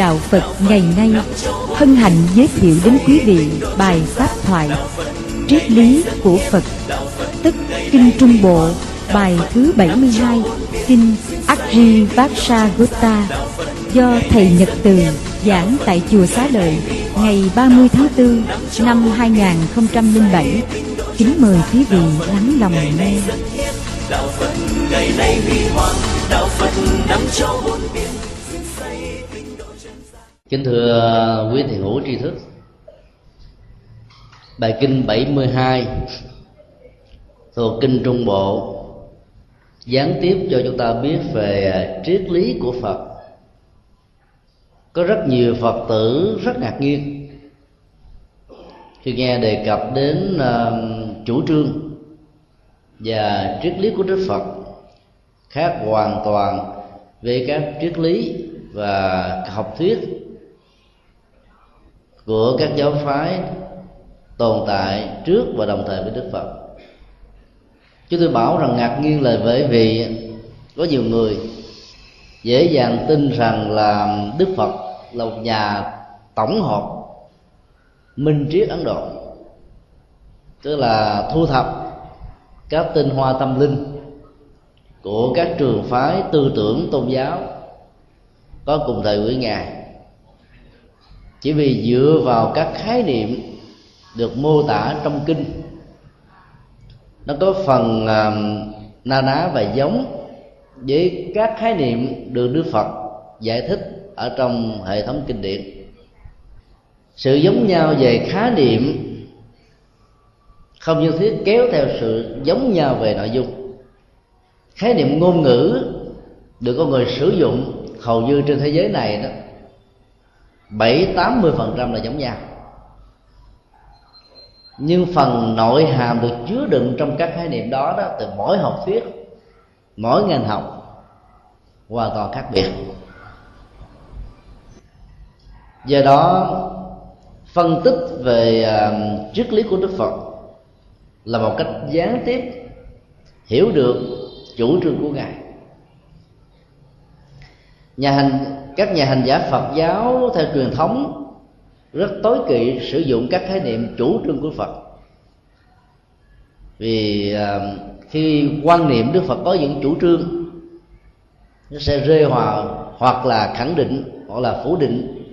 Đạo Phật ngày nay hân hạnh giới thiệu đến quý vị bài Pháp thoại Triết lý của Phật, tức Kinh Trung Bộ, bài thứ 72 Kinh Akri Vaksagota do Thầy Nhật Từ giảng tại Chùa Xá Lợi ngày 30 tháng 4 năm 2007. Kính mời quý vị lắng lòng nghe. đạo phật ngày nay huy hoàng, đạo phật nắm cho bốn biển Kính thưa quý thiền hữu tri thức Bài kinh 72 thuộc kinh Trung Bộ gián tiếp cho chúng ta biết về triết lý của Phật. Có rất nhiều Phật tử rất ngạc nhiên khi nghe đề cập đến uh, chủ trương và triết lý của Đức Phật khác hoàn toàn về các triết lý và học thuyết của các giáo phái tồn tại trước và đồng thời với Đức Phật. Chúng tôi bảo rằng ngạc nhiên là bởi vì có nhiều người dễ dàng tin rằng là Đức Phật là một nhà tổng hợp minh triết Ấn Độ, tức là thu thập các tinh hoa tâm linh của các trường phái tư tưởng tôn giáo có cùng thời với ngài chỉ vì dựa vào các khái niệm được mô tả trong kinh. Nó có phần uh, na ná và giống với các khái niệm được Đức Phật giải thích ở trong hệ thống kinh điển. Sự giống nhau về khái niệm không như thiết kéo theo sự giống nhau về nội dung. Khái niệm ngôn ngữ được con người sử dụng hầu như trên thế giới này đó bảy tám mươi phần trăm là giống nhau. Nhưng phần nội hàm được chứa đựng trong các khái niệm đó đó từ mỗi học thuyết mỗi ngành học hoàn toàn khác biệt. Do đó phân tích về uh, triết lý của đức phật là một cách gián tiếp hiểu được chủ trương của ngài. Nhà hành các nhà hành giả phật giáo theo truyền thống rất tối kỵ sử dụng các khái niệm chủ trương của phật. Vì à, khi quan niệm đức phật có những chủ trương, nó sẽ rơi hòa hoặc là khẳng định, hoặc là phủ định,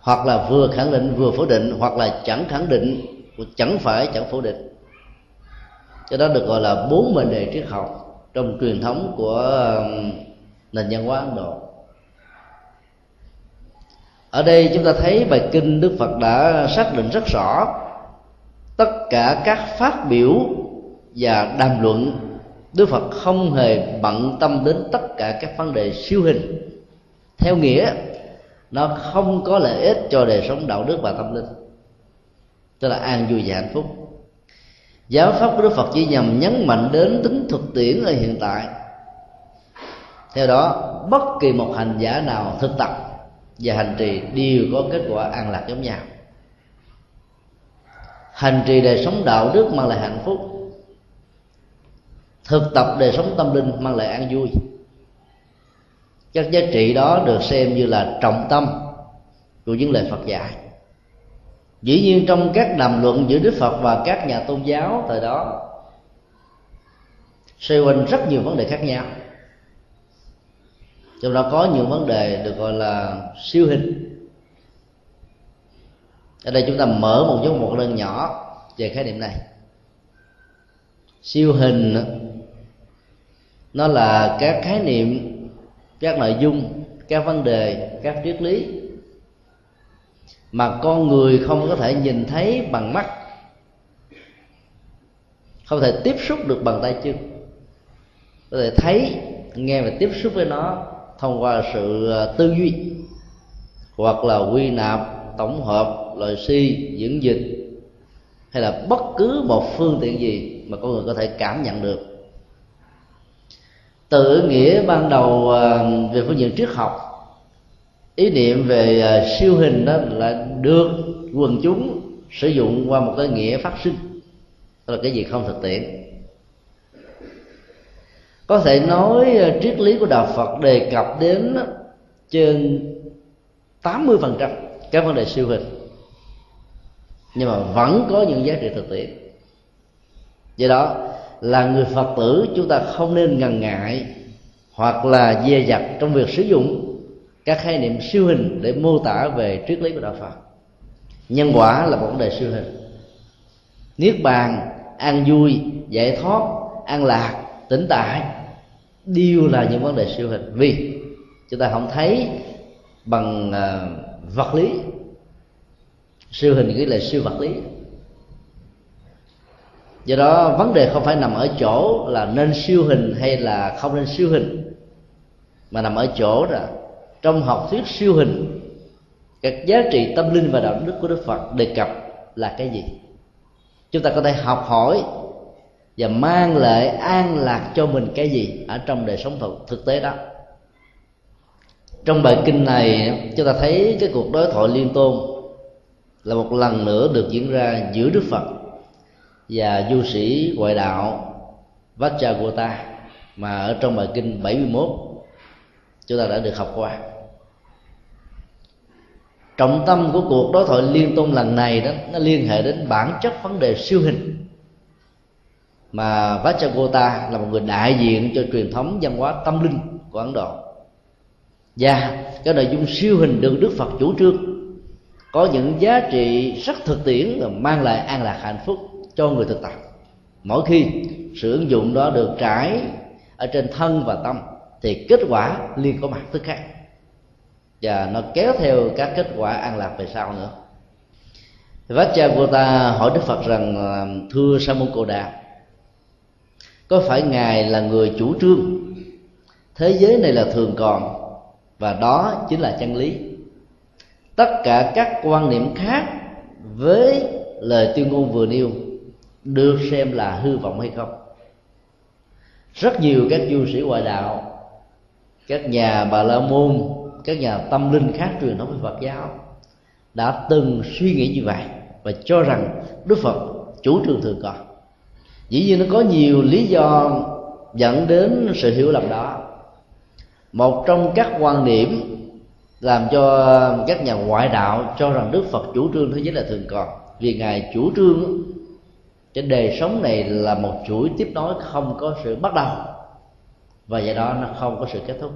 hoặc là vừa khẳng định vừa phủ định, hoặc là chẳng khẳng định chẳng phải chẳng phủ định. Cho đó được gọi là bốn mệnh đề triết học trong truyền thống của à, nền văn hóa ấn độ ở đây chúng ta thấy bài kinh đức phật đã xác định rất rõ tất cả các phát biểu và đàm luận. Đức phật không hề bận tâm đến tất cả các vấn đề siêu hình. Theo nghĩa, nó không có lợi ích cho đời sống đạo đức và tâm linh. Tức là an vui và hạnh phúc. Giáo pháp của đức phật chỉ nhằm nhấn mạnh đến tính thực tiễn ở hiện tại. Theo đó, bất kỳ một hành giả nào thực tập và hành trì đều có kết quả an lạc giống nhau. Hành trì đời sống đạo đức mang lại hạnh phúc. Thực tập đời sống tâm linh mang lại an vui. Các giá trị đó được xem như là trọng tâm của những lời Phật dạy. Dĩ nhiên trong các đàm luận giữa Đức Phật và các nhà tôn giáo thời đó, xoay quanh rất nhiều vấn đề khác nhau trong đó có nhiều vấn đề được gọi là siêu hình. Ở đây chúng ta mở một dấu một đơn nhỏ về khái niệm này. Siêu hình nó là các khái niệm, các nội dung, các vấn đề, các triết lý mà con người không có thể nhìn thấy bằng mắt, không thể tiếp xúc được bằng tay chân. Có thể thấy, nghe và tiếp xúc với nó thông qua sự ờ, tư duy hoặc là quy nạp, tổng hợp lời suy, diễn dịch hay là bất cứ một phương tiện gì mà con người có thể cảm nhận được. Từ nghĩa ban đầu ờ, về phương diện triết học, ý niệm về ờ, siêu hình đó là được quần chúng sử dụng qua một cái nghĩa phát sinh. Đó là cái gì không thực tiễn có thể nói ờ, triết lý của đạo Phật đề cập đến trên 80% các vấn đề siêu hình. Nhưng mà vẫn có những giá trị thực tiễn. Do đó, là người phật tử, chúng ta không nên ngần ngại hoặc là dè dặt trong việc sử dụng các khái niệm siêu hình để mô tả về triết lý của đạo phật. Nhân quả là một vấn đề siêu hình. Niết bàn, an vui, giải thoát, an lạc tĩnh tại đều là những vấn đề siêu hình. Vì chúng ta không thấy bằng uh, vật lý. Siêu hình nghĩa là siêu vật lý. Do đó vấn đề không phải nằm ở chỗ là nên siêu hình hay là không nên siêu hình mà nằm ở chỗ là trong học thuyết siêu hình các giá trị tâm linh và đạo đức của đức phật đề cập là cái gì. Chúng ta có thể học hỏi và mang lại an lạc cho mình cái gì ở trong đời sống thực, thực tế đó. Trong bài kinh này chúng ta thấy cái cuộc đối thoại liên tôn là một lần nữa được diễn ra giữa đức phật và du sĩ ngoại đạo Vajragota mà ở trong bài kinh 71 chúng ta đã được học qua. Trọng tâm của cuộc đối thoại liên tôn lần này đó nó liên hệ đến bản chất vấn đề siêu hình mà Vajragota là một người đại diện cho truyền thống văn hóa tâm linh của Ấn Độ. Và cái nội dung siêu hình được Đức Phật chủ trương, có những giá trị rất thực tiễn và mang lại an lạc hạnh phúc cho người thực tập. Mỗi khi sự ứng dụng đó được trải ở trên thân và tâm, thì kết quả liên có mặt tức khác và nó kéo theo các kết quả an lạc về sau nữa. Vajragota hỏi Đức Phật rằng à, thưa Sa môn Cồ Đàm có phải ngài là người chủ trương? Thế giới này là thường còn, và đó chính là chân lý. Tất cả các quan niệm khác với lời tuyên ngôn vừa nêu được xem là hư vọng hay không? Rất nhiều các du sĩ ngoại đạo, các nhà bà la môn, các nhà tâm linh khác truyền thống phật giáo đã từng suy nghĩ như vậy và cho rằng đức phật chủ trương thường còn dĩ nhiên nó có nhiều lý do dẫn đến sự hiểu lầm đó. Một trong các quan điểm làm cho các nhà ngoại đạo cho rằng đức phật chủ trương thế giới là thường còn. Vì ngài chủ trương, cái đời sống này là một chuỗi tiếp nối không có sự bắt đầu. Và do đó nó không có sự kết thúc.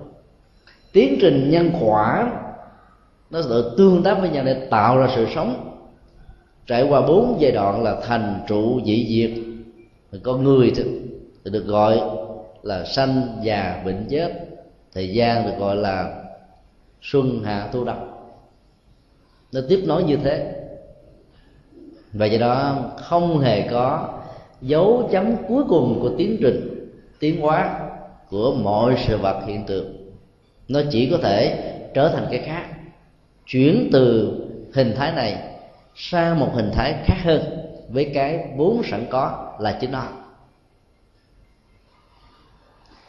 Tiến trình nhân quả, nó tự tương tác với nhau để tạo ra sự sống. Trải qua bốn giai đoạn là thành trụ dị diệt con người thì được gọi là sanh già bệnh chết. Thời gian được gọi là xuân hạ thu đông nó tiếp nối như thế. Và do đó không hề có dấu chấm cuối cùng của tiến trình, tiến hóa của mọi sự vật hiện tượng. Nó chỉ có thể trở thành cái khác, chuyển từ hình thái này sang một hình thái khác hơn với cái vốn sẵn có là chính nó.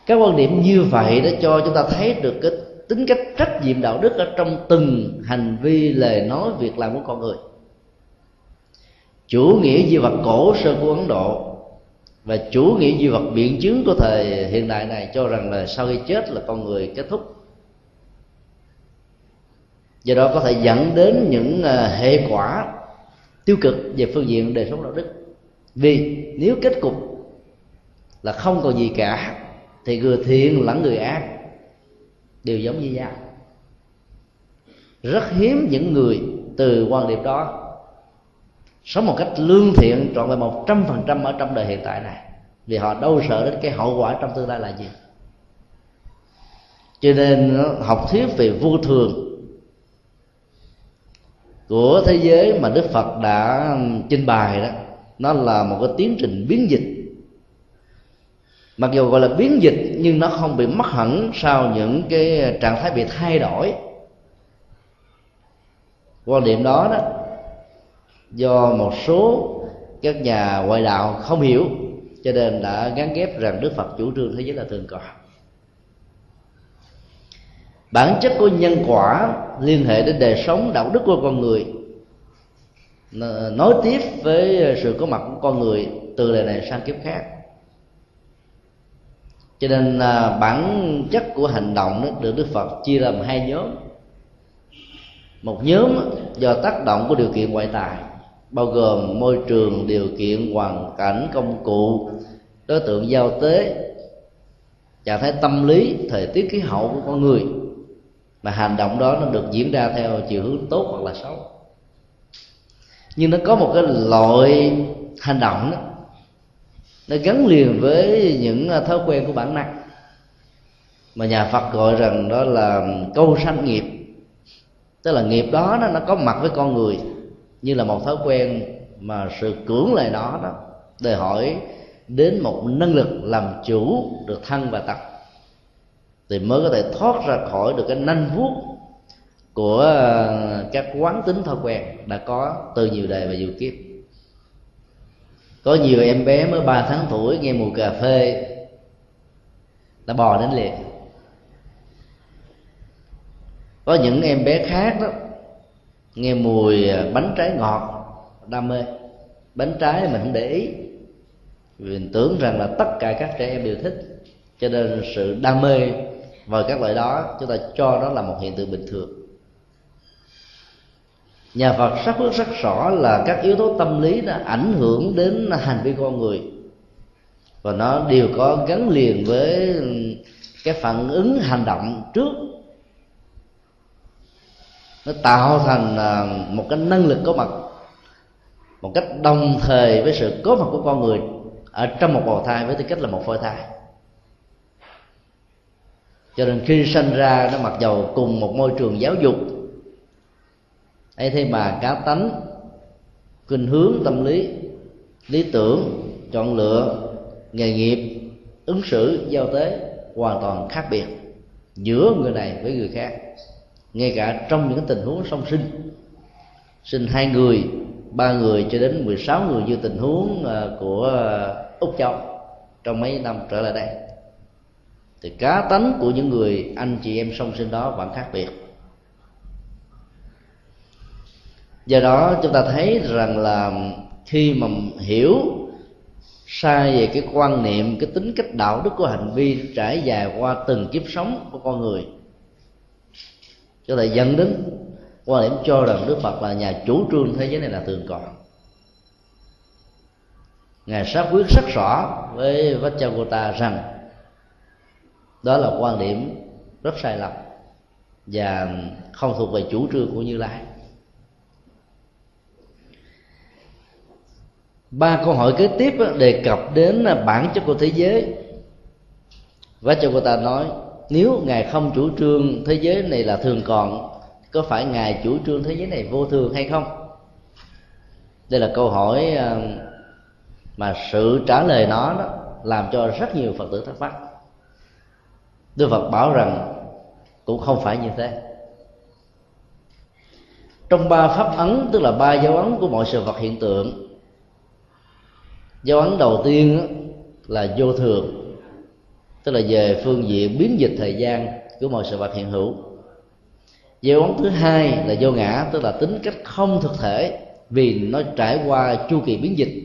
Các quan điểm như vậy đã cho chúng ta thấy được cái tính cách trách nhiệm đạo đức ở trong từng hành vi, lời nói, việc làm của con người. Chủ nghĩa duy vật cổ sơ của ấn độ và chủ nghĩa duy vật biện chứng của thời hiện đại này cho rằng là sau khi chết là con người kết thúc. Do đó có thể dẫn đến những à, hệ quả tiêu cực về phương diện đời sống đạo đức. Vì nếu kết cục là không còn gì cả, thì người thiện lẫn người ác đều giống như nhau. Rất hiếm những người từ quan điểm đó sống một cách lương thiện trọn vẹn một trăm phần trăm ở trong đời hiện tại này. Vì họ đâu sợ đến cái hậu quả trong tương lai là gì. Cho nên học thuyết về vô thường của thế giới mà đức phật đã trình bày đó, nó là một cái tiến trình biến dịch. Mặc dù gọi là biến dịch, nhưng nó không bị mất hẳn sau những cái trạng thái bị thay đổi. Quan điểm đó đó, do một số các nhà ngoại đạo không hiểu, cho nên đã gắn ghép rằng đức phật chủ trương thế giới là thường còn bản chất của nhân quả liên hệ đến đời sống, đạo đức của con người. Nói tiếp với sự có mặt của con người từ đời này sang kiếp khác. Cho nên à, bản chất của hành động đó được đức phật chia làm hai nhóm. Một nhóm do tác động của điều kiện ngoại tại, bao gồm môi trường, điều kiện, hoàn cảnh, công cụ, đối tượng, giao tế, trạng thái tâm lý, thời tiết, khí hậu của con người mà hành động đó nó được diễn ra theo chiều hướng tốt hoặc là xấu. Nhưng nó có một cái loại hành động đó, nó gắn liền với những à, thói quen của bản năng. Mà nhà Phật gọi rằng đó là câu sanh nghiệp. Tức là nghiệp đó nó nó có mặt với con người, như là một thói quen mà sự cưỡng lại nó đó, đòi hỏi đến một năng lực làm chủ được thân và tâm thì mới có thể thoát ra khỏi được cái nanh vuốt của ờ, các quán tính thói quen đã có từ nhiều đời và nhiều kiếp. Có nhiều em bé mới 3 tháng tuổi nghe mùi cà phê, đã bò đến liền. Có những em bé khác đó, nghe mùi ờ, bánh trái ngọt, đam mê. Bánh trái mình không để ý. Vì mình tưởng rằng là tất cả các trẻ em đều thích, cho nên sự đam mê và các loại đó, chúng ta cho đó là một hiện tượng bình thường. Nhà Phật xác quyết rất rõ là các yếu tố tâm lý đã ảnh hưởng đến hành vi con người. Và nó đều có gắn liền với cái phản ứng hành động trước. Nó tạo thành à, một cái năng lực có mặt, một cách đồng thời với sự có mặt của con người ở trong một bào thai với tư cách là một phôi thai cho nên khi sinh ra, nó mặc dầu cùng một môi trường giáo dục. Ấy thế mà cá tánh, khuynh hướng tâm lý lý tưởng, chọn lựa, nghề nghiệp, ứng xử, giao tế hoàn toàn khác biệt giữa người này với người khác. Ngay cả trong những tình huống song sinh sinh hai người, ba người cho đến 16 người như tình huống à, của úc châu trong mấy năm trở lại đây thì cá tánh của những người anh chị em song sinh đó vẫn khác biệt. Do đó, chúng ta thấy rằng là khi mà hiểu sai về cái quan niệm, cái tính cách đạo đức của hành vi trải dài qua từng kiếp sống của con người cho thể dẫn đến quan điểm cho rằng đức phật là nhà chủ trương thế giới này là thường còn. Ngài xác quyết rất rõ với Vajragota rằng đó là quan điểm rất sai lầm và không thuộc về chủ trương của Như Lai. Ba câu hỏi kế tiếp đề cập đến bản chất của thế giới. Và cho cô ta nói, nếu ngài không chủ trương thế giới này là thường còn, có phải ngài chủ trương thế giới này vô thường hay không? Đây là câu hỏi à, mà sự trả lời nó đó làm cho rất nhiều phật tử thắc mắc đức phật bảo rằng cũng không phải như thế. Trong ba pháp ấn, tức là ba dấu ấn của mọi sự vật hiện tượng, dấu ấn đầu tiên là vô thường, tức là về phương diện biến dịch thời gian của mọi sự vật hiện hữu. Dấu ấn thứ hai là vô ngã, tức là tính cách không thực thể vì nó trải qua chu kỳ biến dịch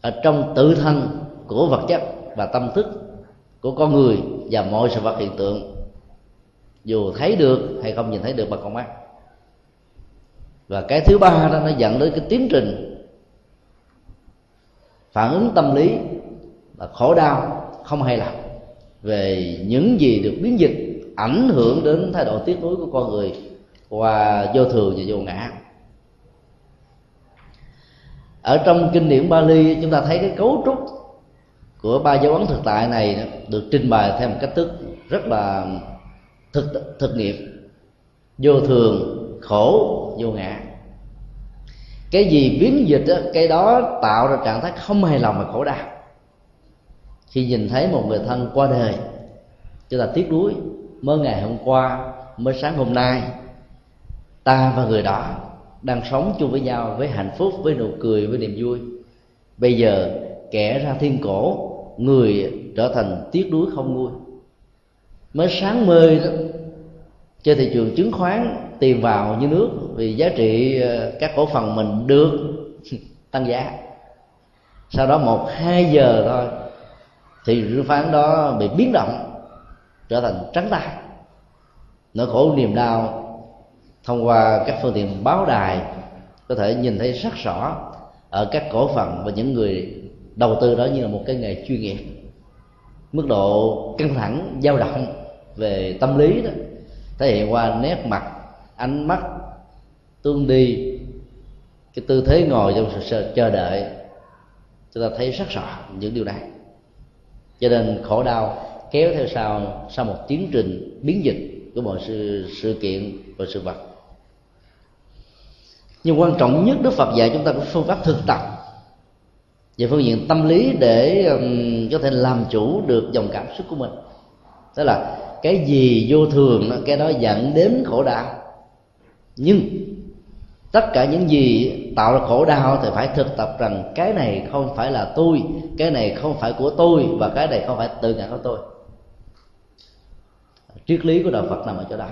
ở trong tự thân của vật chất và tâm thức của con người và mọi sự vật hiện tượng. Dù thấy được hay không nhìn thấy được bằng con mắt. Và cái thứ ba đó nó dẫn đến cái tiến trình phản ứng tâm lý là khổ đau, không hay lòng về những gì được biến dịch ảnh hưởng đến thái độ tiếc nuối của con người qua vô thường và vô ngã. Ở trong kinh điển Bali, chúng ta thấy cái cấu trúc của ba dấu ấn thực tại này được trình bày theo một cách thức rất là thực thực nghiệm. Vô thường khổ vô ngã. Cái gì biến dịch đó, cái đó tạo ra trạng thái không hài lòng và khổ đau. Khi nhìn thấy một người thân qua đời chúng ta tiếc nuối mới ngày hôm qua mới sáng hôm nay ta và người đó đang sống chung với nhau với hạnh phúc với nụ cười với niềm vui. Bây giờ kẻ ra thiên cổ người trở thành tiếc nuối không nguôi. Mới sáng mơ đó trên thị trường chứng khoán, tiền vào như nước, vì giá trị ờ, các cổ phần mình được tăng giá. Sau đó một, hai giờ thôi thì chứng khoán đó bị biến động, trở thành trắng tay. Nỗi khổ niềm đau thông qua các phương tiện báo đài có thể nhìn thấy rất rõ ở các cổ phần và những người đầu tư đó như là một cái nghề chuyên nghiệp. Mức độ căng thẳng, dao động về tâm lý đó thể hiện qua nét mặt, ánh mắt, tương đi, cái tư thế ngồi trong sự chờ đợi. Chúng ta thấy rất rõ những điều này. Cho nên khổ đau kéo theo sau sau một tiến trình biến dịch của mọi sự sự kiện và sự vật. Nhưng quan trọng nhất đức phật dạy chúng ta có phương pháp thực tập về phương diện tâm lý để um, có thể làm chủ được dòng cảm xúc của mình. Tức là cái gì vô thường cái đó dẫn đến khổ đau. Nhưng tất cả những gì tạo ra khổ đau thì phải thực tập rằng cái này không phải là tôi cái này không phải của tôi và cái này không phải tự ngã của tôi. Triết lý của đạo phật nằm ở chỗ đó.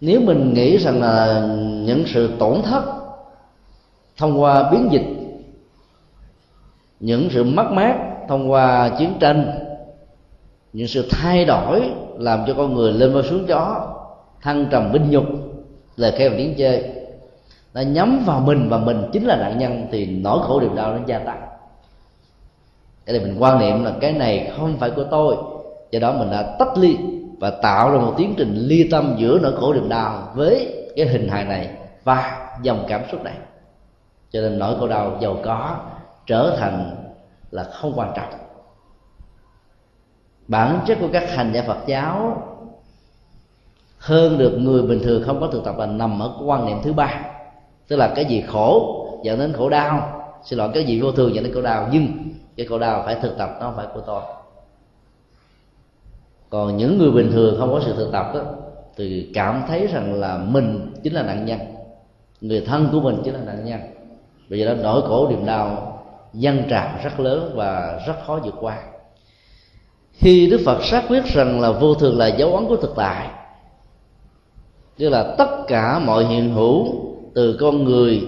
Nếu mình nghĩ rằng là những sự tổn thất thông qua biến dịch những sự mất mát thông qua chiến tranh những sự thay đổi làm cho con người lên và xuống chó, thăng trầm binh nhục lời khen và tiếng chê nó nhắm vào mình và mình chính là nạn nhân thì nỗi khổ điều đau nó gia tăng. Cái này mình quan niệm là cái này không phải của tôi. Do đó mình đã tách ly và tạo ra một tiến trình ly tâm giữa nỗi khổ niềm đau với cái hình hài này và dòng cảm xúc này. Cho nên nỗi khổ đau giàu có trở thành là không quan trọng. Bản chất của các hành giả Phật giáo hơn được người bình thường không có thực tập là nằm ở quan niệm thứ ba, tức là cái gì khổ dẫn đến khổ đau. Xin lỗi, cái gì vô thường dẫn đến khổ đau, nhưng cái khổ đau phải thực tập, nó không phải của tôi. Còn những người bình thường không có sự thực tập đó thì cảm thấy rằng là mình chính là nạn nhân, người thân của mình chính là nạn nhân. Bây giờ đó nỗi khổ niềm đau dân trào rất lớn và rất khó vượt qua. Khi đức phật xác quyết rằng là vô thường là dấu ấn của thực tại, tức là tất cả mọi hiện hữu từ con người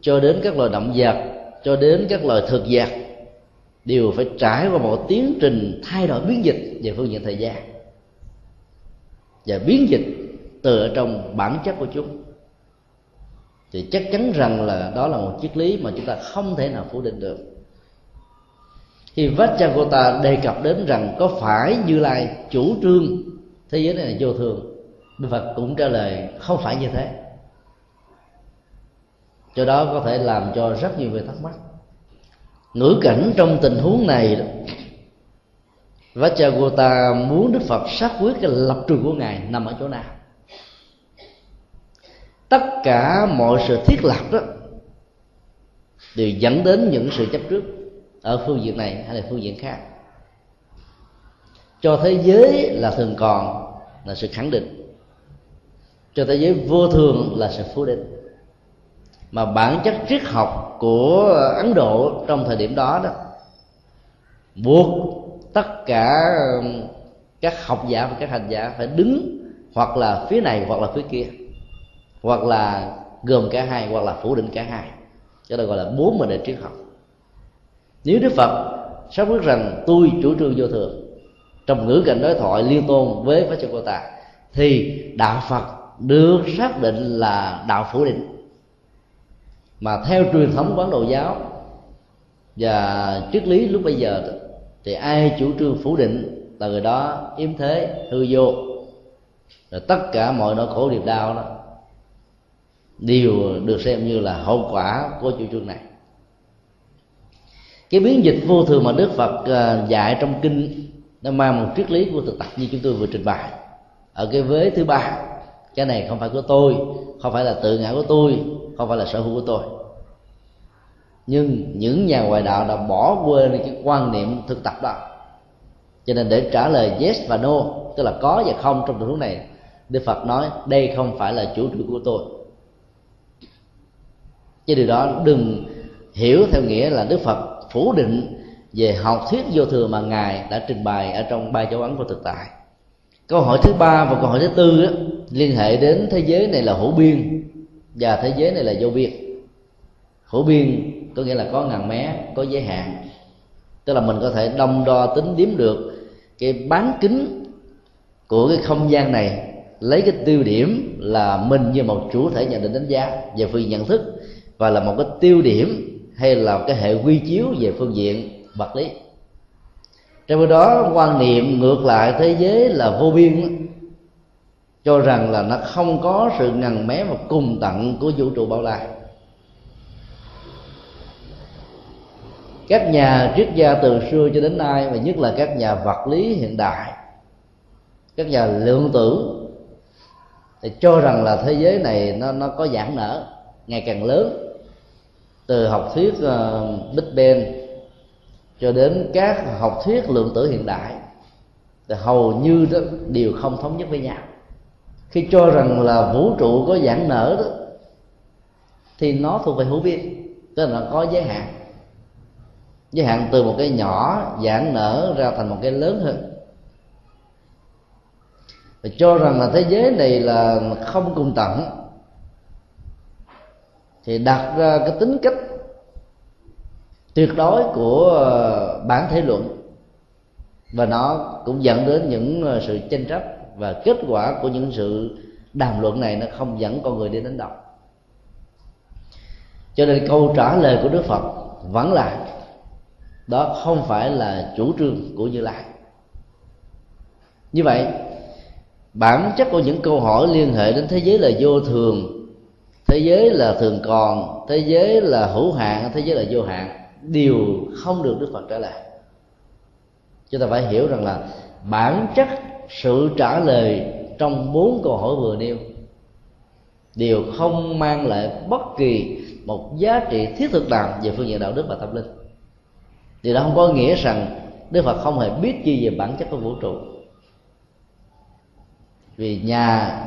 cho đến các loài động vật, cho đến các loài thực vật, đều phải trải qua một tiến trình thay đổi biến dịch về phương diện thời gian và biến dịch từ ở trong bản chất của chúng thì chắc chắn rằng là đó là một triết lý mà chúng ta không thể nào phủ định được. Khi Vajragota đề cập đến rằng có phải Như Lai chủ trương thế giới này là vô thường, Đức Phật cũng trả lời không phải như thế. Cho đó có thể làm cho rất nhiều người thắc mắc. Ngữ cảnh trong tình huống này đó Vajragota muốn Đức Phật xác quyết cái lập trường của Ngài nằm ở chỗ nào? Tất cả mọi sự thiết lập đó Đều dẫn đến những sự chấp trước Ở phương diện này hay là phương diện khác. Cho thế giới là thường còn Là sự khẳng định. Cho thế giới vô thường là sự phủ định. Mà bản chất triết học của Ấn Độ trong thời điểm đó đó buộc tất cả các học giả và các hành giả phải đứng hoặc là phía này hoặc là phía kia hoặc là gồm cả hai, hoặc là phủ định cả hai. Cho nên gọi là bốn mệnh đề triết học. Nếu đức phật xác quyết rằng tôi chủ trương vô thường, trong ngữ cảnh đối thoại liên tôn với Phật cô ta thì đạo Phật được xác định là đạo phủ định. Mà theo truyền thống quán đồ giáo và triết lý lúc bây giờ thì ai chủ trương phủ định là người đó yếm thế, hư vô. Rồi tất cả mọi nỗi khổ niềm đau đó đều được xem như là hậu quả của chủ trương này. Cái biến dịch vô thường mà đức phật à, dạy trong kinh nó mang một triết lý của thực tập như chúng tôi vừa trình bày. Ở cái vế thứ ba, cái này không phải của tôi, không phải là tự ngã của tôi, không phải là sở hữu của tôi. Nhưng những nhà ngoại đạo đã bỏ quên cái quan niệm thực tập đó. Cho nên để trả lời yes và no, tức là có và không trong tình huống này, đức phật nói đây không phải là chủ trương của tôi chứ điều đó đừng hiểu theo nghĩa là đức phật phủ định về học thuyết vô thường mà ngài đã trình bày ở trong ba dấu ấn của thực tại. Câu hỏi thứ ba và câu hỏi thứ tư đó, liên hệ đến thế giới này là hữu biên và thế giới này là vô biên. Hữu biên có nghĩa là có ngàn mé có giới hạn. Tức là mình có thể đong đo tính điếm được cái bán kính của cái không gian này lấy cái tiêu điểm là mình như một chủ thể nhận định đánh giá về phương nhận thức và là một cái tiêu điểm hay là cái hệ quy chiếu về phương diện vật lý. Trong khi đó, quan niệm ngược lại thế giới là vô biên cho rằng là nó không có sự ngần mé và cùng tận của vũ trụ bao la. Các nhà triết gia từ xưa cho đến nay, và nhất là các nhà vật lý hiện đại, các nhà lượng tử, thì cho rằng là thế giới này nó nó có giãn nở, ngày càng lớn từ học thuyết uh, Big Bang cho đến các học thuyết lượng tử hiện đại thì hầu như đó đều không thống nhất với nhau. Khi cho rằng là vũ trụ có giãn nở đó thì nó thuộc về hữu biên tức là nó có giới hạn. Giới hạn từ một cái nhỏ giãn nở ra thành một cái lớn hơn. Và cho rằng là thế giới này là không cùng tận thì đặt ra cái tính cách tuyệt đối của ờ, bản thể luận. Và nó cũng dẫn đến những ờ, sự tranh chấp và kết quả của những sự đàm luận này nó không dẫn con người đi đến đâu. Cho nên câu trả lời của đức phật vẫn là, đó không phải là chủ trương của như lai. Như vậy, bản chất của những câu hỏi liên hệ đến thế giới là vô thường, thế giới là thường còn, thế giới là hữu hạn, thế giới là vô hạn đều không được đức phật trả lời. Chúng ta phải hiểu rằng là bản chất sự trả lời trong bốn câu hỏi vừa nêu đều không mang lại bất kỳ một giá trị thiết thực nào về phương diện đạo đức và tâm linh. Điều đó không có nghĩa rằng đức phật không hề biết gì về bản chất của vũ trụ. Vì nhà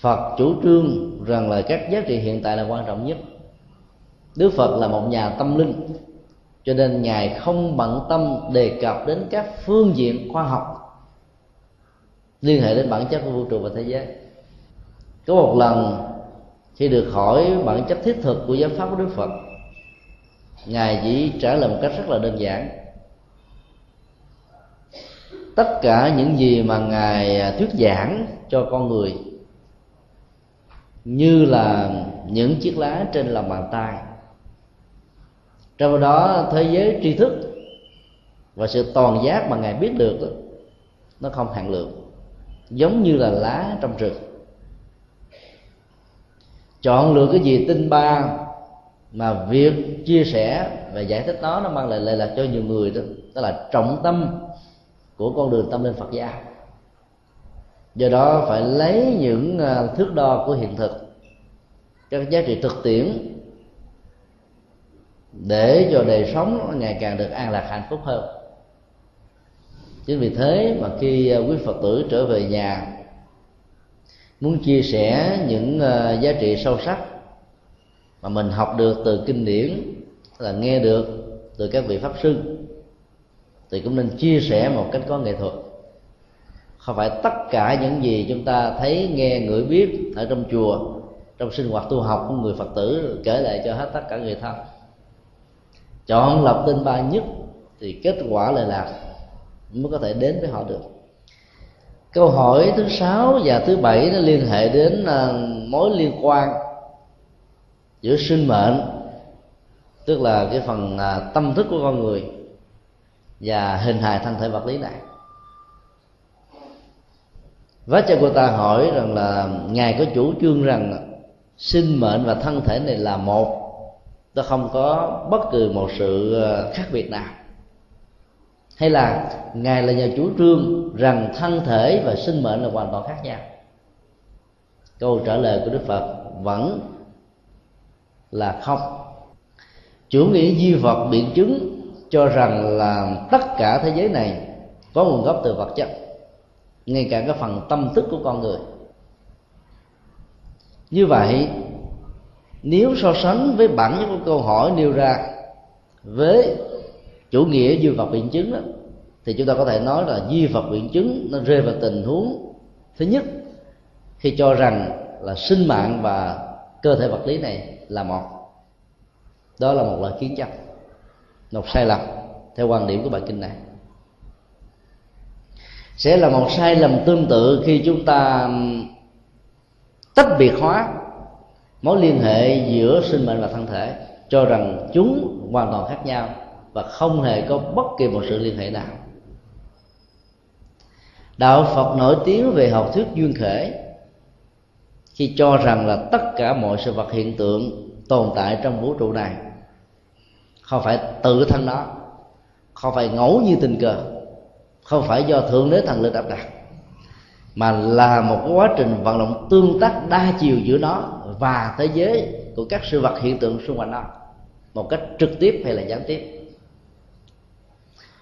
phật chủ trương rằng là các giá trị hiện tại là quan trọng nhất đức phật là một nhà tâm linh, cho nên ngài không bận tâm đề cập đến các phương diện khoa học liên hệ đến bản chất của vũ trụ và thế giới. Có một lần, khi được hỏi bản chất thiết thực của giáo pháp của đức phật, ngài chỉ trả lời một cách rất là đơn giản. Tất cả những gì mà ngài thuyết giảng cho con người, như là những chiếc lá trên lòng bàn tay trong đó thế giới tri thức và sự toàn giác mà ngài biết được đó, nó không hạn lượng giống như là lá trong rừng. Chọn lựa cái gì tinh ba mà việc chia sẻ và giải thích nó nó mang lại lợi lạc cho nhiều người đó đó là trọng tâm của con đường tâm linh Phật giáo do đó phải lấy những à, thước đo của hiện thực các giá trị thực tiễn để cho đời sống ngày càng được an lạc hạnh phúc hơn. Chính vì thế mà khi à, quý phật tử trở về nhà, muốn chia sẻ những à, giá trị sâu sắc mà mình học được từ kinh điển, là nghe được từ các vị pháp sư, thì cũng nên chia sẻ một cách có nghệ thuật. Không phải tất cả những gì chúng ta thấy, nghe, ngửi, biết ở trong chùa, trong sinh hoạt tu học của người phật tử kể lại cho hết tất cả người thân chọn lập tên ba nhất thì kết quả lại là mới có thể đến với họ được. Câu hỏi thứ sáu và thứ bảy nó liên hệ đến à, mối liên quan giữa sinh mệnh, tức là cái phần à, tâm thức của con người và hình hài thân thể vật lý này. Vá cha cô ta hỏi rằng là ngài có chủ trương rằng sinh mệnh và thân thể này là một nó không có bất cứ một sự ờ, khác biệt nào. Hay là ngài là nhà chủ trương rằng thân thể và sinh mệnh là hoàn toàn khác nhau. Câu trả lời của đức phật vẫn là không. Chủ nghĩa duy vật biện chứng cho rằng là tất cả thế giới này có nguồn gốc từ vật chất, ngay cả cái phần tâm thức của con người. Như vậy nếu so sánh với bản chất của câu hỏi nêu ra với chủ nghĩa duy vật biện chứng đó, thì chúng ta có thể nói là duy vật biện chứng nó rơi vào tình huống thứ nhất khi cho rằng là sinh mạng và cơ thể vật lý này là một. Đó là một lời kiến chấp một sai lầm theo quan điểm của bài kinh này. Sẽ là một sai lầm tương tự khi chúng ta tách biệt hóa mối liên hệ giữa sinh mệnh và thân thể cho rằng chúng hoàn toàn khác nhau và không hề có bất kỳ một sự liên hệ nào. Đạo phật nổi tiếng về học thuyết duyên khể, khi cho rằng là tất cả mọi sự vật hiện tượng tồn tại trong vũ trụ này không phải tự thân nó, không phải ngẫu như tình cờ, không phải do thượng đế thần lực áp đặt, mà là một quá trình vận động tương tác đa chiều giữa nó và thế giới của các sự vật hiện tượng xung quanh nó, một cách trực tiếp hay là gián tiếp.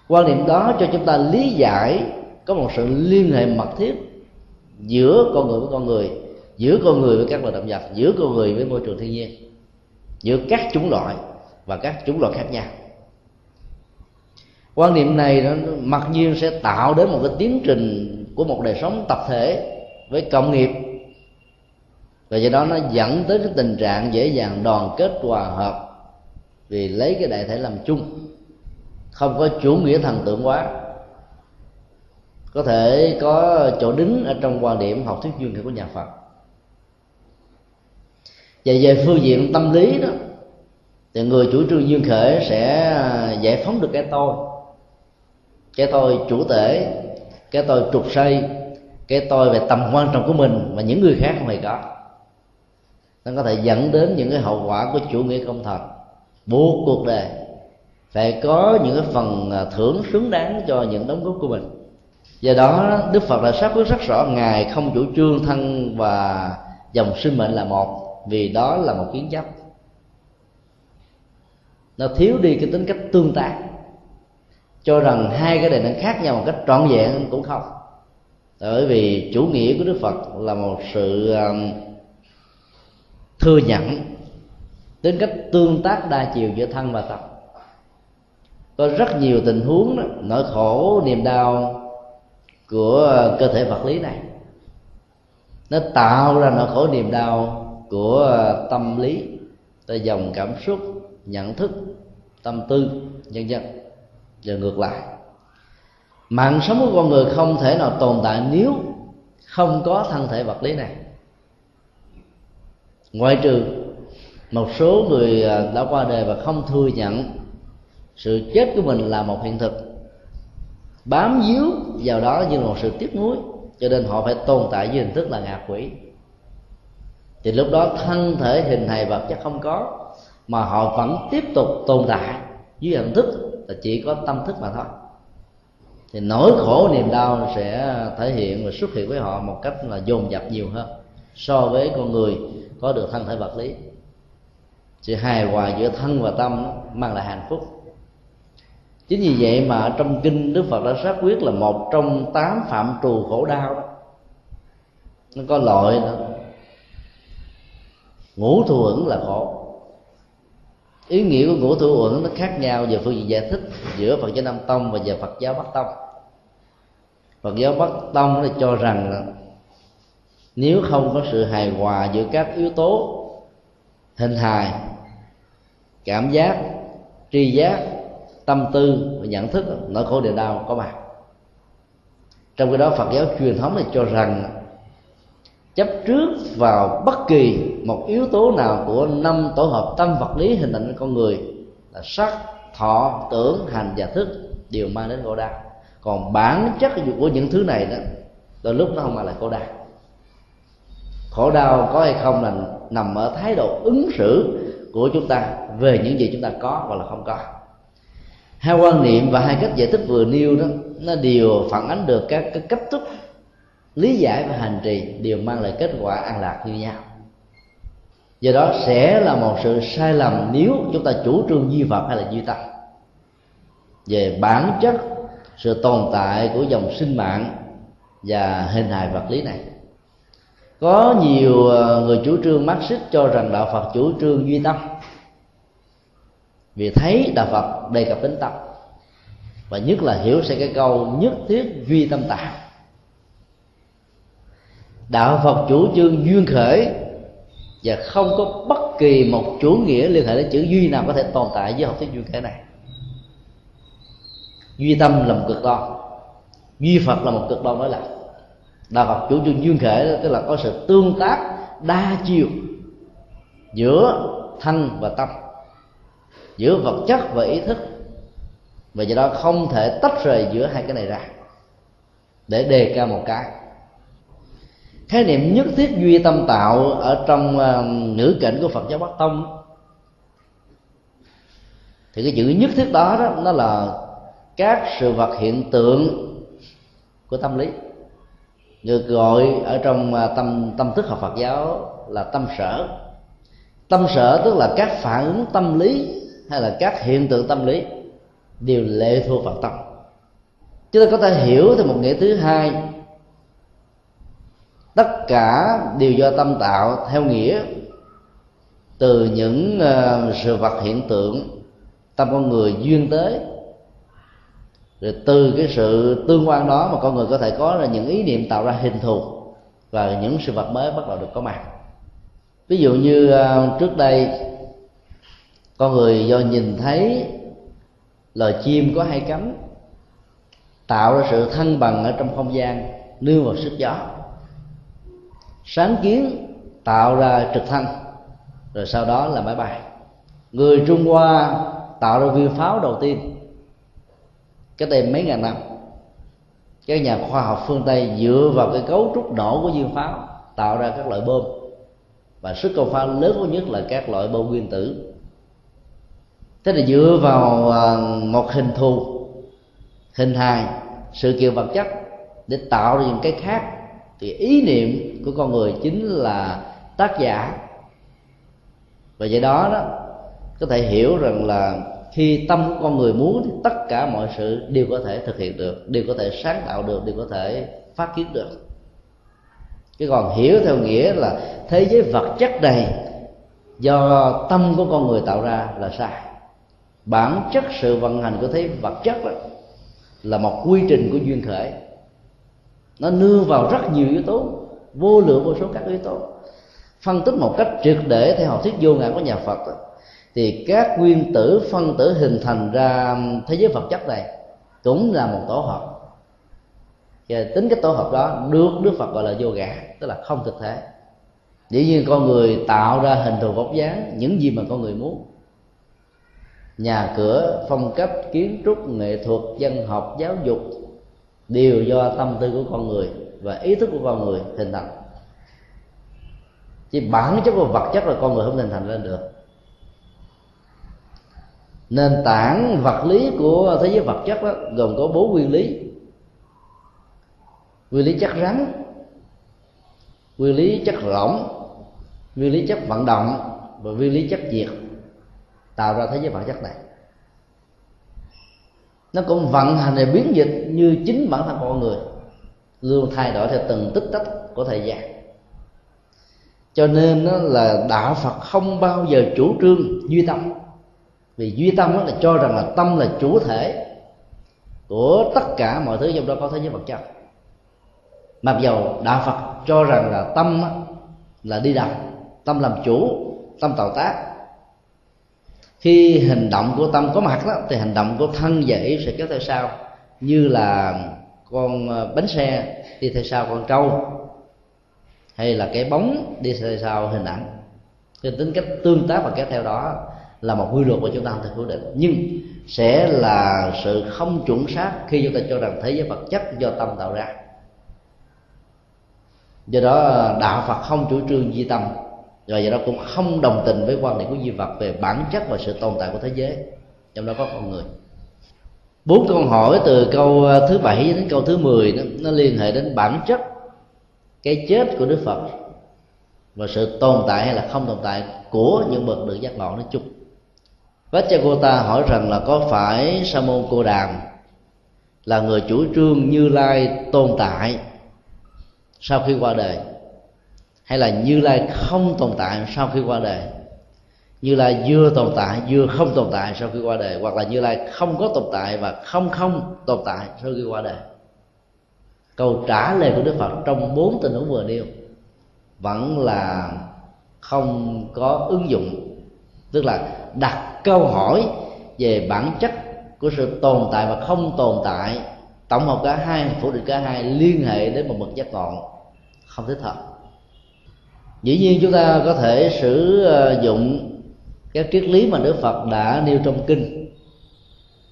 Quan niệm đó cho chúng ta lý giải có một sự liên hệ mật thiết giữa con người với con người, giữa con người với các loài động vật, giữa con người với môi trường thiên nhiên, giữa các chủng loại và các chủng loại khác nhau. Quan niệm này nó mặc nhiên sẽ tạo đến một cái tiến trình của một đời sống tập thể với cộng nghiệp và do đó nó dẫn tới cái tình trạng dễ dàng đoàn kết hòa hợp vì lấy cái đại thể làm chung. Không có chủ nghĩa thần tượng quá có thể có chỗ đứng ở trong quan điểm học thuyết duyên của nhà Phật. Và về phương diện tâm lý đó, thì người chủ trương duyên khởi sẽ à, giải phóng được cái tôi. Cái tôi chủ thể, cái tôi trục xây cái tôi về tầm quan trọng của mình mà những người khác không hề có nó có thể dẫn đến những cái hậu quả của chủ nghĩa công thần buộc cuộc đời phải có những cái phần à, thưởng xứng đáng cho những đóng góp của mình. Do đó, đức phật đã xác quyết rất rõ, ngài không chủ trương thân và dòng sinh mệnh là một, vì đó là một kiến chấp. Nó thiếu đi cái tính cách tương tác, cho rằng hai cái này nó khác nhau một cách trọn vẹn cũng không. Bởi vì chủ nghĩa của đức phật là một sự à, thừa nhận tính cách tương tác đa chiều giữa thân và tâm có rất nhiều tình huống đó, nỗi khổ niềm đau của cơ thể vật lý này nó tạo ra nỗi khổ niềm đau của tâm lý tới dòng cảm xúc nhận thức tâm tư nhân dân và ngược lại mạng sống của con người không thể nào tồn tại nếu không có thân thể vật lý này ngoại trừ một số người à, đã qua đời và không thừa nhận sự chết của mình là một hiện thực, bám víu vào đó như một sự tiếc nuối, cho nên họ phải tồn tại với hình thức là ngạ quỷ. Thì lúc đó thân thể hình hài vật chất không có, mà họ vẫn tiếp tục tồn tại dưới hình thức là chỉ có tâm thức mà thôi. Thì nỗi khổ, niềm đau sẽ thể hiện và xuất hiện với họ một cách là dồn dập nhiều hơn so với con người có được thân thể vật lý. Sự hài hòa giữa thân và tâm mang lại hạnh phúc. Chính vì vậy mà trong kinh đức phật đã xác quyết là một trong tám phạm trù khổ đau đó. Nó có loại đó. Ngũ thù ẩn là khổ. Ý nghĩa của ngũ thù ẩn nó khác nhau về phương diện giải thích giữa phật giáo nam tông và về phật giáo bắc tông. Phật giáo bắc tông là cho rằng nếu không có sự hài hòa giữa các yếu tố hình hài, cảm giác, tri giác, tâm tư và nhận thức, nỗi khổ niềm đau có mặt. Trong cái đó, phật giáo truyền thống này cho rằng, chấp trước vào bất kỳ một yếu tố nào của năm tổ hợp tâm vật lý hình thành con người là sắc, thọ, tưởng, hành và thức đều mang đến khổ đau. Còn bản chất của những thứ này đó, đôi lúc nó không mang lại khổ đau khổ đau có hay không là nằm ở thái độ ứng xử của chúng ta về những gì chúng ta có hoặc là không có. Hai quan niệm và hai cách giải thích vừa nêu đó, nó đều phản ánh được các các cách thức, lý giải và hành trì đều mang lại kết quả an lạc như nhau. Do đó sẽ là một sự sai lầm nếu chúng ta chủ trương duy vật hay là duy tâm. Về bản chất, sự tồn tại của dòng sinh mạng và hình hài vật lý này có nhiều ờ, người chủ trương Marxist cho rằng đạo Phật chủ trương duy tâm. Vì thấy đạo Phật đề cập đến tâm. Và nhất là hiểu sẽ cái câu nhất thiết duy tâm tạng. Đạo phật chủ trương duyên khởi và không có bất kỳ một chủ nghĩa liên hệ đến chữ duy nào có thể tồn tại với học thuyết duyên khởi này. Duy tâm là một cực đoan. Duy phật là một cực đoan nói lại đạo phật chủ trương duyên khởi tức là có sự tương tác đa chiều giữa thân và tâm giữa vật chất và ý thức. Và do đó không thể tách rời giữa hai cái này ra để đề cao một cái. Khái niệm nhất thiết duy tâm tạo ở trong uh, ngữ cảnh của phật giáo bắc tông thì cái chữ nhất thiết đó, đó nó là các sự vật hiện tượng của tâm lý được gọi ở trong à, tâm tâm thức học Phật giáo là tâm sở. Tâm sở tức là các phản ứng tâm lý hay là các hiện tượng tâm lý đều lệ thuộc vào tâm. Chúng ta có thể hiểu theo một nghĩa thứ hai. Tất cả đều do tâm tạo theo nghĩa từ những à, sự vật hiện tượng tâm con người duyên tới rồi từ cái sự tương quan đó mà con người có thể có là những ý niệm tạo ra hình thù và những sự vật mới bắt đầu được có mặt. Ví dụ như à, trước đây, con người do nhìn thấy loài chim có hai cánh, tạo ra sự thăng bằng ở trong không gian, nương vào sức gió. Sáng kiến tạo ra trực thăng, rồi sau đó là máy bay. Người trung hoa tạo ra viên pháo đầu tiên cách đây mấy ngàn năm. Các nhà khoa học phương tây dựa vào cái cấu trúc nổ của viên pháo tạo ra các loại bom. Và sức công phá lớn nhất là các loại bom nguyên tử. Thế là dựa vào à, một hình thù, hình hài, sự kiện vật chất để tạo ra những cái khác. Thì ý niệm của con người chính là tác giả. Và vậy đó đó, có thể hiểu rằng là khi tâm của con người muốn thì tất cả mọi sự đều có thể thực hiện được đều có thể sáng tạo được đều có thể phát kiến được. Chứ còn hiểu theo nghĩa là thế giới vật chất này do tâm của con người tạo ra là sai. Bản chất sự vận hành của thế vật chất đó là một quy trình của duyên khởi. Nó nương vào rất nhiều yếu tố vô lượng vô số các yếu tố. Phân tích một cách triệt để theo học thuyết vô ngã của nhà phật đó, thì các nguyên tử phân tử hình thành ra thế giới vật chất này cũng là một tổ hợp. Và tính cái tổ hợp đó được đức phật gọi là vô ngã, tức là không thực thể. Dĩ nhiên con người tạo ra hình thù vóc dáng, những gì mà con người muốn. Nhà cửa, phong cách, kiến trúc, nghệ thuật dân học, giáo dục đều do tâm tư của con người và ý thức của con người hình thành. Chỉ bản chất của vật chất là con người không hình thành lên được nền tảng vật lý của thế giới vật chất đó, gồm có bốn nguyên lý. Nguyên lý chất rắn, nguyên lý chất lỏng nguyên lý chất vận động và nguyên lý chất diệt, tạo ra thế giới vật chất này. Nó cũng vận hành để biến dịch như chính bản thân con người, luôn thay đổi theo từng tích tắc của thời gian. Cho nên đó là đạo phật không bao giờ chủ trương duy tâm vì duy tâm đó là cho rằng là tâm là chủ thể của tất cả mọi thứ trong đó có thế giới vật chất. Mặc dầu đạo phật cho rằng là tâm là đi đầu tâm làm chủ tâm tạo tác. Khi hành động của tâm có mặt đó, thì hành động của thân và ý sẽ kéo theo sau. Như là con ờ, bánh xe đi theo sau con trâu hay là cái bóng đi theo sau hình ảnh. Cái tính cách tương tác và kéo theo đó là một quy luật mà chúng ta không thể phủ định. Nhưng sẽ là sự không chuẩn xác khi chúng ta cho rằng thế giới vật chất do tâm tạo ra. Do đó đạo phật không chủ trương di tâm rồi do đó cũng không đồng tình với quan điểm của di vật về bản chất và sự tồn tại của thế giới trong đó có con người. Bốn câu hỏi từ câu ờ, thứ bảy đến câu thứ mười nó, nó liên hệ đến bản chất cái chết của đức phật và sự tồn tại hay là không tồn tại của những bậc được giác ngộ nói chung. Vajragota hỏi rằng là có phải Sa môn Cô Đàm là người chủ trương Như Lai tồn tại sau khi qua đời, hay là Như Lai không tồn tại sau khi qua đời? Như lai vừa tồn tại, vừa không tồn tại sau khi qua đời, hoặc là như lai không có tồn tại và không không tồn tại sau khi qua đời? Câu trả lời của đức phật trong bốn tình huống vừa nêu vẫn là không có ứng dụng, tức là đặt câu hỏi về bản chất của sự tồn tại và không tồn tại, tổng hợp cả hai, phủ định cả hai, liên hệ đến một mực giác ngộ. Không thích hợp dĩ nhiên chúng ta có thể sử ờ, dụng các triết lý mà đức phật đã nêu trong kinh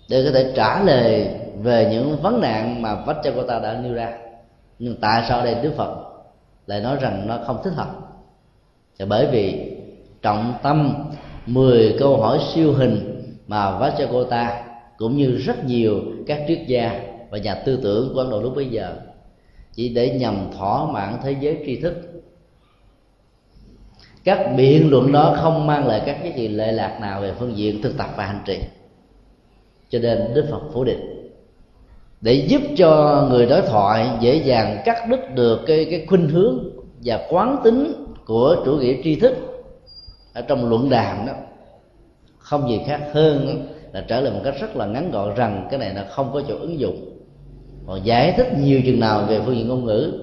để có thể trả lời về những vấn nạn mà Vajrayakota đã nêu ra. Nhưng tại sao đây đức phật lại nói rằng nó không thích hợp? Là bởi vì trọng tâm 10 câu hỏi siêu hình mà Vajrayakota cũng như rất nhiều các triết gia và nhà tư tưởng của Ấn Độ lúc bấy giờ chỉ để nhằm thỏa mãn thế giới tri thức. Các biện luận đó không mang lại các giá trị lệ lạc nào về phương diện thực tập và hành trì. Cho nên đức phật phủ định, để giúp cho người đối thoại dễ dàng cắt đứt được cái cái khuynh hướng và quán tính của chủ nghĩa tri thức ở trong luận đàm đó không gì khác hơn là trả lời một cách rất là ngắn gọn rằng cái này là không có chỗ ứng dụng. Còn giải thích nhiều chừng nào về phương diện ngôn ngữ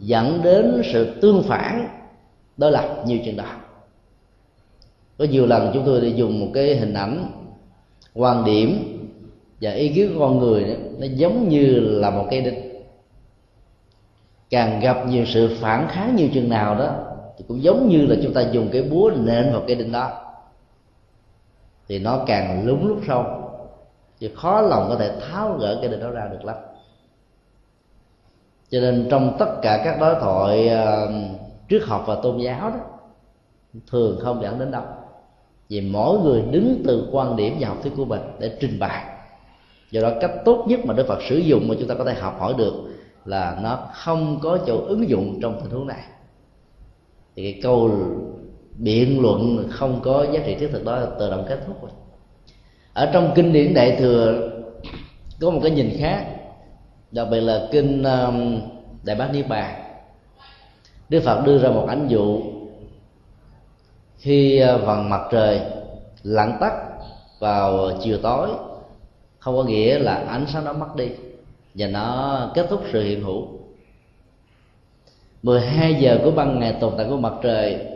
dẫn đến sự tương phản đối lập nhiều chừng đó có nhiều lần chúng tôi đã dùng một cái hình ảnh quan điểm và ý kiến của con người đó, nó giống như là một cây đinh càng gặp nhiều sự phản kháng nhiều chừng nào đó thì cũng giống như là chúng ta dùng cái búa nện vào cái đinh đó. Thì nó càng lún lúc sâu thì khó lòng có thể tháo gỡ cái đinh đó ra được lắm. Cho nên trong tất cả các đối thoại uh, học và tôn giáo đó thường không dẫn đến đâu. Vì mỗi người đứng từ quan điểm và học thuyết của mình để trình bày. Do đó cách tốt nhất mà đức phật sử dụng mà chúng ta có thể học hỏi được là nó không có chỗ ứng dụng trong tình huống này thì cái câu biện luận không có giá trị thiết thực đó tự động kết thúc rồi. Ở trong kinh điển đại thừa có một cái nhìn khác, đặc biệt là kinh um, đại bát niết bàn. Đức phật đưa ra một ảnh dụ khi ờ, vầng mặt trời lặn tắt vào chiều tối, không có nghĩa là ánh sáng nó mất đi, và nó kết thúc sự hiện hữu. 12 giờ của ban ngày tồn tại của mặt trời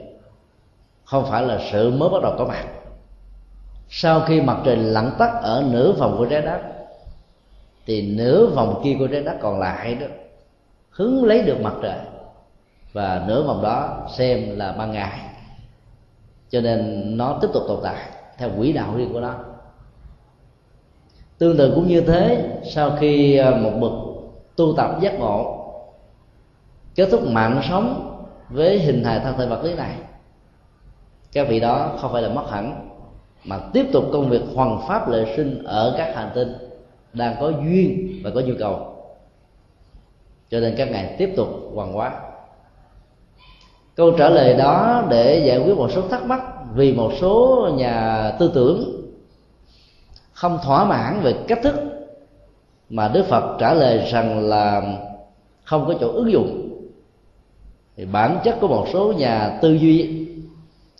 không phải là sự mới bắt đầu có mặt. Sau khi mặt trời lặn tắt ở nửa vòng của trái đất, thì nửa vòng kia của trái đất còn lại đó hứng lấy được mặt trời. Và nửa vòng đó xem là ban ngày. Cho nên nó tiếp tục tồn tại theo quỹ đạo riêng của nó. Tương tự cũng như thế, sau khi ờ, một bậc tu tập giác ngộ kết thúc mạng sống với hình hài thân thể vật lý này, các vị đó không phải là mất hẳn, mà tiếp tục công việc hoàn pháp lệ sinh ở các hành tinh đang có duyên và có nhu cầu. Cho nên các ngài tiếp tục hoàn hóa. Câu trả lời đó để giải quyết một số thắc mắc vì một số nhà tư tưởng không thỏa mãn về cách thức mà đức phật trả lời rằng là không có chỗ ứng dụng thì bản chất của một số nhà tư duy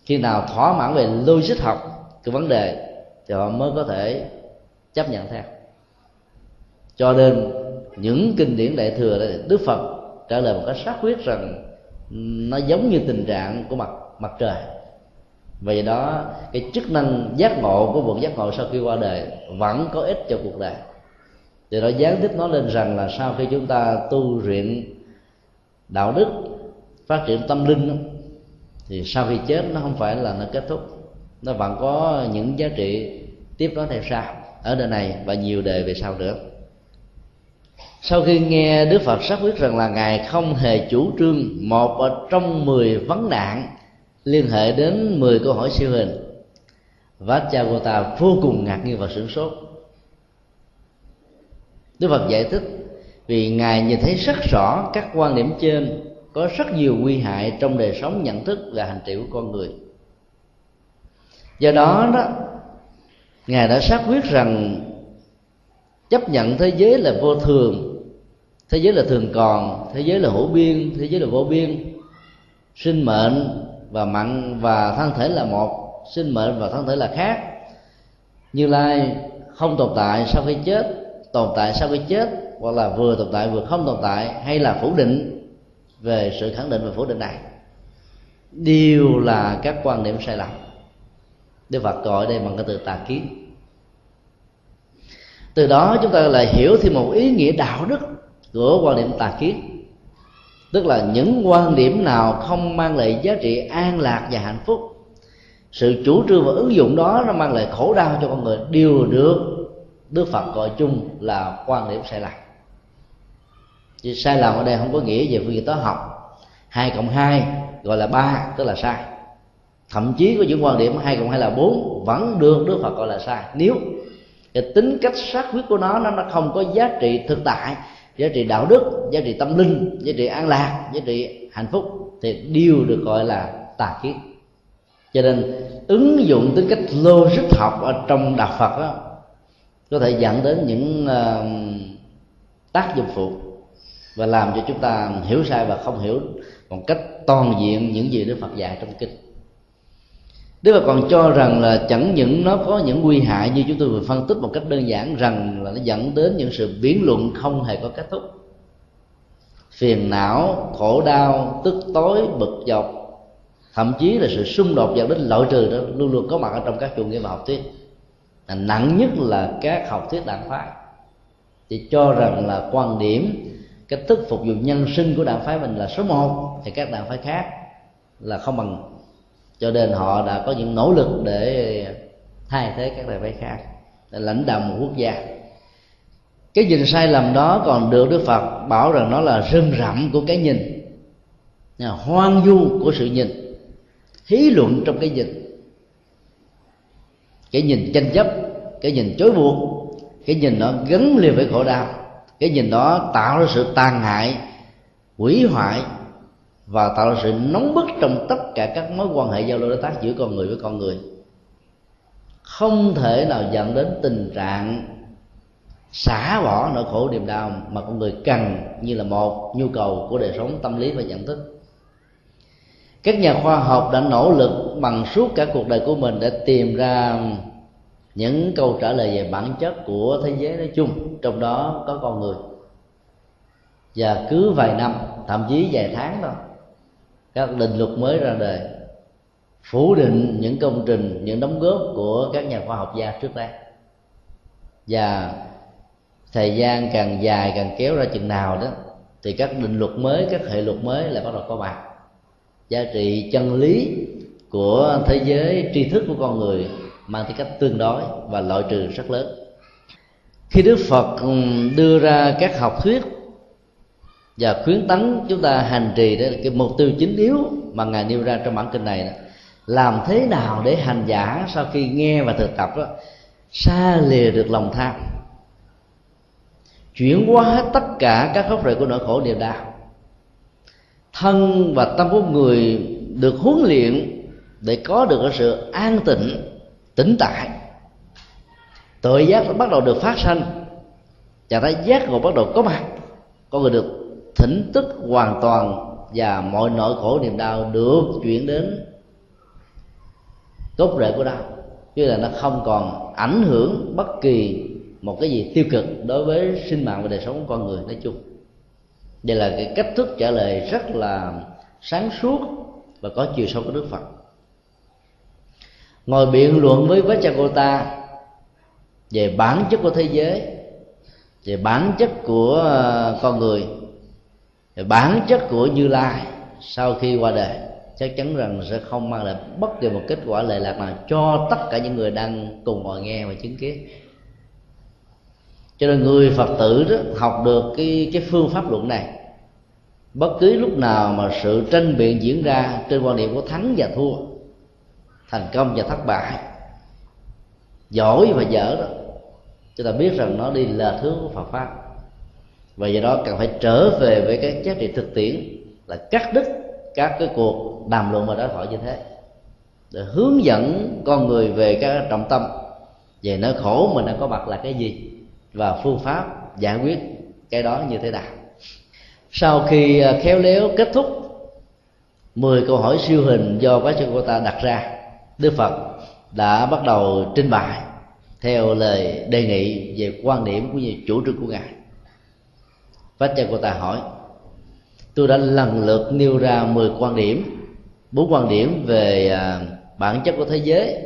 khi nào thỏa mãn về logic học cái vấn đề thì họ mới có thể chấp nhận theo. Cho nên những kinh điển đại thừa đấy đức phật trả lời một cách xác quyết rằng nó giống như tình trạng của mặt mặt trời. Vì đó, cái chức năng giác ngộ của bậc giác ngộ sau khi qua đời vẫn có ích cho cuộc đời. Thì nó gián tiếp nói lên rằng là sau khi chúng ta tu luyện đạo đức phát triển tâm linh thì sau khi chết, nó không phải là nó kết thúc. Nó vẫn có những giá trị tiếp đó theo sau, ở đời này và nhiều đời về sau nữa. Sau khi nghe đức phật xác quyết rằng là ngài không hề chủ trương một ở trong mười vấn nạn liên hệ đến mười câu hỏi siêu hình Vajragota vô cùng ngạc nhiên và sửng sốt. Đức Phật giải thích, vì ngài nhìn thấy rất rõ các quan điểm trên có rất nhiều nguy hại trong đời sống nhận thức và hành trì của con người. Do đó đó, ngài đã xác quyết rằng chấp nhận thế giới là vô thường, thế giới là thường còn, thế giới là hữu biên, thế giới là vô biên. Sinh mệnh và mặn và thân thể là một, sinh mệnh và thân thể là khác. Như lai không tồn tại sau khi chết, tồn tại sau khi chết, hoặc là vừa tồn tại vừa không tồn tại, hay là phủ định về sự khẳng định và phủ định này. Đều là các quan điểm sai lầm. Đức Phật gọi đây bằng cái từ tà kiến. Từ đó chúng ta lại hiểu thêm một ý nghĩa đạo đức của quan điểm tà kiến. Tức là những quan điểm nào không mang lại giá trị an lạc và hạnh phúc, sự chủ trương và ứng dụng đó nó mang lại khổ đau cho con người, đều được đức phật gọi chung là quan điểm sai lầm chứ sai lầm ở đây không có nghĩa về phương diện toán học. Hai cộng hai gọi là ba tức là sai. Thậm chí có những quan điểm hai cộng hai là bốn vẫn được đức phật gọi là sai. Nếu cái tính cách xác quyết của nó nó không có giá trị thực tại giá trị đạo đức giá trị tâm linh giá trị an lạc giá trị hạnh phúc thì đều được gọi là tà kiến. Cho nên ứng dụng tính cách logic học ở trong đạo phật đó, có thể dẫn đến những uh, tác dụng phụ và làm cho chúng ta hiểu sai và không hiểu một cách toàn diện những gì đức phật dạy trong kinh. Đức Phật còn cho rằng là chẳng những nó có những nguy hại như chúng tôi vừa phân tích một cách đơn giản rằng là nó dẫn đến những sự biến luận không hề có kết thúc. Phiền não, khổ đau, tức tối, bực dọc, thậm chí là sự xung đột dẫn đến loại trừ đó luôn luôn có mặt ở trong các chủ nghĩa và học thuyết. Nặng nhất là các học thuyết đảng phái. Thì cho rằng là quan điểm cách thức phục vụ nhân sinh của đạo phái mình là số một, thì các đạo phái khác là không bằng. Cho nên họ đã có những nỗ lực để thay thế các đạo phái khác, để lãnh đạo một quốc gia. Cái nhìn sai lầm đó còn được đức phật bảo rằng nó là rơm rậm của cái nhìn hoang du của sự nhìn, hí luận trong cái nhìn. Cái nhìn tranh chấp, cái nhìn chối buộc, cái nhìn nó gắn liền với khổ đau cái nhìn đó tạo ra sự tàn hại, hủy hoại và tạo ra sự nóng bức trong tất cả các mối quan hệ giao lưu đối tác giữa con người với con người. Không thể nào dẫn đến tình trạng xả bỏ nỗi khổ niềm đau mà con người cần như là một nhu cầu của đời sống tâm lý và nhận thức. Các nhà khoa học đã nỗ lực bằng suốt cả cuộc đời của mình để tìm ra những câu trả lời về bản chất của thế giới nói chung, trong đó có con người. Và cứ vài năm, thậm chí vài tháng thôi, các định luật mới ra đời, phủ định những công trình, những đóng góp của các nhà khoa học gia trước đây. Và thời gian càng dài càng kéo ra chừng nào đó, thì các định luật mới, các hệ luật mới lại bắt đầu có mặt. Giá trị chân lý của thế giới, tri thức của con người mang tính cách tương đối và loại trừ rất lớn. Khi đức phật đưa ra các học thuyết và khuyến tấn chúng ta hành trì đó là cái mục tiêu chính yếu mà ngài nêu ra trong bản kinh này đó, làm thế nào để hành giả sau khi nghe và thực tập đó, xa lìa được lòng tham, chuyển hóa tất cả các gốc rễ của nỗi khổ niềm đau. Thân và tâm của người được huấn luyện để có được sự an tịnh tĩnh tại. Tội giác bắt đầu được phát sanh, và thái giác ngộ bắt đầu có mặt. Con người được thỉnh tức hoàn toàn, và mọi nỗi khổ niềm đau được chuyển đến gốc rễ của đau chứ là nó không còn ảnh hưởng bất kỳ một cái gì tiêu cực đối với sinh mạng và đời sống của con người nói chung. Đây là cái cách thức trả lời rất là sáng suốt và có chiều sâu của đức phật ngồi biện luận với Vajragota về bản chất của thế giới, về bản chất của ờ, con người, về bản chất của như lai. Sau khi qua đời, chắc chắn rằng sẽ không mang lại bất kỳ một kết quả lệ lạc nào cho tất cả những người đang cùng ngồi nghe và chứng kiến. Cho nên người phật tử đó học được cái cái phương pháp luận này. Bất cứ lúc nào mà sự tranh biện diễn ra trên quan điểm của thắng và thua thành công và thất bại. Giỏi và dở đó. Chúng ta biết rằng nó đi là thứ của Phật pháp. Và do đó cần phải trở về với cái giá trị thực tiễn là cắt đứt các cái cuộc đàm luận và đối thoại như thế. Để hướng dẫn con người về các trọng tâm. Về nỗi khổ mình đang có mặt là cái gì. Và phương pháp giải quyết cái đó như thế nào. Sau khi à, khéo léo kết thúc 10 câu hỏi siêu hình do quá sư cô ta đặt ra đức phật đã bắt đầu trình bày theo lời đề nghị về quan điểm của như chủ trương của ngài. Phát cha cô ta hỏi, tôi đã lần lượt nêu ra 10 quan điểm, bốn quan điểm về à, bản chất của thế giới,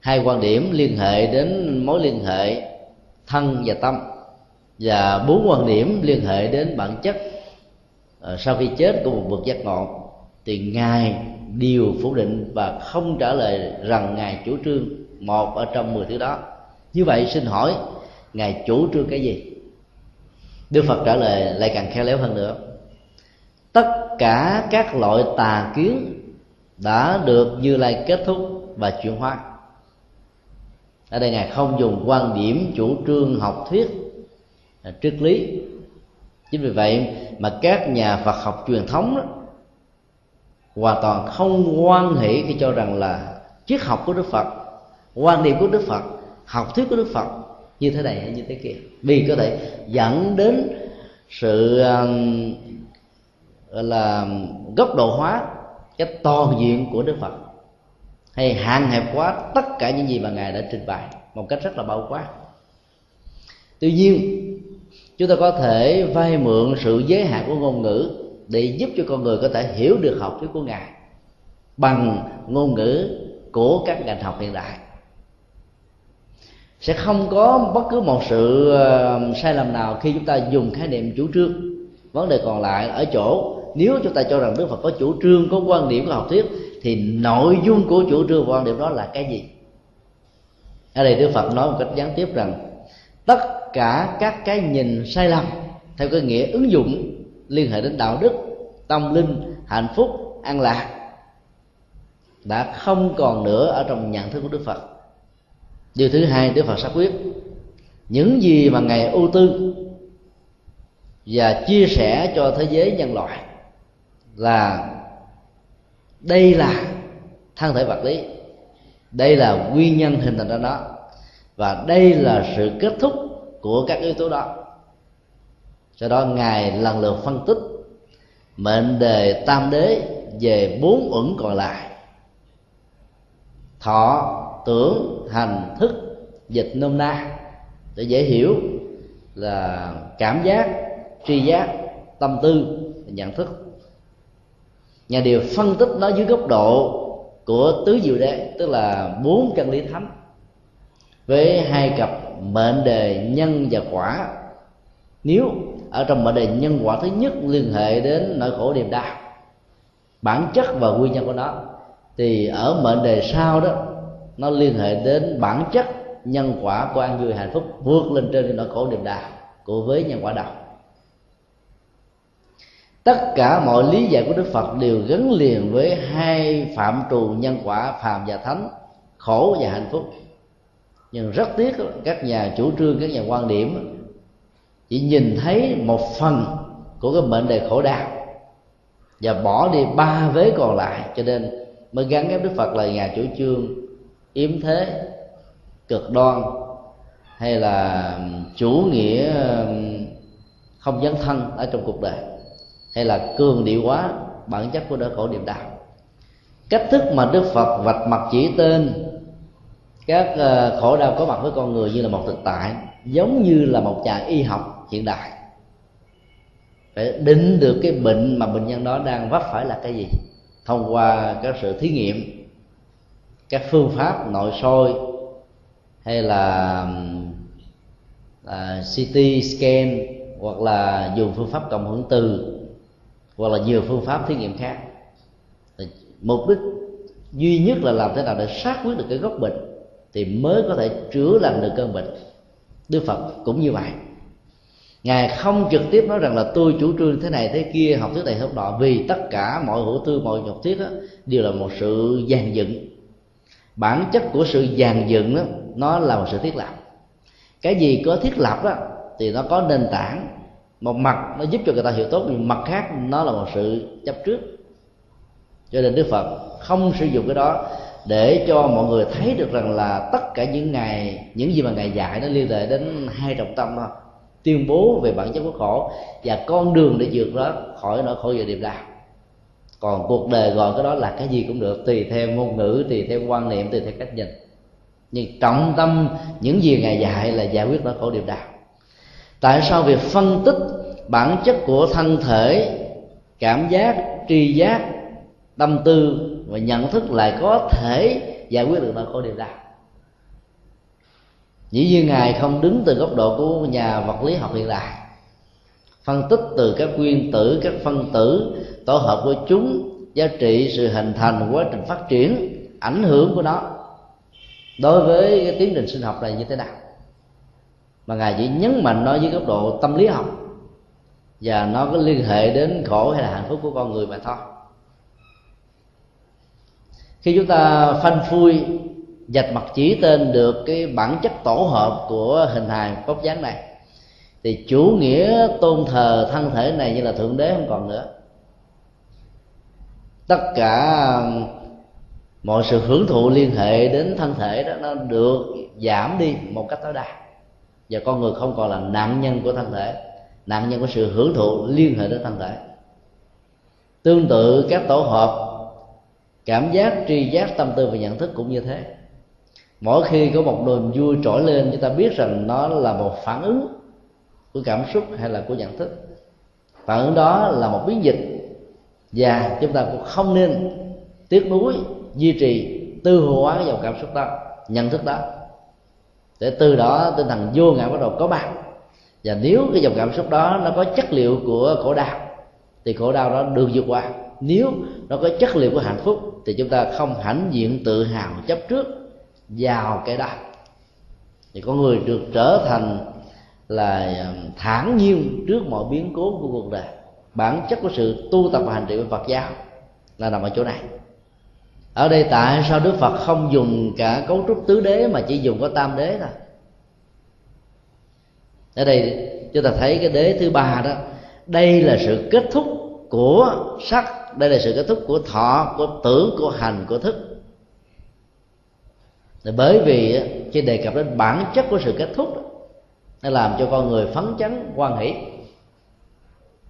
hai quan điểm liên hệ đến mối liên hệ thân và tâm, và bốn quan điểm liên hệ đến bản chất à, sau khi chết của một bậc giác ngộ, thì ngài đều phủ định và không trả lời rằng ngài chủ trương một ở trong mười thứ đó. Như vậy xin hỏi ngài chủ trương cái gì? Đức phật trả lời lại càng khéo léo hơn nữa. Tất cả các loại tà kiến đã được như lai kết thúc và chuyển hóa. Ở đây ngài không dùng quan điểm chủ trương học thuyết à, triết lý. Chính vì vậy mà các nhà phật học truyền thống đó, hoàn toàn không quan hệ khi cho rằng là triết học của đức phật, quan điểm của đức phật, học thuyết của đức phật như thế này hay như thế kia. Vì có thể dẫn đến sự um, gọi là, góc độ hóa cái toàn diện của đức phật. Hay hạn hẹp quá tất cả những gì mà ngài đã trình bày một cách rất là bao quát. Tuy nhiên, chúng ta có thể vay mượn sự giới hạn của ngôn ngữ để giúp cho con người có thể hiểu được học thuyết của ngài bằng ngôn ngữ của các ngành học hiện đại. Sẽ không có bất cứ một sự ờ, sai lầm nào khi chúng ta dùng khái niệm chủ trương. Vấn đề còn lại ở chỗ, nếu chúng ta cho rằng đức phật có chủ trương, có quan điểm, có học thuyết, thì nội dung của chủ trương và quan điểm đó là cái gì? Ở đây đức phật nói một cách gián tiếp rằng, tất cả các cái nhìn sai lầm theo cái nghĩa ứng dụng liên hệ đến đạo đức, tâm linh, hạnh phúc, an lạc đã không còn nữa ở trong nhận thức của đức phật. Điều thứ hai, đức phật xác quyết, những gì mà ngài ưu tư và chia sẻ cho thế giới nhân loại là đây là thân thể vật lý, đây là nguyên nhân hình thành ra đó và đây là sự kết thúc của các yếu tố đó sau đó ngài lần lượt phân tích mệnh đề tam đế về bốn uẩn còn lại. Thọ, tưởng, hành, thức, dịch, nôm na. Để dễ hiểu là cảm giác, tri giác, tâm tư nhận thức. Nhà điều phân tích nó dưới góc độ của tứ diệu đế, tức là bốn chân lý thánh, với hai cặp mệnh đề nhân và quả. Nếu ở trong mệnh đề nhân quả thứ nhất liên hệ đến nỗi khổ niềm đau, bản chất và nguyên nhân của nó, thì ở mệnh đề sau đó, nó liên hệ đến bản chất nhân quả của an vui hạnh phúc vượt lên trên nỗi khổ niềm đau của với nhân quả đầu. Tất cả mọi lý giải của đức phật đều gắn liền với hai phạm trù nhân quả phàm và thánh, khổ và hạnh phúc. Nhưng rất tiếc, các nhà chủ trương, các nhà quan điểm chỉ nhìn thấy một phần của cái mệnh đề khổ đau và bỏ đi ba vế còn lại, cho nên mới gắn ghép đức phật là nhà chủ trương yếm thế, cực đoan hay là chủ nghĩa không dấn thân ở trong cuộc đời hay là cường điệu quá bản chất của đỡ khổ niềm đạo cách thức mà đức phật vạch mặt chỉ tên các ờ, khổ đau có mặt với con người như là một thực tại, giống như là một nhà y học hiện đại. Phải định được cái bệnh mà bệnh nhân đó đang vấp phải là cái gì? Thông qua các sự thí nghiệm các phương pháp nội soi hay là à, uh, CT scan hoặc là dùng phương pháp cộng hưởng từ hoặc là nhiều phương pháp thí nghiệm khác. Mục đích duy nhất là làm thế nào để xác quyết được cái gốc bệnh thì mới có thể chữa lành được cơn bệnh. Đức phật cũng như vậy ngài không trực tiếp nói rằng là tôi chủ trương thế này thế kia học thuyết này học nọ vì tất cả mọi hữu tư mọi học thuyết đó, đều là một sự dàn dựng. Bản chất của sự dàn dựng đó, nó là một sự thiết lập. Cái gì có thiết lập đó thì nó có nền tảng. Một mặt nó giúp cho người ta hiểu tốt nhưng mặt khác nó là một sự chấp trước. Cho nên đức phật không sử dụng cái đó để cho mọi người thấy được rằng là tất cả những ngày những gì mà ngài dạy nó liên hệ đến hai trọng tâm thôi tuyên bố về bản chất của khổ và con đường để vượt đó khỏi nỗi khổ và niềm đau còn cuộc đời gọi cái đó là cái gì cũng được, tùy theo ngôn ngữ, tùy theo quan niệm, tùy theo cách nhìn. Nhưng trọng tâm những gì ngài dạy là giải quyết nỗi khổ niềm đau tại sao việc phân tích bản chất của thân thể, cảm giác, tri giác, tâm tư và nhận thức lại có thể giải quyết được nỗi khổ niềm đau dĩ nhiên ngài không đứng từ góc độ của nhà vật lý học hiện đại. Phân tích từ các nguyên tử, các phân tử, tổ hợp của chúng, giá trị sự hình thành quá trình phát triển, ảnh hưởng của nó. Đối với cái tiến trình sinh học này như thế nào? Mà ngài chỉ nhấn mạnh nó dưới góc độ tâm lý học. Và nó có liên hệ đến khổ hay là hạnh phúc của con người mà thôi. Khi chúng ta phanh phui dạch mặt chỉ tên được cái bản chất tổ hợp của hình hài bóc dáng này. Thì chủ nghĩa tôn thờ thân thể này như là thượng đế không còn nữa. Tất cả mọi sự hưởng thụ liên hệ đến thân thể đó, nó được giảm đi một cách tối đa. Và con người không còn là nạn nhân của thân thể, nạn nhân của sự hưởng thụ liên hệ đến thân thể. Tương tự các tổ hợp, cảm giác, tri giác, tâm tư và nhận thức cũng như thế mỗi khi có một niềm vui trỗi lên, chúng ta biết rằng nó là một phản ứng của cảm xúc hay là của nhận thức. Phản ứng đó là một biến dịch và chúng ta cũng không nên tiếc nuối duy trì, tư hóa cái dòng cảm xúc đó, nhận thức đó. Để từ đó tinh thần vô ngã bắt đầu có mặt. Và nếu cái dòng cảm xúc đó nó có chất liệu của khổ đau, thì khổ đau đó được vượt qua. Nếu nó có chất liệu của hạnh phúc, thì chúng ta không hãnh diện tự hào chấp trước vào cái đó. Thì con người được trở thành là ờ, thản nhiên trước mọi biến cố của cuộc đời. Bản chất của sự tu tập và hành trì của Phật giáo là nằm ở chỗ này. Ở đây tại sao Đức Phật không dùng cả cấu trúc tứ đế mà chỉ dùng có tam đế thôi? Ở đây chúng ta thấy cái đế thứ ba đó, đây là sự kết thúc của sắc, đây là sự kết thúc của thọ, của tưởng, của hành, của thức bởi vì khi đề cập đến bản chất của sự kết thúc nó làm cho con người phấn chấn quan hỷ.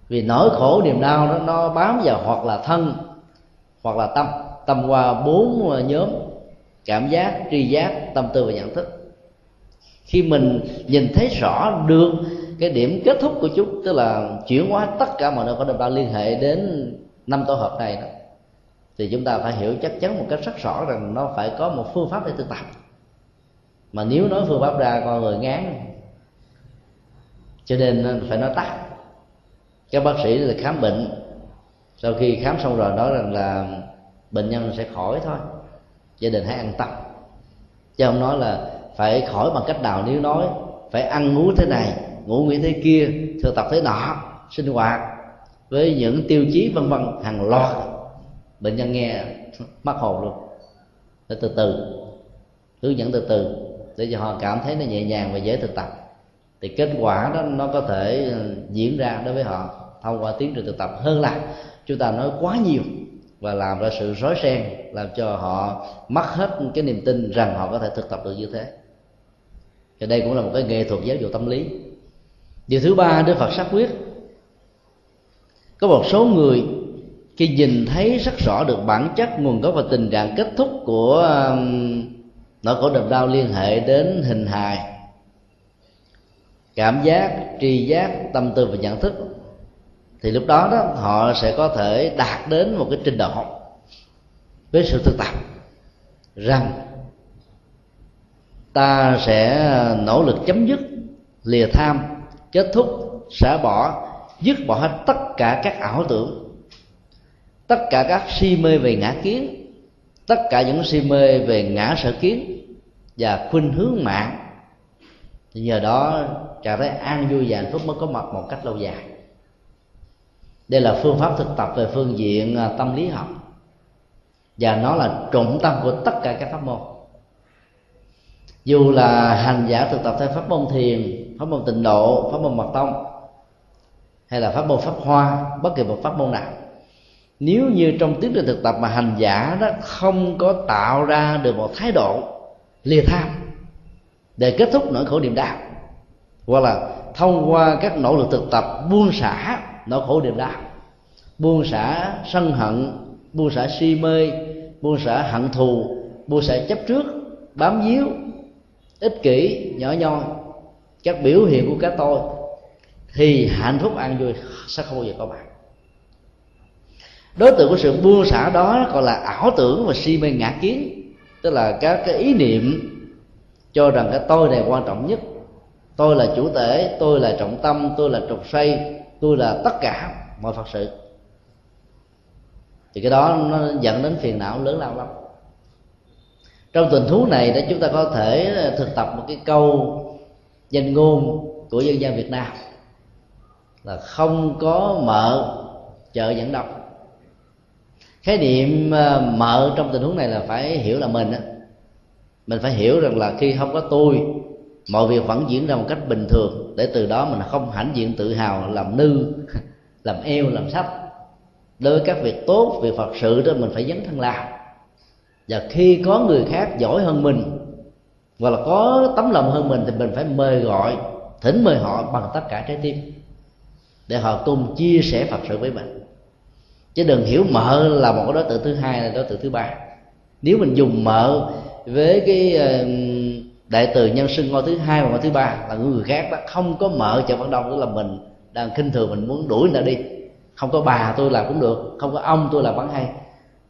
Vì nỗi khổ, niềm đau đó nó bám vào hoặc là thân, hoặc là tâm tâm qua bốn ờ, nhóm cảm giác, tri giác, tâm tư và nhận thức. Khi mình nhìn thấy rõ được cái điểm kết thúc của chúng, tức là chuyển hóa tất cả mọi nơi có đau liên hệ đến năm tổ hợp này đó thì chúng ta phải hiểu chắc chắn một cách rất rõ rằng nó phải có một phương pháp để thực tập. Mà nếu nói phương pháp ra con người ngán, cho nên phải nói tắt. Các bác sĩ là khám bệnh, sau khi khám xong rồi nói rằng là bệnh nhân sẽ khỏi thôi, gia đình hãy ăn tâm chứ không nói là phải khỏi bằng cách nào nếu nói phải ăn ngủ thế này, ngủ nghỉ thế kia, thực tập thế nọ, sinh hoạt với những tiêu chí vân vân hàng loạt bệnh nhân nghe mắc hồn luôn. Để từ từ, hướng dẫn từ từ, để cho họ cảm thấy nó nhẹ nhàng và dễ thực tập. Thì kết quả đó, nó có thể ờ, diễn ra đối với họ thông qua tiến trình thực tập. Hơn là, chúng ta nói quá nhiều và làm ra sự rối ren, làm cho họ mất hết cái niềm tin rằng họ có thể thực tập được như thế. Thì đây cũng là một cái nghệ thuật giáo dục tâm lý. Điều thứ ba, đức phật xác quyết. Có một số người khi nhìn thấy rất rõ được bản chất nguồn gốc và tình trạng kết thúc của um, nỗi khổ niềm đau liên hệ đến hình hài, cảm giác, tri giác, tâm tư và nhận thức, thì lúc đó đó, họ sẽ có thể đạt đến một cái trình độ với sự thực tập rằng ta sẽ nỗ lực chấm dứt lìa tham, kết thúc xả bỏ, dứt bỏ hết tất cả các ảo tưởng tất cả các si mê về ngã kiến, tất cả những si mê về ngã sở kiến và khuynh hướng mạng. Nhờ đó trạng thái an vui và hạnh phúc mới có mặt một cách lâu dài. Đây là phương pháp thực tập về phương diện à, tâm lý học. Và nó là trọng tâm của tất cả các pháp môn. Dù là hành giả thực tập theo pháp môn thiền, pháp môn tịnh độ, pháp môn mật tông, hay là pháp môn pháp hoa, bất kỳ một pháp môn nào nếu như trong tiến trình thực tập mà hành giả đó không có tạo ra được một thái độ lìa tham để kết thúc nỗi khổ niềm đau, hoặc là thông qua các nỗ lực thực tập buông xả nỗi khổ niềm đau, buông xả sân hận, buông xả si mê, buông xả hận thù, buông xả chấp trước, bám víu, ích kỷ, nhỏ nhoi, các biểu hiện của cái tôi, thì hạnh phúc an vui sẽ không bao giờ có mặt đối tượng của sự buông xả đó còn là ảo tưởng và si mê ngã kiến. Tức là các cái ý niệm cho rằng cái tôi này quan trọng nhất. Tôi là chủ thể, tôi là trọng tâm, tôi là trục xoay, tôi là tất cả mọi phật sự. Thì cái đó nó dẫn đến phiền não lớn lao lắm. Trong tình huống này để chúng ta có thể thực tập một cái câu danh ngôn của dân gian Việt Nam là không có mợ, chợ dẫn đọc khái niệm mở mợ trong tình huống này là phải hiểu là mình á. Mình phải hiểu rằng là khi không có tôi, mọi việc vẫn diễn ra một cách bình thường, để từ đó mình không hãnh diện tự hào làm nư, làm eo, làm sách đối với các việc tốt, việc phật sự đó mình phải dấn thân làm. Và khi có người khác giỏi hơn mình, hoặc là có tấm lòng hơn mình, thì mình phải mời gọi, thỉnh mời họ bằng tất cả trái tim, để họ cùng chia sẻ phật sự với mình chứ đừng hiểu mợ là một cái đối tượng thứ hai là đối tượng thứ ba. Nếu mình dùng mợ với cái ờ, đại từ nhân sinh ngôi thứ hai và ngôi thứ ba là người khác đó, không có mợ chợ văn đông tức là mình đang khinh thường, mình muốn đuổi người ta đi. Không có bà tôi làm cũng được, không có ông tôi làm vẫn hay.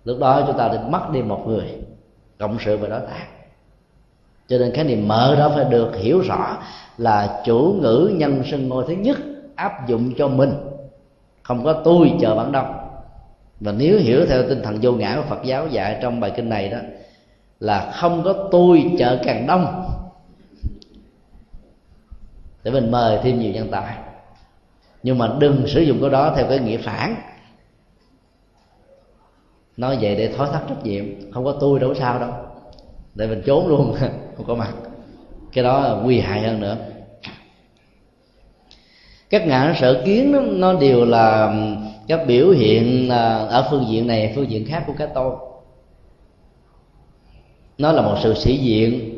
Lúc đó chúng ta định mất đi một người, cộng sự và đối tác. Cho nên cái niệm mợ đó phải được hiểu rõ là chủ ngữ nhân sinh ngôi thứ nhất áp dụng cho mình. Không có tôi chờ bản đông và nếu hiểu theo tinh thần vô ngã của Phật giáo dạy trong bài kinh này đó, là không có tôi chợ càng đông. Để mình mời thêm nhiều nhân tài. Nhưng mà đừng sử dụng cái đó theo cái nghĩa phản. Nói vậy để thói thắt trách nhiệm, không có tôi đâu sao đâu. Để mình trốn luôn, không có mặt. Cái đó là nguy hại hơn nữa. Các ngã sở kiến nó đều là các biểu hiện à, ở phương diện này phương diện khác của cái tôi. Nó là một sự sĩ diện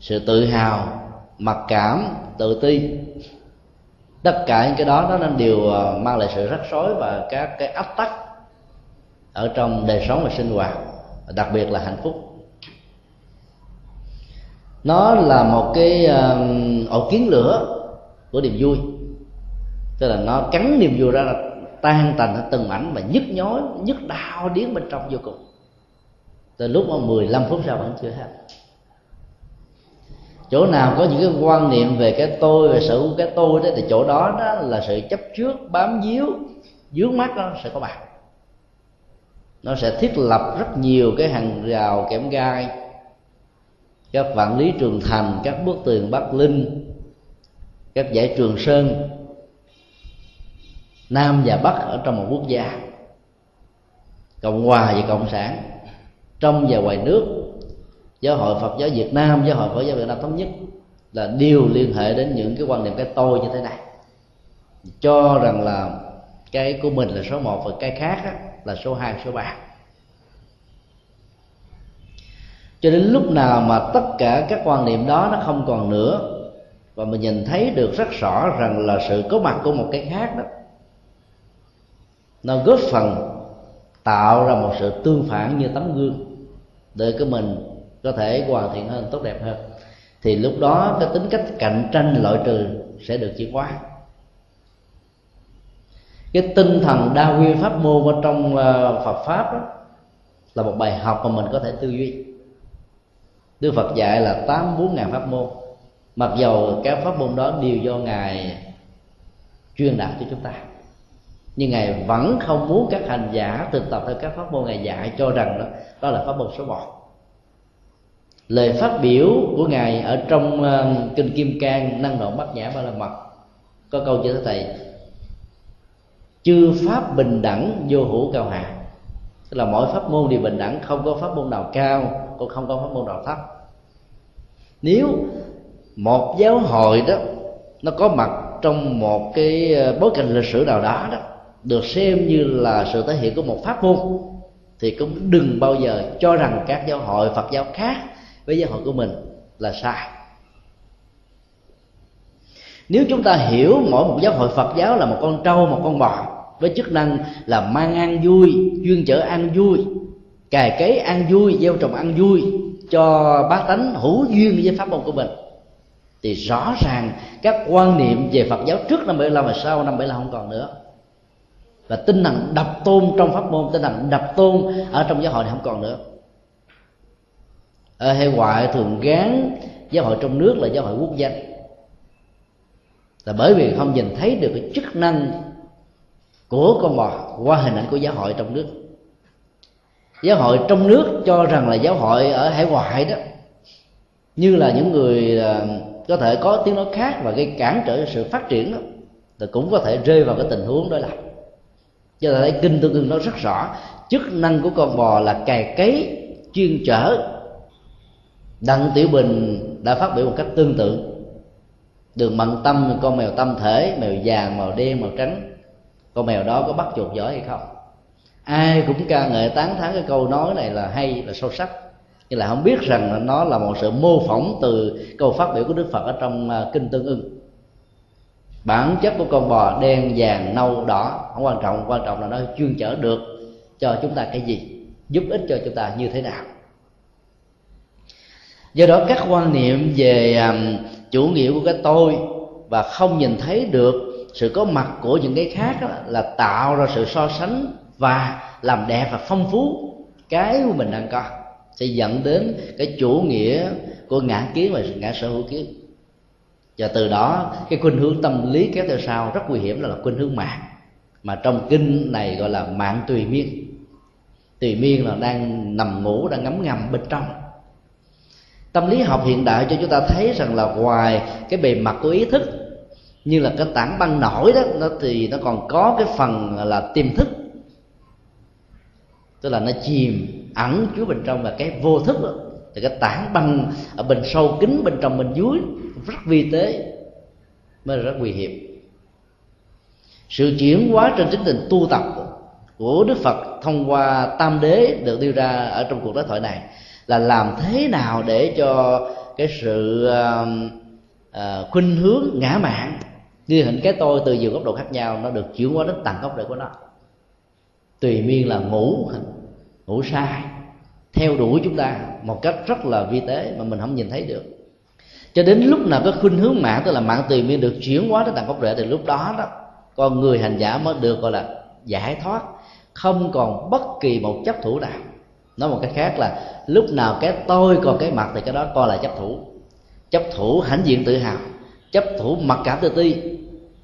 sự tự hào mặc cảm tự ti. Tất cả những cái đó nó nên đều à, mang lại sự rắc rối và các cái áp tắc ở trong đời sống và sinh hoạt đặc biệt là hạnh phúc. Nó là một cái uh, ổ kiến lửa của niềm vui. Tức là nó cắn niềm vui ra tan tành từng mảnh và nhức nhói nhức đau điếng bên trong vô cùng. Từ lúc mà 15 phút sau vẫn chưa hết. Chỗ nào có những cái quan niệm về cái tôi, về sự cái tôi đó, thì chỗ đó đó là sự chấp trước, bám víu, dướng mắt nó sẽ có mặt. Nó sẽ thiết lập rất nhiều cái hàng rào kẽm gai. Các vạn lý trường thành, các bức tường bắc linh, các giải trường sơn nam và bắc ở trong một quốc gia. Cộng hòa và cộng sản. Trong và ngoài nước. Giáo hội phật giáo việt nam giáo hội phật giáo việt nam thống nhất là đều liên hệ đến những cái quan niệm cái tôi như thế này. Cho rằng là cái của mình là số 1 và cái khác á, là số 2, số 3 cho đến lúc nào mà tất cả các quan niệm đó nó không còn nữa và mình nhìn thấy được rất rõ rằng là sự có mặt của một cái khác đó nó góp phần tạo ra một sự tương phản như tấm gương để cái mình có thể hoàn thiện hơn tốt đẹp hơn. Thì lúc đó cái tính cách cạnh tranh loại trừ sẽ được chuyển hóa. Cái tinh thần đa nguyên pháp môn ở trong à, Phật pháp đó, là một bài học mà mình có thể tư duy. Đức Phật dạy là tám bốn ngàn pháp môn. Mặc dầu các pháp môn đó đều do ngài truyền đạt cho chúng ta nhưng ngài vẫn không muốn các hành giả thực tập theo các pháp môn ngài dạy cho rằng đó đó là pháp môn số một. Lời phát biểu của ngài ở trong uh, kinh kim cang năng động bát nhã ba la mật có câu như thế này chư pháp bình đẳng vô hữu cao hạ. Tức là mỗi pháp môn đều bình đẳng không có pháp môn nào cao cũng không có pháp môn nào thấp. Nếu một giáo hội đó nó có mặt trong một cái ờ, bối cảnh lịch sử nào đó đó được xem như là sự thể hiện của một pháp môn, thì cũng đừng bao giờ cho rằng các giáo hội phật giáo khác với giáo hội của mình là sai. Nếu chúng ta hiểu mỗi một giáo hội phật giáo là một con trâu, một con bò, với chức năng là mang ăn vui, chuyên chở ăn vui cài cấy ăn vui, gieo trồng ăn vui, cho bác tánh hữu duyên với pháp môn của mình, thì rõ ràng các quan niệm về Phật giáo trước năm 75 và sau năm 75 không còn nữa và tinh thần đập tôn trong pháp môn, tinh thần đập tôn ở trong giáo hội này không còn nữa. Ở hệ ngoại thường gán giáo hội trong nước là giáo hội quốc danh là bởi vì không nhìn thấy được cái chức năng của con bò qua hình ảnh của giáo hội trong nước. Giáo hội trong nước cho rằng là giáo hội ở hải ngoại đó, như là những người à, có thể có tiếng nói khác và gây cản trở sự phát triển đó, thì cũng có thể rơi vào cái tình huống đó là cho thấy kinh tương ưng nó rất rõ, chức năng của con bò là cày cấy, chuyên chở. Đặng tiểu bình đã phát biểu một cách tương tự. Đường mận tâm, con mèo tâm thể, mèo vàng màu đen màu trắng. Con mèo đó có bắt chuột giỏi hay không? Ai cũng ca ngợi tán thán cái câu nói này là hay, là sâu sắc. Nhưng là không biết rằng nó là một sự mô phỏng từ câu phát biểu của đức phật ở trong à, kinh tương ưng bản chất của con bò đen vàng nâu đỏ không quan trọng. Quan trọng là nó chuyên chở được cho chúng ta cái gì giúp ích cho chúng ta như thế nào. Do đó các quan niệm về um, chủ nghĩa của cái tôi và không nhìn thấy được sự có mặt của những cái khác đó, là tạo ra sự so sánh và làm đẹp và phong phú cái của mình đang có sẽ dẫn đến cái chủ nghĩa của ngã kiến và ngã sở hữu kiến và từ đó cái khuynh hướng tâm lý kéo theo sau rất nguy hiểm là, là khuynh hướng mạng. Mà trong kinh này gọi là mạng tùy miên. Tùy miên là đang nằm ngủ đang ngấm ngầm bên trong. Tâm lý học hiện đại cho chúng ta thấy rằng là ngoài cái bề mặt của ý thức như là cái tảng băng nổi đó nó thì nó còn có cái phần là tiềm thức. Tức là nó chìm ẩn chứa bên trong và cái vô thức đó. Thì cái tảng băng ở bên sâu kín bên trong bên dưới rất vi tế mới là rất nguy hiểm. Sự chuyển hóa trên chính tình tu tập của đức phật thông qua tam đế được đưa ra ở trong cuộc đối thoại này là làm thế nào để cho cái sự uh, khuynh hướng ngã mạng như hình cái tôi từ nhiều góc độ khác nhau nó được chuyển hóa đến tầng gốc độ của nó. Tùy miên là ngủ ngủ sai theo đuổi chúng ta một cách rất là vi tế mà mình không nhìn thấy được cho đến lúc nào cái khuynh hướng mạng, tức là mạng tùy miên được chuyển hóa đến tầng gốc rễ, thì lúc đó đó, con người hành giả mới được gọi là giải thoát, không còn bất kỳ một chấp thủ nào. Nói một cách khác là, lúc nào cái tôi còn cái mặt thì cái đó coi là chấp thủ. Chấp thủ hãnh diện tự hào, chấp thủ mặc cảm tự ti,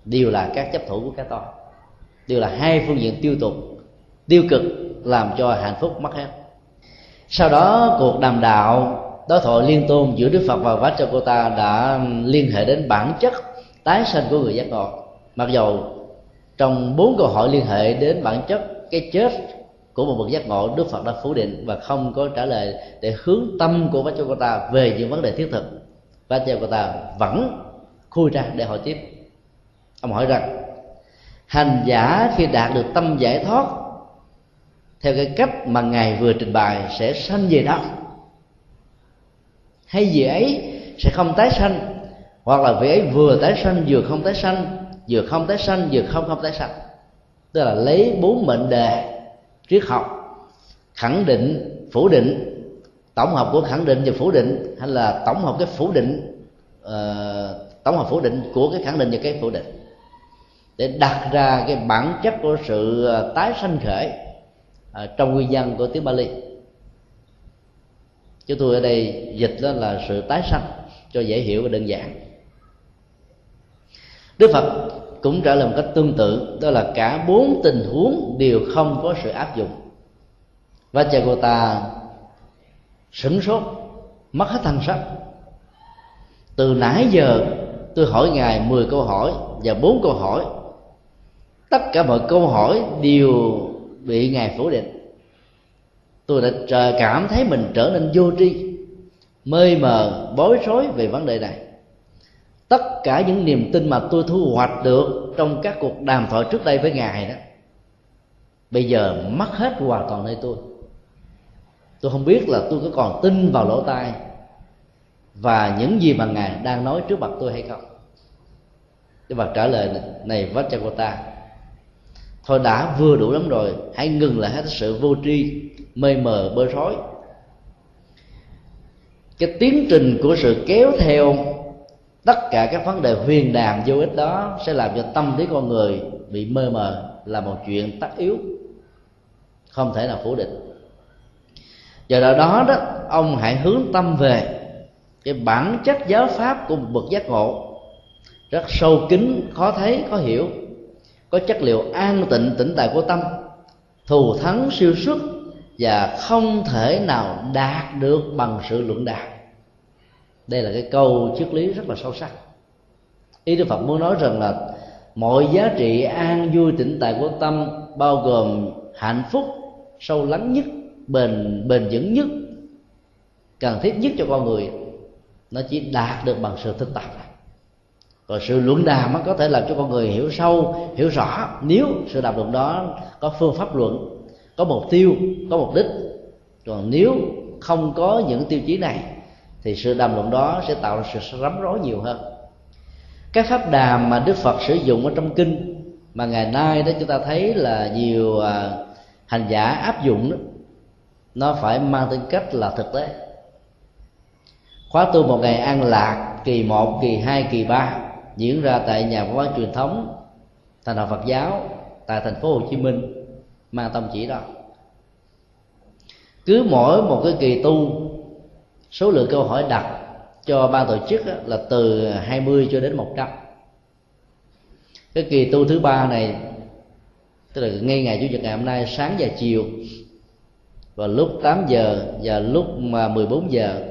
đều là các chấp thủ của cái tôi. Đều là hai phương diện tiêu tục tiêu cực làm cho hạnh phúc mất hết. Sau đó, cuộc đàm đạo đối thoại liên tôn giữa đức phật và vajrayakota đã liên hệ đến bản chất, tái sanh của người giác ngộ. Mặc dầu trong bốn câu hỏi liên hệ đến bản chất, cái chết của một bậc giác ngộ, đức phật đã phủ định và không có trả lời để hướng tâm của vajrayakota về những vấn đề thiết thực. Vajrayakota vẫn khui ra để hỏi tiếp. Ông hỏi rằng, hành giả khi đạt được tâm giải thoát, theo cái cách mà ngài vừa trình bày sẽ sanh về đâu? Hay gì ấy sẽ không tái sanh hoặc là vị ấy vừa tái sanh vừa không tái sanh vừa không tái sanh vừa không không tái sanh. Tức là lấy bốn mệnh đề triết học khẳng định phủ định. Tổng hợp của khẳng định và phủ định hay là tổng hợp cái phủ định uh, tổng hợp phủ định của cái khẳng định và cái phủ định. Để đặt ra cái bản chất của sự ờ, tái sanh khởi uh, trong nguyên văn của tiếng Bali chứ tôi ở đây dịch đó là sự tái sanh, cho dễ hiểu và đơn giản. Đức Phật cũng trả lời một cách tương tự, đó là cả bốn tình huống đều không có sự áp dụng. Và cha cô ta sửng sốt, mất hết thân sắc. Từ nãy giờ tôi hỏi ngài 10 câu hỏi và bốn câu hỏi. Tất cả mọi câu hỏi đều bị ngài phủ định tôi đã cảm thấy mình trở nên vô tri, mê mờ, bối rối về vấn đề này. Tất cả những niềm tin mà tôi thu hoạch được trong các cuộc đàm thoại trước đây với ngài đó, bây giờ mất hết hoàn toàn nơi tôi. Tôi không biết là tôi có còn tin vào lỗ tai và những gì mà ngài đang nói trước mặt tôi hay không. Đức Phật trả lời này Vajragota thôi đã vừa đủ lắm rồi, hãy ngừng lại hết sự vô tri mê mờ bơ rối. Cái tiến trình của sự kéo theo tất cả các vấn đề huyền đàm vô ích đó sẽ làm cho tâm trí con người bị mơ mờ là một chuyện tất yếu, không thể nào phủ định. Do đó đó đó, ông hãy hướng tâm về cái bản chất giáo pháp của một bậc giác ngộ rất sâu kín, khó thấy, khó hiểu, có chất liệu an tịnh tĩnh tại của tâm, thù thắng siêu xuất và không thể nào đạt được bằng sự luận đạt. Đây là cái câu triết lý rất là sâu sắc. Ý đức phật muốn nói rằng là mọi giá trị an vui tĩnh tại của tâm, bao gồm hạnh phúc sâu lắng nhất, bền bền vững nhất, cần thiết nhất cho con người, nó chỉ đạt được bằng sự thực tập còn sự luận đàm nó có thể làm cho con người hiểu sâu, hiểu rõ. Nếu sự đàm luận đó có phương pháp luận có mục tiêu có mục đích. Còn nếu không có những tiêu chí này thì sự đàm luận đó sẽ tạo ra sự rắm rối nhiều hơn. Các pháp đàm mà đức phật sử dụng ở trong kinh mà ngày nay đó chúng ta thấy là nhiều à, hành giả áp dụng đó, nó phải mang tính cách là thực tế. Khóa tu một ngày an lạc kỳ 1, kỳ 2, kỳ 3 diễn ra tại nhà văn hóa truyền thống thành đạo Phật giáo tại thành phố Hồ Chí Minh mang tâm chỉ đó. Cứ mỗi một cái kỳ tu, số lượng câu hỏi đặt cho ban tổ chức là từ 20 cho đến 100 cái kỳ tu thứ ba này, tức là ngay ngày chủ nhật ngày hôm nay, sáng và chiều, và lúc 8 giờ và lúc mà 14 giờ,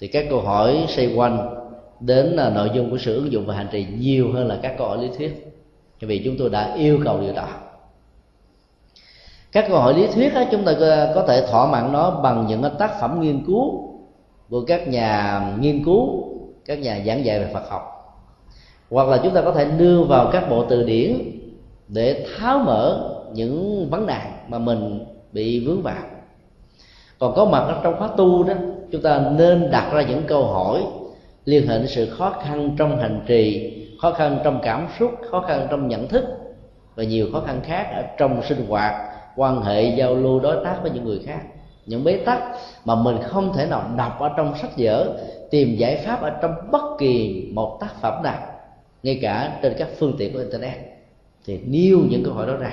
thì các câu hỏi xoay quanh đến là nội dung của sự ứng dụng và hành trì nhiều hơn là các câu hỏi lý thuyết. Vì chúng tôi đã yêu cầu điều đó các câu hỏi lý thuyết đó, chúng ta có thể thỏa mãn nó bằng những tác phẩm nghiên cứu của các nhà nghiên cứu các nhà giảng dạy về Phật học. Hoặc là chúng ta có thể đưa vào các bộ từ điển để tháo mở những vấn nạn mà mình bị vướng vào. Còn có mặt ở trong khóa tu đó chúng ta nên đặt ra những câu hỏi liên hệ đến sự khó khăn trong hành trì khó khăn trong cảm xúc khó khăn trong nhận thức và nhiều khó khăn khác ở trong sinh hoạt quan hệ giao lưu đối tác với những người khác, những bế tắc mà mình không thể nào đọc ở trong sách vở, tìm giải pháp ở trong bất kỳ một tác phẩm nào, ngay cả trên các phương tiện của internet. Thì nêu những câu hỏi đó ra.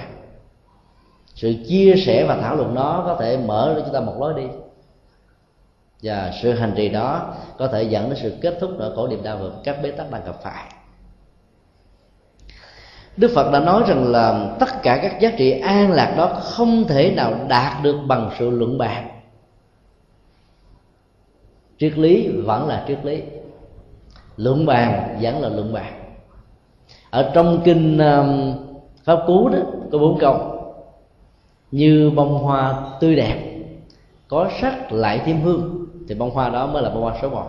Sự chia sẻ và thảo luận đó có thể mở cho chúng ta một lối đi. Và sự hành trì đó có thể dẫn đến sự kết thúc nỗi khổ niềm đau vượt các bế tắc đang gặp phải. Đức Phật đã nói rằng là tất cả các giá trị an lạc đó không thể nào đạt được bằng sự luận bàn. Triết lý vẫn là triết lý, luận bàn vẫn là luận bàn. Ở trong kinh um, pháp cú đó, có bốn câu, như bông hoa tươi đẹp, có sắc lại thêm hương. Thì bông hoa đó mới là bông hoa số một.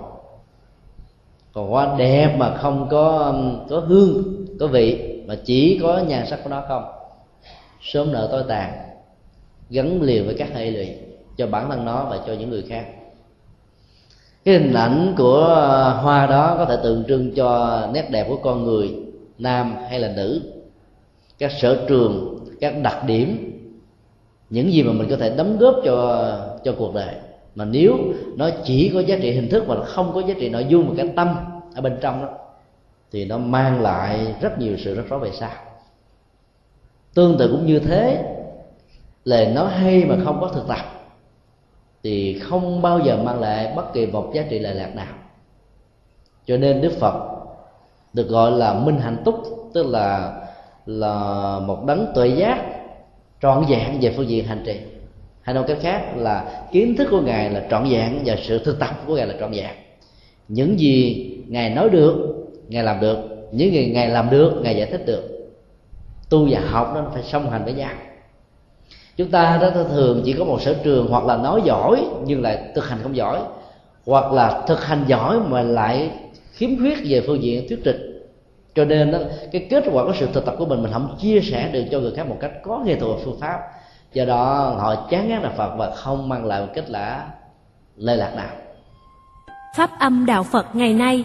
Còn hoa đẹp mà không có um, có hương, có vị mà chỉ có nhan sắc của nó không. Sớm nở tối tàn, gắn liền với các hệ lụy cho bản thân nó và cho những người khác. Cái hình ảnh của ờ, hoa đó có thể tượng trưng cho nét đẹp của con người, nam hay là nữ. Các sở trường, các đặc điểm, những gì mà mình có thể đóng góp cho cho cuộc đời. Mà nếu nó chỉ có giá trị hình thức mà không có giá trị nội dung và cái tâm ở bên trong đó thì nó mang lại rất nhiều sự rắc rối về sau. Tương tự cũng như thế, lời nói hay mà không có thực tập thì không bao giờ mang lại bất kỳ một giá trị lợi lạc nào. Cho nên đức phật được gọi là minh hạnh túc, tức là là một đấng tuệ giác trọn vẹn về phương diện hành trì. Hay nói cách khác là kiến thức của ngài là trọn vẹn và sự thực tập của ngài là trọn vẹn. Những gì ngài nói được ngài làm được. Những gì ngài làm được ngài giải thích được. Tu và học nó phải song hành với nhau. Chúng ta đó thường chỉ có một sở trường hoặc là nói giỏi nhưng lại thực hành không giỏi hoặc là thực hành giỏi mà lại khiếm khuyết về phương diện thuyết trình. Cho nên đó, cái kết quả của sự thực tập của mình mình không chia sẻ được cho người khác một cách có nghệ thuật phương pháp. Do đó họ chán ngán đạo phật và không mang lại một kết quả lệ lạc nào. Pháp âm đạo phật ngày nay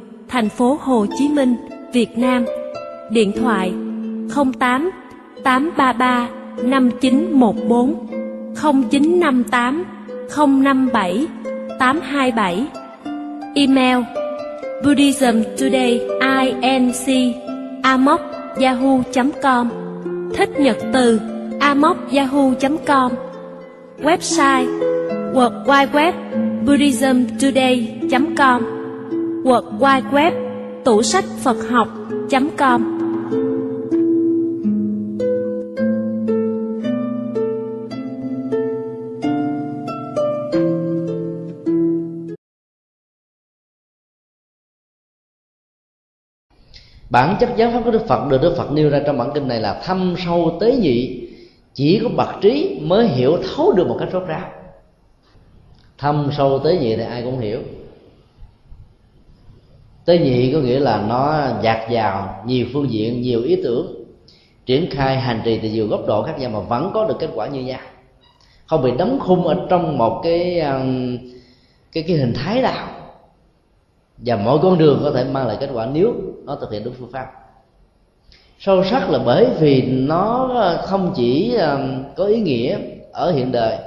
thành phố Hồ Chí Minh, Việt Nam. Điện thoại 08 833 5914 0958 057 827 Email Buddhism Today inc amok yahoo.com Thích nhật từ amok yahoo.com Website World Wide Web buddhismtoday.com World Wide Web, tủ sách Phật học.com bản chất giáo pháp của đức phật được đức phật nêu ra trong bản kinh này là thâm sâu tế nhị. Chỉ có bậc trí mới hiểu thấu được một cách rốt ráo. Thâm sâu tế nhị thì ai cũng hiểu tế nhị có nghĩa là nó dạt vào nhiều phương diện, nhiều ý tưởng, triển khai hành trì từ nhiều góc độ khác nhau mà vẫn có được kết quả như nhau. Không bị đóng khung ở trong một cái um, cái cái hình thái nào. Và mỗi con đường có thể mang lại kết quả nếu nó thực hiện đúng phương pháp. Sâu sắc là bởi vì nó không chỉ um, có ý nghĩa ở hiện đời,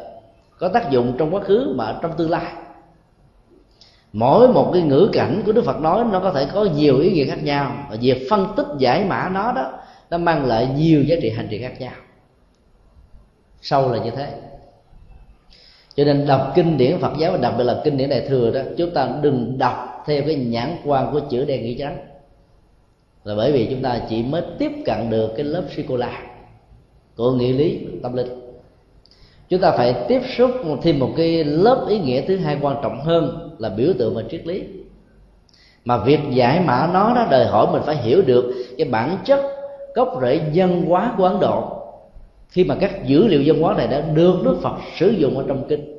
có tác dụng trong quá khứ mà trong tương lai mỗi một cái ngữ cảnh của đức phật nói, nó có thể có nhiều ý nghĩa khác nhau. Và việc phân tích, giải mã nó đó, nó mang lại nhiều giá trị hành trì khác nhau. Sâu là như thế. Cho nên đọc kinh điển phật giáo, và đặc biệt là kinh điển đại thừa đó, chúng ta đừng đọc theo cái nhãn quan của chữ đen nghĩ trắng. Là bởi vì chúng ta chỉ mới tiếp cận được cái lớp sô cô la của nghĩa lý, tâm linh chúng ta phải tiếp xúc thêm một cái lớp ý nghĩa thứ hai quan trọng hơn là biểu tượng và triết lý. Mà việc giải mã nó đó, đòi hỏi mình phải hiểu được cái bản chất gốc rễ dân hóa của ấn độ. Khi mà các dữ liệu dân hóa này đã được đức phật sử dụng ở trong kinh,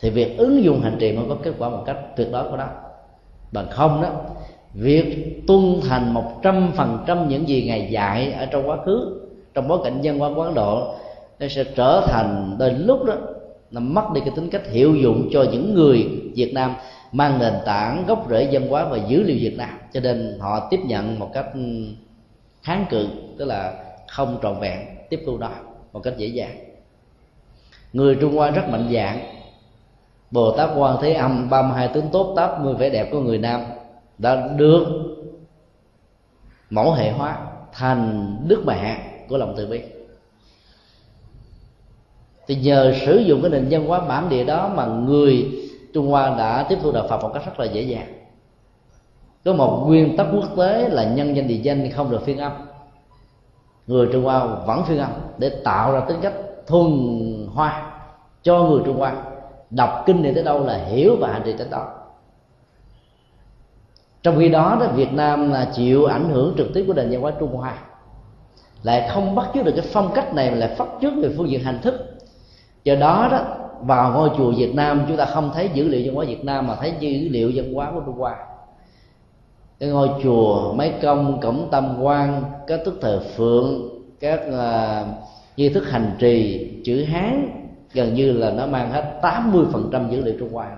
thì việc ứng dụng hành trì mới có kết quả một cách tuyệt đối của nó. Bằng không đó, việc tuân thành một trăm phần trăm những gì ngài dạy ở trong quá khứ, trong bối cảnh dân hóa của ấn độ nó sẽ trở thành đến lúc đó, nó mất đi cái tính cách hiệu dụng cho những người Việt Nam mang nền tảng gốc rễ dân hóa và dữ liệu Việt Nam. Cho nên họ tiếp nhận một cách ừ, kháng cự, tức là không trọn vẹn tiếp thu đó một cách dễ dàng. Người Trung Hoa rất mạnh dạng. Bồ Tát Quan Thế Âm 32 tướng tốt 80 vẻ đẹp của người Nam đã được mẫu hệ hóa thành đức mẹ của lòng từ bi thì nhờ sử dụng cái nền văn hóa bản địa đó mà người Trung Hoa đã tiếp thu đạo Phật một cách rất là dễ dàng. Có một nguyên tắc quốc tế là nhân danh địa danh không được phiên âm. Người Trung Hoa vẫn phiên âm để tạo ra tính cách thuần hoa cho người Trung Hoa. Đọc kinh này tới đâu là hiểu và hành trì tới đó. Trong khi đó đó, Việt Nam là chịu ảnh hưởng trực tiếp của nền văn hóa Trung Hoa. Lại không bắt chước được cái phong cách này mà lại phát trước về phương diện hành thức do đó đó vào ngôi chùa Việt Nam chúng ta không thấy dữ liệu văn hóa Việt Nam mà thấy dữ liệu văn hóa của Trung Hoa. Cái ngôi chùa mấy công cổng tam quan các tức thờ phượng các uh, nghi thức hành trì chữ hán gần như là nó mang hết 80% dữ liệu Trung Hoa.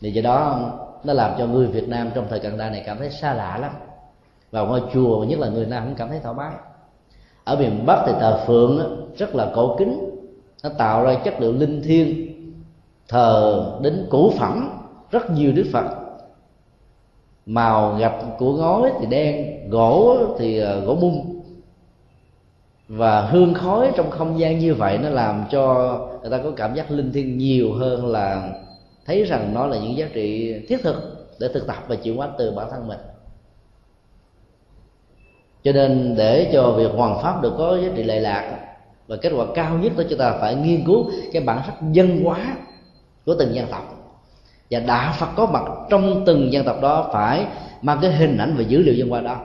Thì do đó nó làm cho người Việt Nam trong thời cận đại này cảm thấy xa lạ lắm. Vào ngôi chùa nhất là người Nam cũng cảm thấy thoải mái. Ở miền Bắc thì thờ phượng rất là cổ kính nó tạo ra chất liệu linh thiêng, thờ đến cổ phẩm rất nhiều đức phật. Màu gạch của ngói thì đen, gỗ thì ờ, gỗ mung và hương khói trong không gian như vậy nó làm cho người ta có cảm giác linh thiêng nhiều hơn là thấy rằng nó là những giá trị thiết thực để thực tập và chuyển hóa từ bản thân mình. Cho nên để cho việc hoàn pháp được có giá trị lệ lạc và kết quả cao nhất đó chúng ta phải nghiên cứu cái bản sắc dân hóa của từng dân tộc. Và đạo phật có mặt trong từng dân tộc đó phải mang cái hình ảnh và dữ liệu dân hóa đó.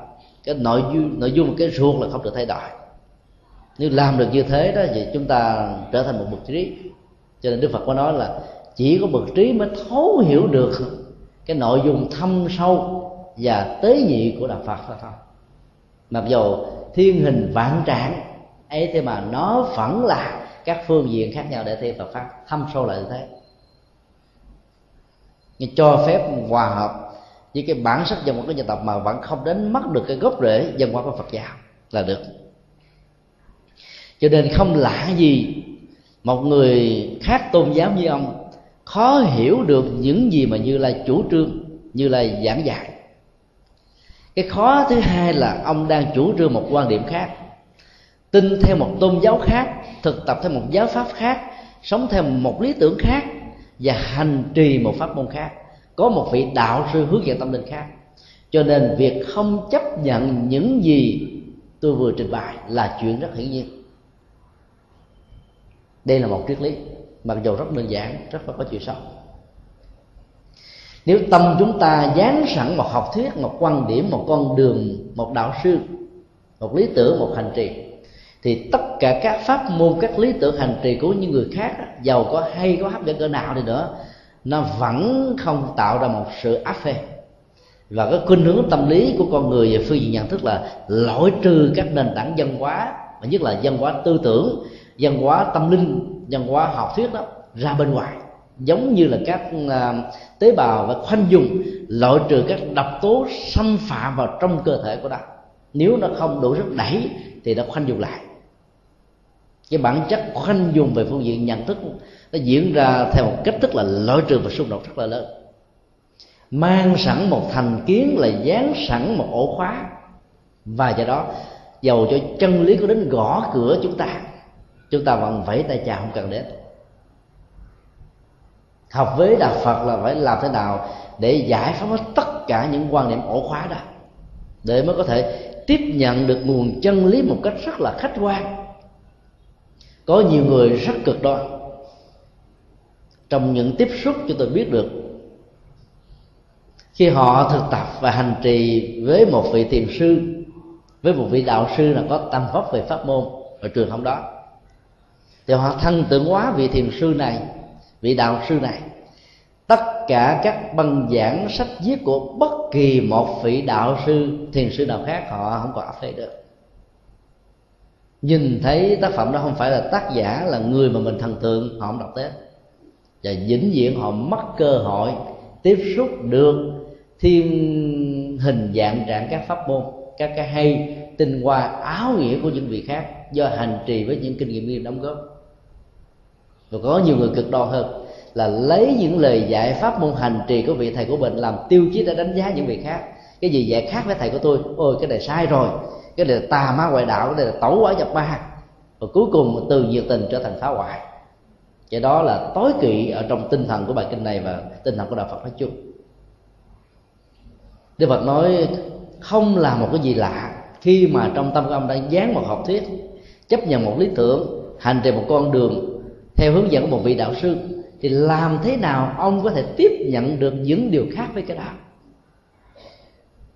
Cái nội dung nội dung cái ruột là không được thay đổi. Nếu làm được như thế đó thì chúng ta trở thành một bậc trí. Cho nên đức phật có nói là chỉ có bậc trí mới thấu hiểu được cái nội dung thâm sâu và tế nhị của đạo phật đó thôi. Mặc dù thiên hình vạn trạng ấy thế mà nó vẫn là các phương diện khác nhau để thi Phật pháp, thâm sâu lại như thế. Nhưng cho phép hòa hợp với cái bản sắc dân một cái dân tộc mà vẫn không đến mất được cái gốc rễ dân hóa của Phật giáo là được. Cho nên không lạ gì một người khác tôn giáo như ông khó hiểu được những gì mà như là chủ trương, như là giảng dạy. Cái khó thứ hai là ông đang chủ trương một quan điểm khác tin theo một tôn giáo khác, thực tập theo một giáo pháp khác, sống theo một lý tưởng khác và hành trì một pháp môn khác, có một vị đạo sư hướng dẫn tâm linh khác. Cho nên việc không chấp nhận những gì tôi vừa trình bày là chuyện rất hiển nhiên. Đây là một triết lý, mặc dù rất đơn giản, rất là có chiều sâu. Nếu tâm chúng ta dán sẵn một học thuyết, một quan điểm, một con đường, một đạo sư, một lý tưởng, một hành trì thì tất cả các pháp môn, các lý tưởng hành trì của những người khác giàu có hay có hấp dẫn cỡ nào đi nữa, nó vẫn không tạo ra một sự áp phê. Và cái khuynh hướng tâm lý của con người về phương diện nhận thức là loại trừ các nền tảng văn hóa, và nhất là văn hóa tư tưởng, văn hóa tâm linh, văn hóa học thuyết đó, ra bên ngoài. Giống như là các à, tế bào và khoanh dùng loại trừ các độc tố xâm phạm vào trong cơ thể của nó. Nếu nó không đủ sức đẩy thì nó khoanh dùng lại cái bản chất khoanh dùng về phương diện nhận thức nó diễn ra theo một cách thức là loại trừ và xung đột rất là lớn. Mang sẵn một thành kiến là dán sẵn một ổ khóa. Và do đó, dầu cho chân lý có đến gõ cửa chúng ta chúng ta vẫn vẫy tay chào không cần đến. Học với đạo phật là phải làm thế nào để giải phóng hết tất cả những quan niệm ổ khóa đó, để mới có thể tiếp nhận được nguồn chân lý một cách rất là khách quan có nhiều người rất cực đoan. Trong những tiếp xúc cho tôi biết được, khi họ thực tập và hành trì với một vị thiền sư, với một vị đạo sư là có tâm vóc về pháp môn ở trường không đó, thì họ thân tưởng hóa vị thiền sư này, vị đạo sư này, tất cả các băng giảng sách viết của bất kỳ một vị đạo sư, thiền sư nào khác họ không có áp phê được nhìn thấy tác phẩm đó không phải là tác giả, là người mà mình thần tượng, họ không đọc tới. Và vĩnh viễn họ mất cơ hội tiếp xúc được thiên hình dạng trạng các pháp môn, các cái hay tinh hoa, áo nghĩa của những vị khác do hành trì với những kinh nghiệm đóng góp. Và có nhiều người cực đoan hơn là lấy những lời dạy pháp môn hành trì của vị thầy của mình làm tiêu chí để đánh giá những vị khác. Cái gì dạy khác với thầy của tôi? Ôi, cái này sai rồi cái này là tà ma ngoại đạo, cái này là tẩu quả nhập ma. Và cuối cùng từ nhiệt tình trở thành phá hoại. Cái đó là tối kỵ ở trong tinh thần của bài kinh này và tinh thần của đạo phật nói chung. Đức phật nói, không là một cái gì lạ khi mà trong tâm của ông đã dán một học thuyết, chấp nhận một lý tưởng, hành trì một con đường theo hướng dẫn của một vị đạo sư, thì làm thế nào ông có thể tiếp nhận được những điều khác với cái đó?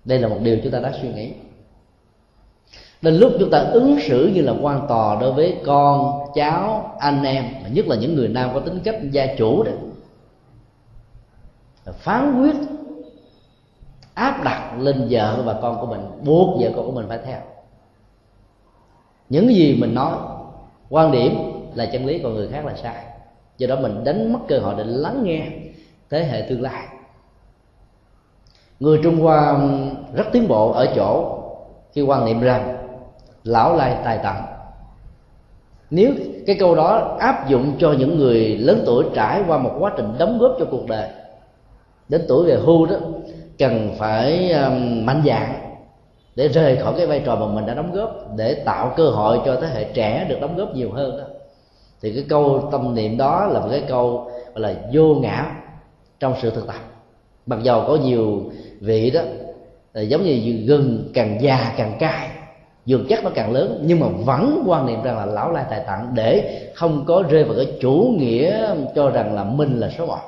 Đây là một điều chúng ta đã suy nghĩ đến lúc chúng ta ứng xử như là quan tòa đối với con, cháu, anh em nhất là những người nam có tính cách gia chủ đó phán quyết, áp đặt lên vợ và con của mình, buộc vợ con của mình phải theo. Những gì mình nói, quan điểm là chân lý còn người khác là sai. Do đó mình đánh mất cơ hội để lắng nghe thế hệ tương lai. Người trung hoa rất tiến bộ ở chỗ khi quan niệm rằng lão lai tài tận nếu cái câu đó áp dụng cho những người lớn tuổi trải qua một quá trình đóng góp cho cuộc đời đến tuổi về hưu đó cần phải um, mạnh dạn để rời khỏi cái vai trò mà mình đã đóng góp để tạo cơ hội cho thế hệ trẻ được đóng góp nhiều hơn đó. Thì cái câu tâm niệm đó là một cái câu gọi là vô ngã trong sự thực tập. Mặc dầu có nhiều vị đó ờ, giống như gừng càng già càng cay dược chất nó càng lớn, nhưng mà vẫn quan niệm rằng là lão lai tài tặng để không có rơi vào cái chủ nghĩa cho rằng là mình là số một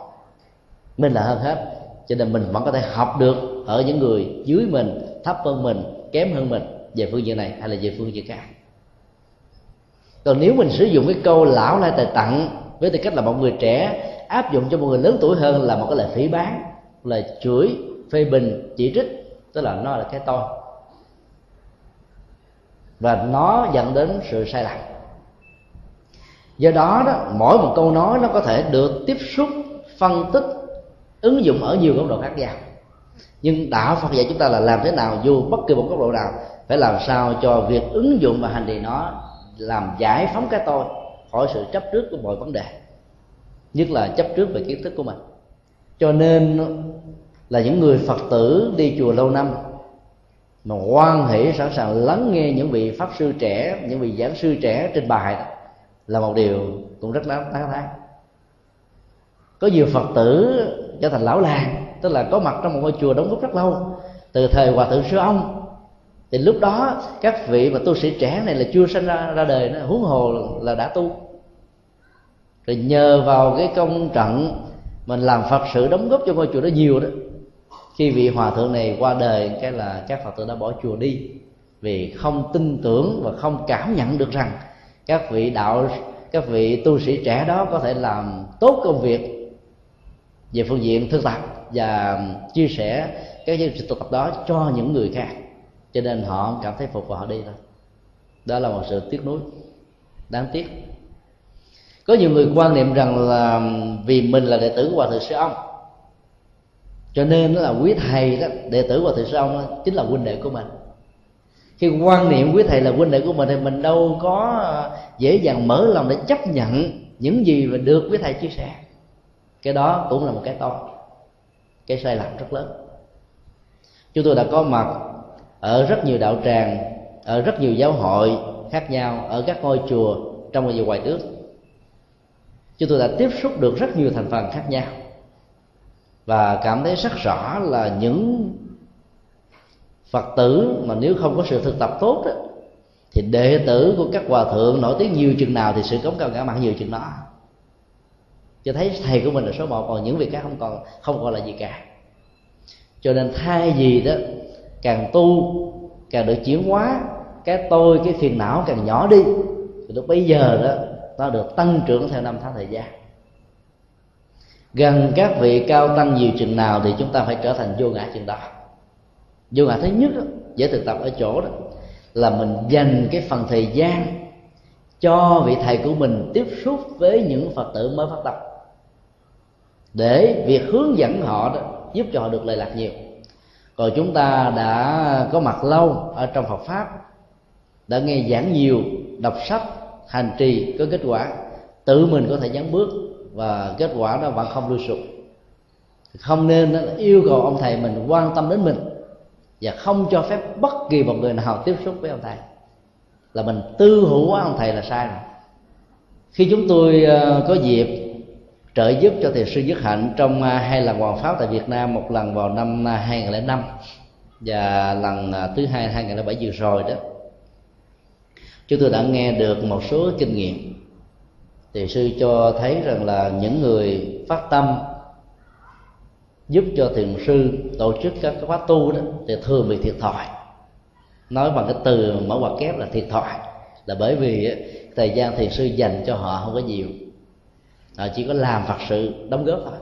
mình là hơn hết, cho nên mình vẫn có thể học được ở những người dưới mình, thấp hơn mình, kém hơn mình, về phương diện này hay là về phương diện khác. Còn nếu mình sử dụng cái câu lão lai tài tặng với tư cách là một người trẻ, áp dụng cho một người lớn tuổi hơn là một cái lời phỉ bán lời chửi, phê bình, chỉ trích, tức là nó là cái tôi và nó dẫn đến sự sai lầm. Do đó đó, mỗi một câu nói nó có thể được tiếp xúc, phân tích, ứng dụng ở nhiều góc độ khác nhau. Nhưng đạo phật dạy chúng ta là làm thế nào dù bất kỳ một góc độ nào, phải làm sao cho việc ứng dụng và hành trì nó làm giải phóng cái tôi khỏi sự chấp trước của mọi vấn đề, nhất là chấp trước về kiến thức của mình. Cho nên là những người phật tử đi chùa lâu năm mà quan hỷ sẵn sàng lắng nghe những vị pháp sư trẻ, những vị giảng sư trẻ trên bài đó là một điều cũng rất đáng tán thán có nhiều phật tử trở thành lão làng, tức là có mặt trong một ngôi chùa đóng góp rất lâu. Từ thời hòa thượng sư ông, thì lúc đó các vị mà tu sĩ trẻ này là chưa sinh ra ra đời nó huống hồ là đã tu. Rồi nhờ vào cái công trận mình làm phật sự đóng góp cho ngôi chùa đó nhiều đó khi vị hòa thượng này qua đời, cái là các phật tử đã bỏ chùa đi vì không tin tưởng và không cảm nhận được rằng các vị đạo, các vị tu sĩ trẻ đó có thể làm tốt công việc về phương diện thực tập và chia sẻ các giá trị thực tập đó cho những người khác. Cho nên họ cảm thấy phục và họ đi thôi. Đó là một sự tiếc nuối đáng tiếc. Có nhiều người quan niệm rằng là vì mình là đệ tử của hòa thượng sư ông cho nên nó là quý thầy đó đệ tử và thầy sư đó, chính là huynh đệ của mình. Khi quan niệm quý thầy là huynh đệ của mình thì mình đâu có ờ, dễ dàng mở lòng để chấp nhận những gì mà được quý thầy chia sẻ. Cái đó cũng là một cái to cái sai lầm rất lớn. Chúng tôi đã có mặt ở rất nhiều đạo tràng ở rất nhiều giáo hội khác nhau ở các ngôi chùa trong và ngoài nước. Chúng tôi đã tiếp xúc được rất nhiều thành phần khác nhau và cảm thấy rất rõ là những phật tử mà nếu không có sự thực tập tốt đó, thì đệ tử của các hòa thượng nổi tiếng nhiều chừng nào thì sự cống cao ngã mạng nhiều chừng đó. Cho thấy thầy của mình là số một còn những việc khác không còn không còn là gì cả. Cho nên thay gì đó càng tu càng được chuyển hóa cái tôi cái phiền não càng nhỏ đi thì lúc bây giờ đó nó được tăng trưởng theo năm tháng thời gian gần các vị cao tăng nhiều chừng nào thì chúng ta phải trở thành vô ngã chừng đó. Vô ngã thứ nhất đó, dễ thực tập ở chỗ đó là mình dành cái phần thời gian cho vị thầy của mình tiếp xúc với những phật tử mới phát tâm. Để việc hướng dẫn họ đó giúp cho họ được lệ lạc nhiều. Còn chúng ta đã có mặt lâu ở trong Phật pháp đã nghe giảng nhiều đọc sách hành trì có kết quả tự mình có thể dấn bước và kết quả đó vẫn không lưu sụp không nên yêu cầu ông thầy mình quan tâm đến mình và không cho phép bất kỳ một người nào tiếp xúc với ông thầy. Là mình tư hữu quá ông thầy là sai rồi. Khi chúng tôi ờ, có dịp trợ giúp cho thiền sư Nhất Hạnh trong ờ, hai lần hoàn pháp tại Việt Nam, một lần vào năm ờ, 2005 và lần thứ hai 2007 vừa rồi đó, chúng tôi đã nghe được một số kinh nghiệm thì sư cho thấy rằng là những người phát tâm giúp cho thiền sư tổ chức các khóa tu đó, thì thường bị thiệt thòi. Nói bằng cái từ mở ngoặc kép là thiệt thòi, là bởi vì thời gian thiền sư dành cho họ không có nhiều. Họ chỉ có làm phật sự, đóng góp thôi.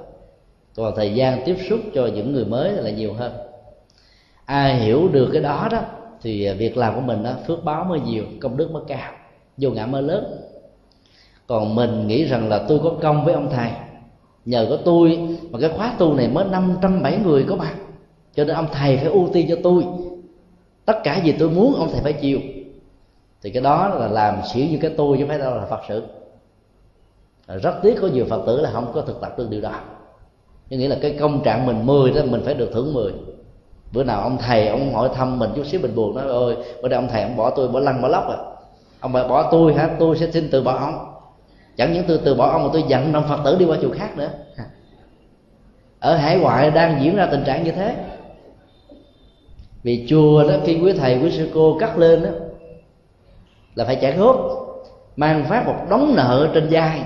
Còn thời gian tiếp xúc cho những người mới là nhiều hơn. Ai hiểu được cái đó đó, thì việc làm của mình đó phước báo mới nhiều, công đức mới cao. Vô ngã mới lớn còn mình nghĩ rằng là tôi có công với ông thầy. Nhờ có tôi mà cái khóa tu này mới năm trăm bảy người có mặt cho nên ông thầy phải ưu tiên cho tôi. Tất cả gì tôi muốn, ông thầy phải chịu. Thì cái đó là làm xỉu như cái tôi chứ phải đâu là phật sự. À, rất tiếc có nhiều phật tử là không có thực tập được điều đó. Như nghĩa là cái công trạng mình 10 đó, mình phải được thưởng 10 bữa nào ông thầy ông hỏi thăm mình chút xíu mình buồn, nói ơi bữa nay ông thầy ông bỏ tôi, bỏ lăn, bỏ lóc à. Ông bảo, bỏ tôi hả? Tôi sẽ xin từ bỏ ông chẳng những tôi từ bỏ ông mà tôi dặn năm phật tử đi qua chùa khác nữa. Ở hải ngoại đang diễn ra tình trạng như thế. Vì chùa đó, khi quý thầy, quý sư cô cắt lên đó, là phải trả góp, mang phát một đống nợ trên vai.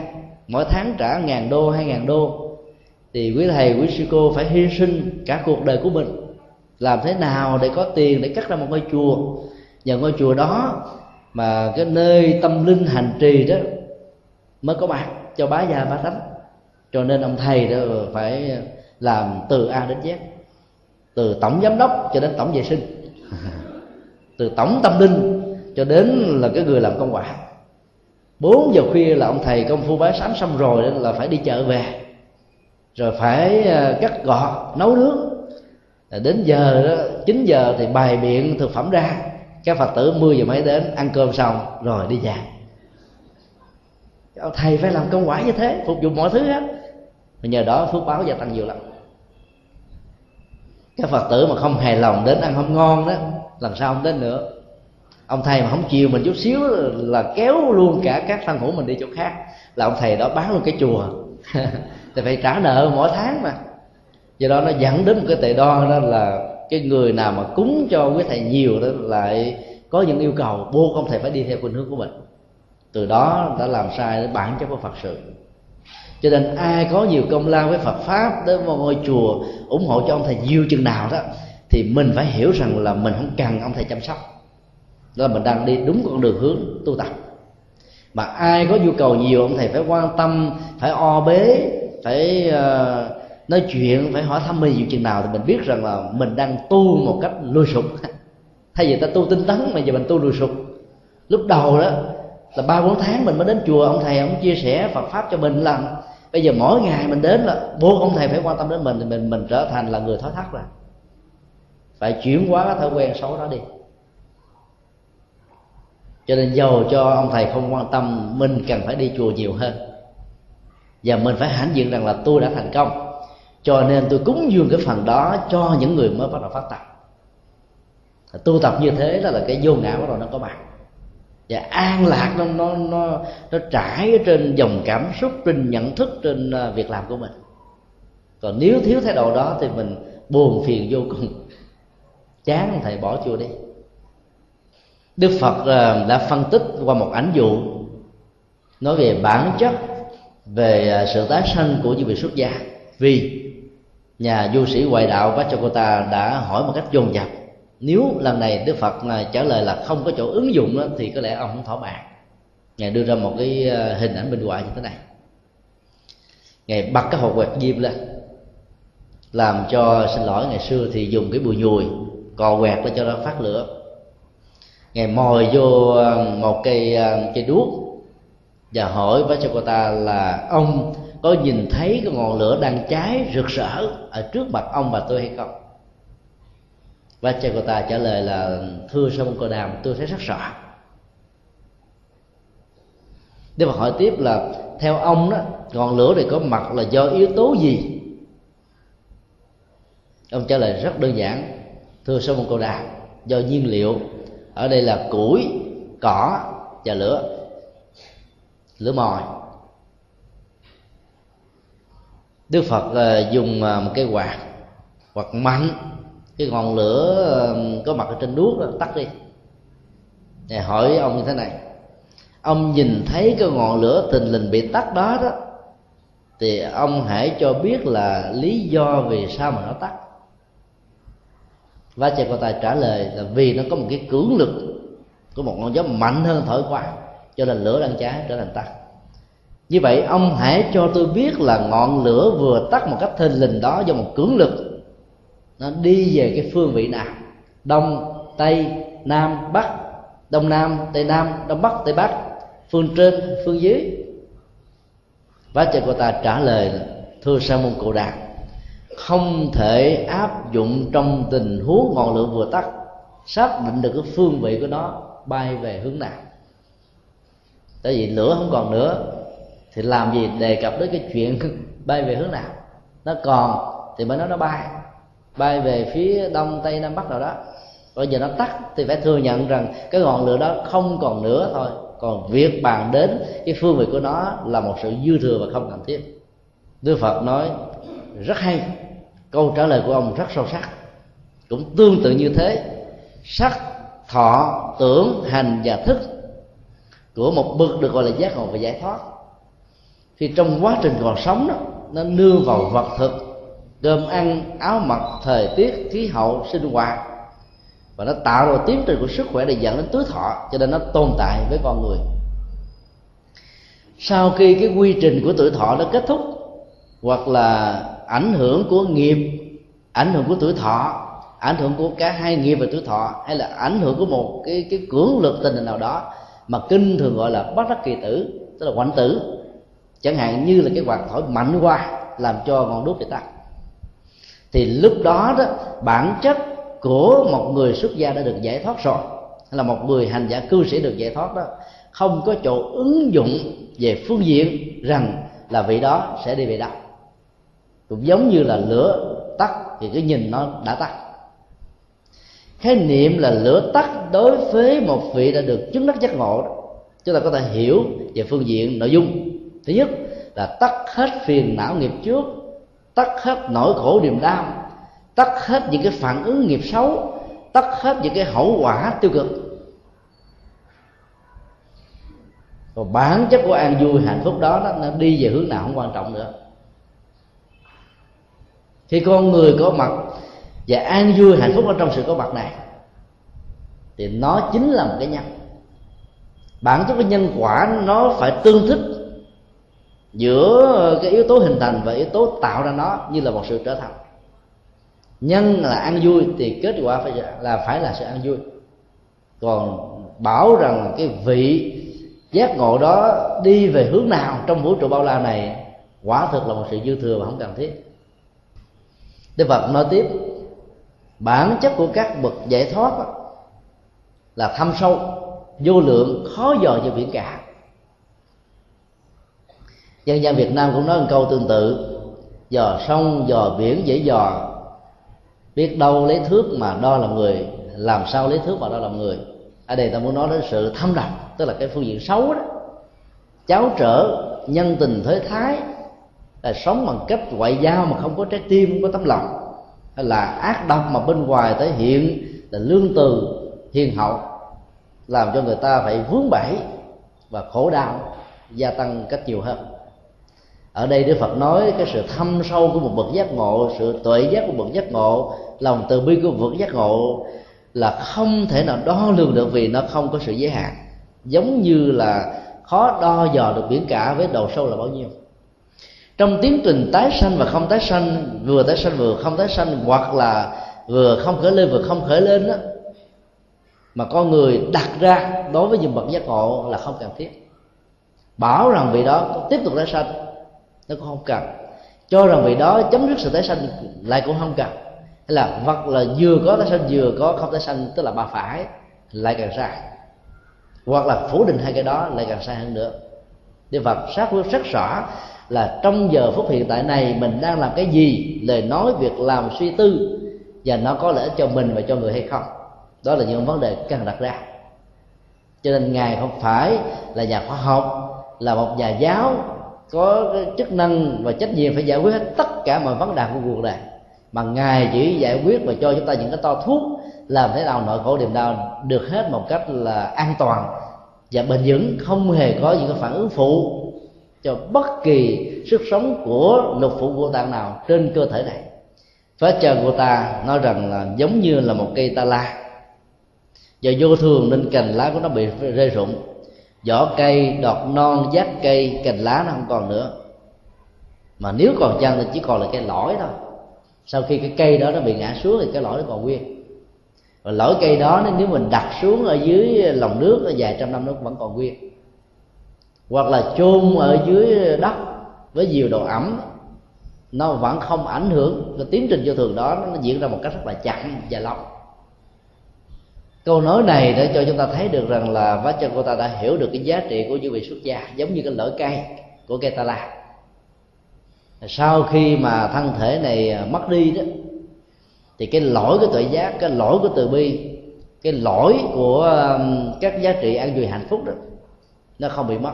Mỗi tháng trả ngàn đô hai ngàn đô. Thì quý thầy, quý sư cô phải hy sinh cả cuộc đời của mình. Làm thế nào để có tiền để cắt ra một ngôi chùa? Nhờ ngôi chùa đó mà cái nơi tâm linh hành trì đó mới có mặt cho bá gia bá tánh. Cho nên ông thầy đó phải làm từ a đến z từ tổng giám đốc cho đến tổng vệ sinh từ tổng tâm linh cho đến là cái người làm công quả. 4 giờ khuya là ông thầy công phu bái sám xong rồi là phải đi chợ về rồi phải à, cắt gọt nấu nướng. Đến giờ đó 9 giờ thì bài biện thực phẩm ra các phật tử 10 giờ mấy đến ăn cơm xong rồi đi về thầy phải làm công quả như thế, phục vụ mọi thứ hết. Và nhờ đó phước báo gia tăng nhiều lắm. Các phật tử mà không hài lòng đến ăn không ngon đó lần sau không đến nữa? Ông thầy mà không chiều mình chút xíu là kéo luôn cả các thân hữu mình đi chỗ khác. Là ông thầy đó bán luôn cái chùa. Thì phải trả nợ mỗi tháng mà. Do đó nó dẫn đến một cái tệ đo đó là cái người nào mà cúng cho quý thầy nhiều đó lại có những yêu cầu, buộc ông thầy phải đi theo khuynh hướng của mình từ đó đã làm sai bản chất của phật sự. Cho nên ai có nhiều công lao với phật pháp đến vào ngôi chùa ủng hộ cho ông thầy nhiều chừng nào đó thì mình phải hiểu rằng là mình không cần ông thầy chăm sóc. Đó là mình đang đi đúng con đường hướng tu tập. Mà ai có nhu cầu nhiều ông thầy phải quan tâm phải o bế phải uh, nói chuyện phải hỏi thăm mình nhiều chừng nào thì mình biết rằng là mình đang tu một cách lùi sụp. Thay vì ta tu tinh tấn mà giờ mình tu lùi sụp. Lúc đầu đó là ba bốn tháng mình mới đến chùa, ông thầy ông chia sẻ Phật pháp cho mình làm bây giờ mỗi ngày mình đến là buộc ông thầy phải quan tâm đến mình, thì mình mình trở thành là người thói thắt rồi. Phải chuyển hóa cái thói quen xấu đó đi. Cho nên dầu cho ông thầy không quan tâm, mình cần phải đi chùa nhiều hơn. Và mình phải hãnh diện rằng là tôi đã thành công. Cho nên tôi cúng dường cái phần đó cho những người mới bắt đầu phát tập tu tập như thế đó là cái vô ngã bắt đầu nó có mặt và an lạc nó nó nó nó trải trên dòng cảm xúc, trên nhận thức, trên à, việc làm của mình. Còn nếu thiếu thái độ đó thì mình buồn phiền vô cùng. Chán thầy, bỏ chùa đi. Đức phật à, đã phân tích qua một ảnh dụ, nói về bản chất, về à, sự tái sanh của những vị xuất gia. Vì nhà du sĩ ngoại đạo Vachakota đã hỏi một cách dồn dập nếu lần này đức phật là trả lời là không có chỗ ứng dụng đó, thì có lẽ ông không thỏa mãn. Ngài đưa ra một cái ờ, hình ảnh minh họa như thế này. Ngài bật cái hộp quẹt diêm lên làm cho xin lỗi ngày xưa thì dùng cái bùi nhùi cò quẹt để cho nó phát lửa. Ngài mồi vô ờ, một cây ờ, cây đuốc và hỏi với cho cô ta là ông có nhìn thấy cái ngọn lửa đang cháy rực rỡ ở trước mặt ông và tôi hay không? Vajrayakota trả lời là, thưa sa môn Đàm, tôi thấy rất sợ. Đức Phật hỏi tiếp là, theo ông đó, ngọn lửa này có mặt là do yếu tố gì? Ông trả lời rất đơn giản, thưa sa môn Đàm, do nhiên liệu. Ở đây là củi, cỏ và lửa. Lửa mồi. Đức Phật ờ, dùng ờ, một cái quạt quạt mạnh cái ngọn lửa có mặt ở trên đuốc đó, tắt đi. Để hỏi ông như thế này. Ông nhìn thấy cái ngọn lửa tình lình bị tắt đó đó, thì ông hãy cho biết là lý do vì sao mà nó tắt. Và cha cô tài trả lời là vì nó có một cái cưỡng lực của một ngọn gió mạnh hơn thổi qua, cho nên lửa đang cháy, trở thành tắt. Như vậy, ông hãy cho tôi biết là ngọn lửa vừa tắt một cách thình lình đó do một cưỡng lực nó đi về cái phương vị nào? Đông, tây, nam, bắc. Đông nam, tây nam, đông bắc, tây bắc. Phương trên, phương dưới. Và cha cô ta trả lời thưa sa môn cồ đạt, không thể áp dụng trong tình huống ngọn lửa vừa tắt xác định được cái phương vị của nó bay về hướng nào. Tại vì lửa không còn nữa, thì làm gì đề cập đến cái chuyện bay về hướng nào? Nó còn thì mới nói nó bay bay về phía đông, tây, nam bắc nào đó. Bây giờ nó tắt thì phải thừa nhận rằng cái ngọn lửa đó không còn nữa thôi. Còn việc bàn đến cái phương vị của nó là một sự dư thừa và không cần thiết. Đức phật nói rất hay, câu trả lời của ông rất sâu sắc, cũng tương tự như thế. Sắc, thọ, tưởng, hành và thức của một bậc được gọi là giác ngộ và giải thoát. Khi trong quá trình còn sống đó, nó nương vào vật thực cơm ăn, áo mặc, thời tiết, khí hậu, sinh hoạt. Và nó tạo ra tiến trình của sức khỏe để dẫn đến tuổi thọ, cho nên nó tồn tại với con người. Sau khi cái quy trình của tuổi thọ nó kết thúc, hoặc là ảnh hưởng của nghiệp, ảnh hưởng của tuổi thọ, ảnh hưởng của cả hai nghiệp và tuổi thọ, hay là ảnh hưởng của một cái cái cưỡng lực tình hình nào đó mà kinh thường gọi là bất đắc kỳ tử, tức là quạnh tử, chẳng hạn như là cái quạt thổi mạnh qua làm cho ngọn đuốc bị tắt thì lúc đó đó, bản chất của một người xuất gia đã được giải thoát rồi. Hay là một người hành giả cư sĩ được giải thoát đó. Không có chỗ ứng dụng về phương diện rằng là vị đó sẽ đi về đâu. Cũng giống như là lửa tắt thì cái nhìn nó đã tắt. Khái niệm là lửa tắt đối với một vị đã được chứng đắc giác ngộ đó. Chúng ta có thể hiểu về phương diện nội dung. Thứ nhất là tắt hết phiền não nghiệp trước tắt hết nỗi khổ niềm đau, tắt hết những cái phản ứng nghiệp xấu, tắt hết những cái hậu quả tiêu cực. Còn bản chất của an vui, hạnh phúc đó, nó đi về hướng nào không quan trọng nữa. Khi con người có mặt và an vui, hạnh phúc ở trong sự có mặt này, thì nó chính là một cái nhân. Bản chất của nhân quả nó phải tương thích giữa cái yếu tố hình thành và yếu tố tạo ra nó như là một sự trở thành. Nhân là ăn vui thì kết quả phải là phải là sự ăn vui. Còn bảo rằng cái vị giác ngộ đó đi về hướng nào trong vũ trụ bao la này, quả thực là một sự dư thừa và không cần thiết. Đức Phật nói tiếp, bản chất của các bậc giải thoát là thâm sâu, vô lượng, khó dò như biển cả dân gian Việt Nam cũng nói một câu tương tự. Dò sông dò biển dễ dò. Biết đâu lấy thước mà đo làm người, làm sao lấy thước mà đo làm người. Ở đây ta muốn nói đến sự thâm độc tức là cái phương diện xấu đó. Cháo trở, nhân tình thế thái, là sống bằng cách ngoại giao mà không có trái tim, không có tấm lòng. Hay là ác độc mà bên ngoài thể hiện, là lương từ, hiền hậu, làm cho người ta phải vướng bẫy và khổ đau, gia tăng cách nhiều hơn ở đây đức phật nói cái sự thâm sâu của một bậc giác ngộ, sự tuệ giác của bậc giác ngộ, lòng từ bi của bậc giác ngộ là không thể nào đo lường được vì nó không có sự giới hạn. Giống như là khó đo dò được biển cả với độ sâu là bao nhiêu. Trong tiến trình tái sanh và không tái sanh, vừa tái sanh vừa không tái sanh, hoặc là vừa không khởi lên vừa không khởi lên đó mà con người đặt ra đối với những bậc giác ngộ là không cần thiết. Bảo rằng vị đó tiếp tục tái sanh nó cũng không cần. Cho rằng vì đó chấm dứt sự tái sanh lại cũng không cần. Hay là hoặc là vừa có tái sanh, vừa có không tái sanh, tức là bà phải, lại càng sai. Hoặc là phủ định hai cái đó, lại càng sai hơn nữa. Đức Phật xác quyết rất rõ là trong giờ phút hiện tại này mình đang làm cái gì, lời nói, việc làm, suy tư, và nó có lợi cho mình và cho người hay không. Đó là những vấn đề cần đặt ra. Cho nên ngài không phải là nhà khoa học, là một nhà giáo có cái chức năng và trách nhiệm phải giải quyết hết tất cả mọi vấn đề của cuộc đời. Mà ngài chỉ giải quyết và cho chúng ta những cái to thuốc làm thế nào nỗi khổ niềm đau được hết một cách là an toàn và bền vững, không hề có những cái phản ứng phụ cho bất kỳ sức sống của lục phủ của tạng nào trên cơ thể này. Phá chờ của ta nói rằng là giống như là một cây ta la. Do vô thường nên cành lá của nó bị rơi rụng vỏ cây, đọt non, giác cây, cành lá nó không còn nữa. Mà nếu còn chăng thì chỉ còn là cây lõi thôi. Sau khi cái cây đó nó bị ngã xuống thì cái lõi nó còn nguyên. Và lõi cây đó nếu mình đặt xuống ở dưới lòng nước nó vài trăm năm nó vẫn còn nguyên. Hoặc là chôn ở dưới đất với nhiều độ ẩm, nó vẫn không ảnh hưởng. Cái tiến trình vô thường đó nó diễn ra một cách rất là chậm và lâu câu nói này để cho chúng ta thấy được rằng là vách chân của ta đã hiểu được cái giá trị của những vị xuất gia, giống như cái lõi cây của cây ta la. Sau khi mà thân thể này à, mất đi đó, thì cái lỗi của tội giác, cái lỗi của từ bi, cái lỗi của các giá trị an vui hạnh phúc đó, nó không bị mất.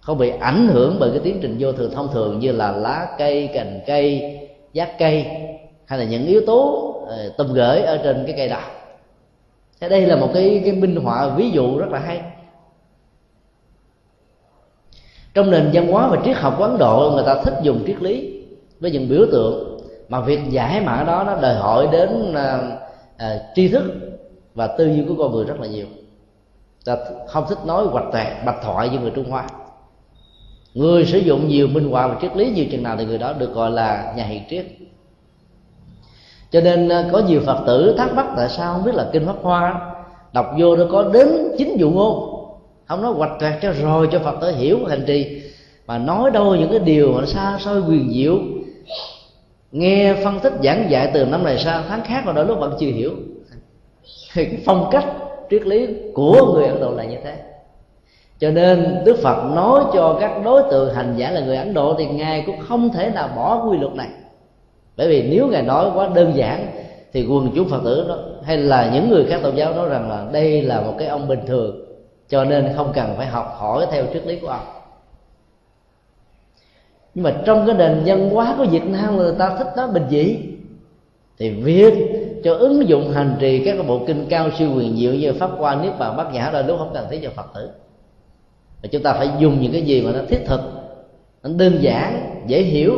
Không bị ảnh hưởng bởi cái tiến trình vô thường thông thường như là lá cây, cành cây, giác cây, hay là những yếu tố ờ, tùm gửi ở trên cái cây đó thế đây là một cái cái minh họa ví dụ rất là hay. Trong nền văn hóa và triết học của ấn độ người ta thích dùng triết lý với những biểu tượng. Mà việc giải mã đó nó đòi hỏi đến à, à, tri thức và tư duy của con người rất là nhiều. Ta không thích nói hoạch tẹt bạch thoại như người trung hoa. Người sử dụng nhiều minh họa và triết lý nhiều chừng nào thì người đó được gọi là nhà hiền triết cho nên à, có nhiều phật tử thắc mắc tại sao không biết là kinh pháp hoa đọc vô nó có đến chín dụ ngôn. Không nói hoạch toẹt cho rồi cho phật tử hiểu hành trì, mà nói đâu những cái điều mà nó xa xôi quyền diệu. Nghe phân tích giảng dạy từ năm này sang tháng khác mà đôi lúc vẫn chưa hiểu. Thì cái phong cách triết lý của người ấn độ là như thế. Cho nên đức phật nói cho các đối tượng hành giả là người ấn độ thì ngài cũng không thể nào bỏ quy luật này bởi vì nếu ngài nói quá đơn giản, thì quần chúng phật tử đó, hay là những người khác tôn giáo nói rằng là đây là một cái ông bình thường, cho nên không cần phải học hỏi theo triết lý của ông. Nhưng mà trong cái nền văn hóa của việt nam người ta thích nói bình dị, thì việc cho ứng dụng hành trì các cái bộ kinh cao siêu quyền diệu như pháp qua niết bàn, bát nhã là lúc không cần thiết cho phật tử. Và chúng ta phải dùng những cái gì mà nó thiết thực, nó đơn giản, dễ hiểu,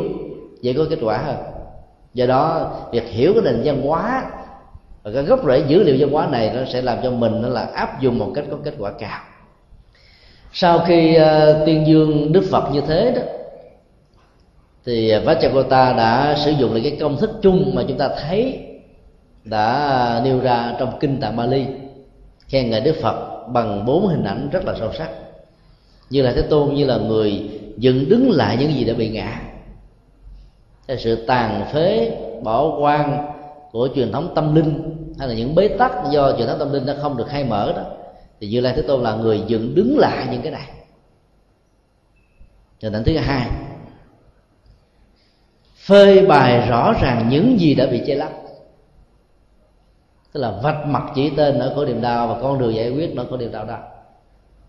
dễ có kết quả hơn do đó việc hiểu cái nền văn hóa và cái gốc rễ dữ liệu văn hóa này nó sẽ làm cho mình nó là áp dụng một cách có kết quả cao. Sau khi uh, tuyên dương đức phật như thế đó thì Vajragota đã sử dụng lại cái công thức chung mà chúng ta thấy đã nêu ra trong kinh tạng Bali khen ngợi Đức Phật bằng bốn hình ảnh rất là sâu sắc. Như là thế tôn như là người dựng đứng lại những gì đã bị ngã hay sự tàn phế, bỏ quan của truyền thống tâm linh, hay là những bế tắc do truyền thống tâm linh nó không được khai mở đó, thì như lai thế tôn là người dựng đứng lại những cái này. Nền tảng thứ hai phơi bày rõ ràng những gì đã bị che lấp. Tức là vạch mặt chỉ tên ở khổ niềm đau và con đường giải quyết nó khổ niềm đau đó.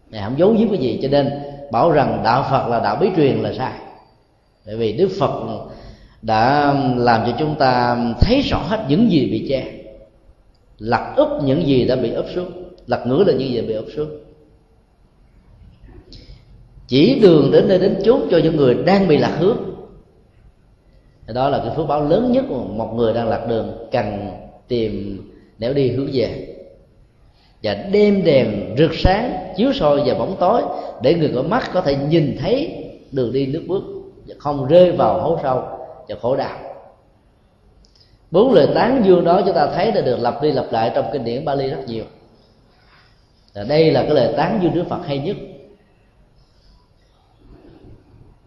Này không giấu giếm cái gì, cho nên bảo rằng đạo phật là đạo bí truyền là sai. Bởi vì đức phật đã làm cho chúng ta thấy rõ hết những gì bị che. Lật úp những gì đã bị úp xuống. Lật ngửa là những gì bị úp xuống. Chỉ đường đến nơi đến chốn cho những người đang bị lạc hướng. Đó là cái phước báo lớn nhất của một người đang lạc đường cần tìm nẻo đi hướng về. Và đêm đèn rực sáng, chiếu soi và bóng tối để người có mắt có thể nhìn thấy đường đi nước bước và không rơi vào hố sâu và khổ đau. Bốn lời tán dương đó chúng ta thấy đã được lặp đi lặp lại trong kinh điển Bali rất nhiều. Và đây là cái lời tán dương Đức Phật hay nhất.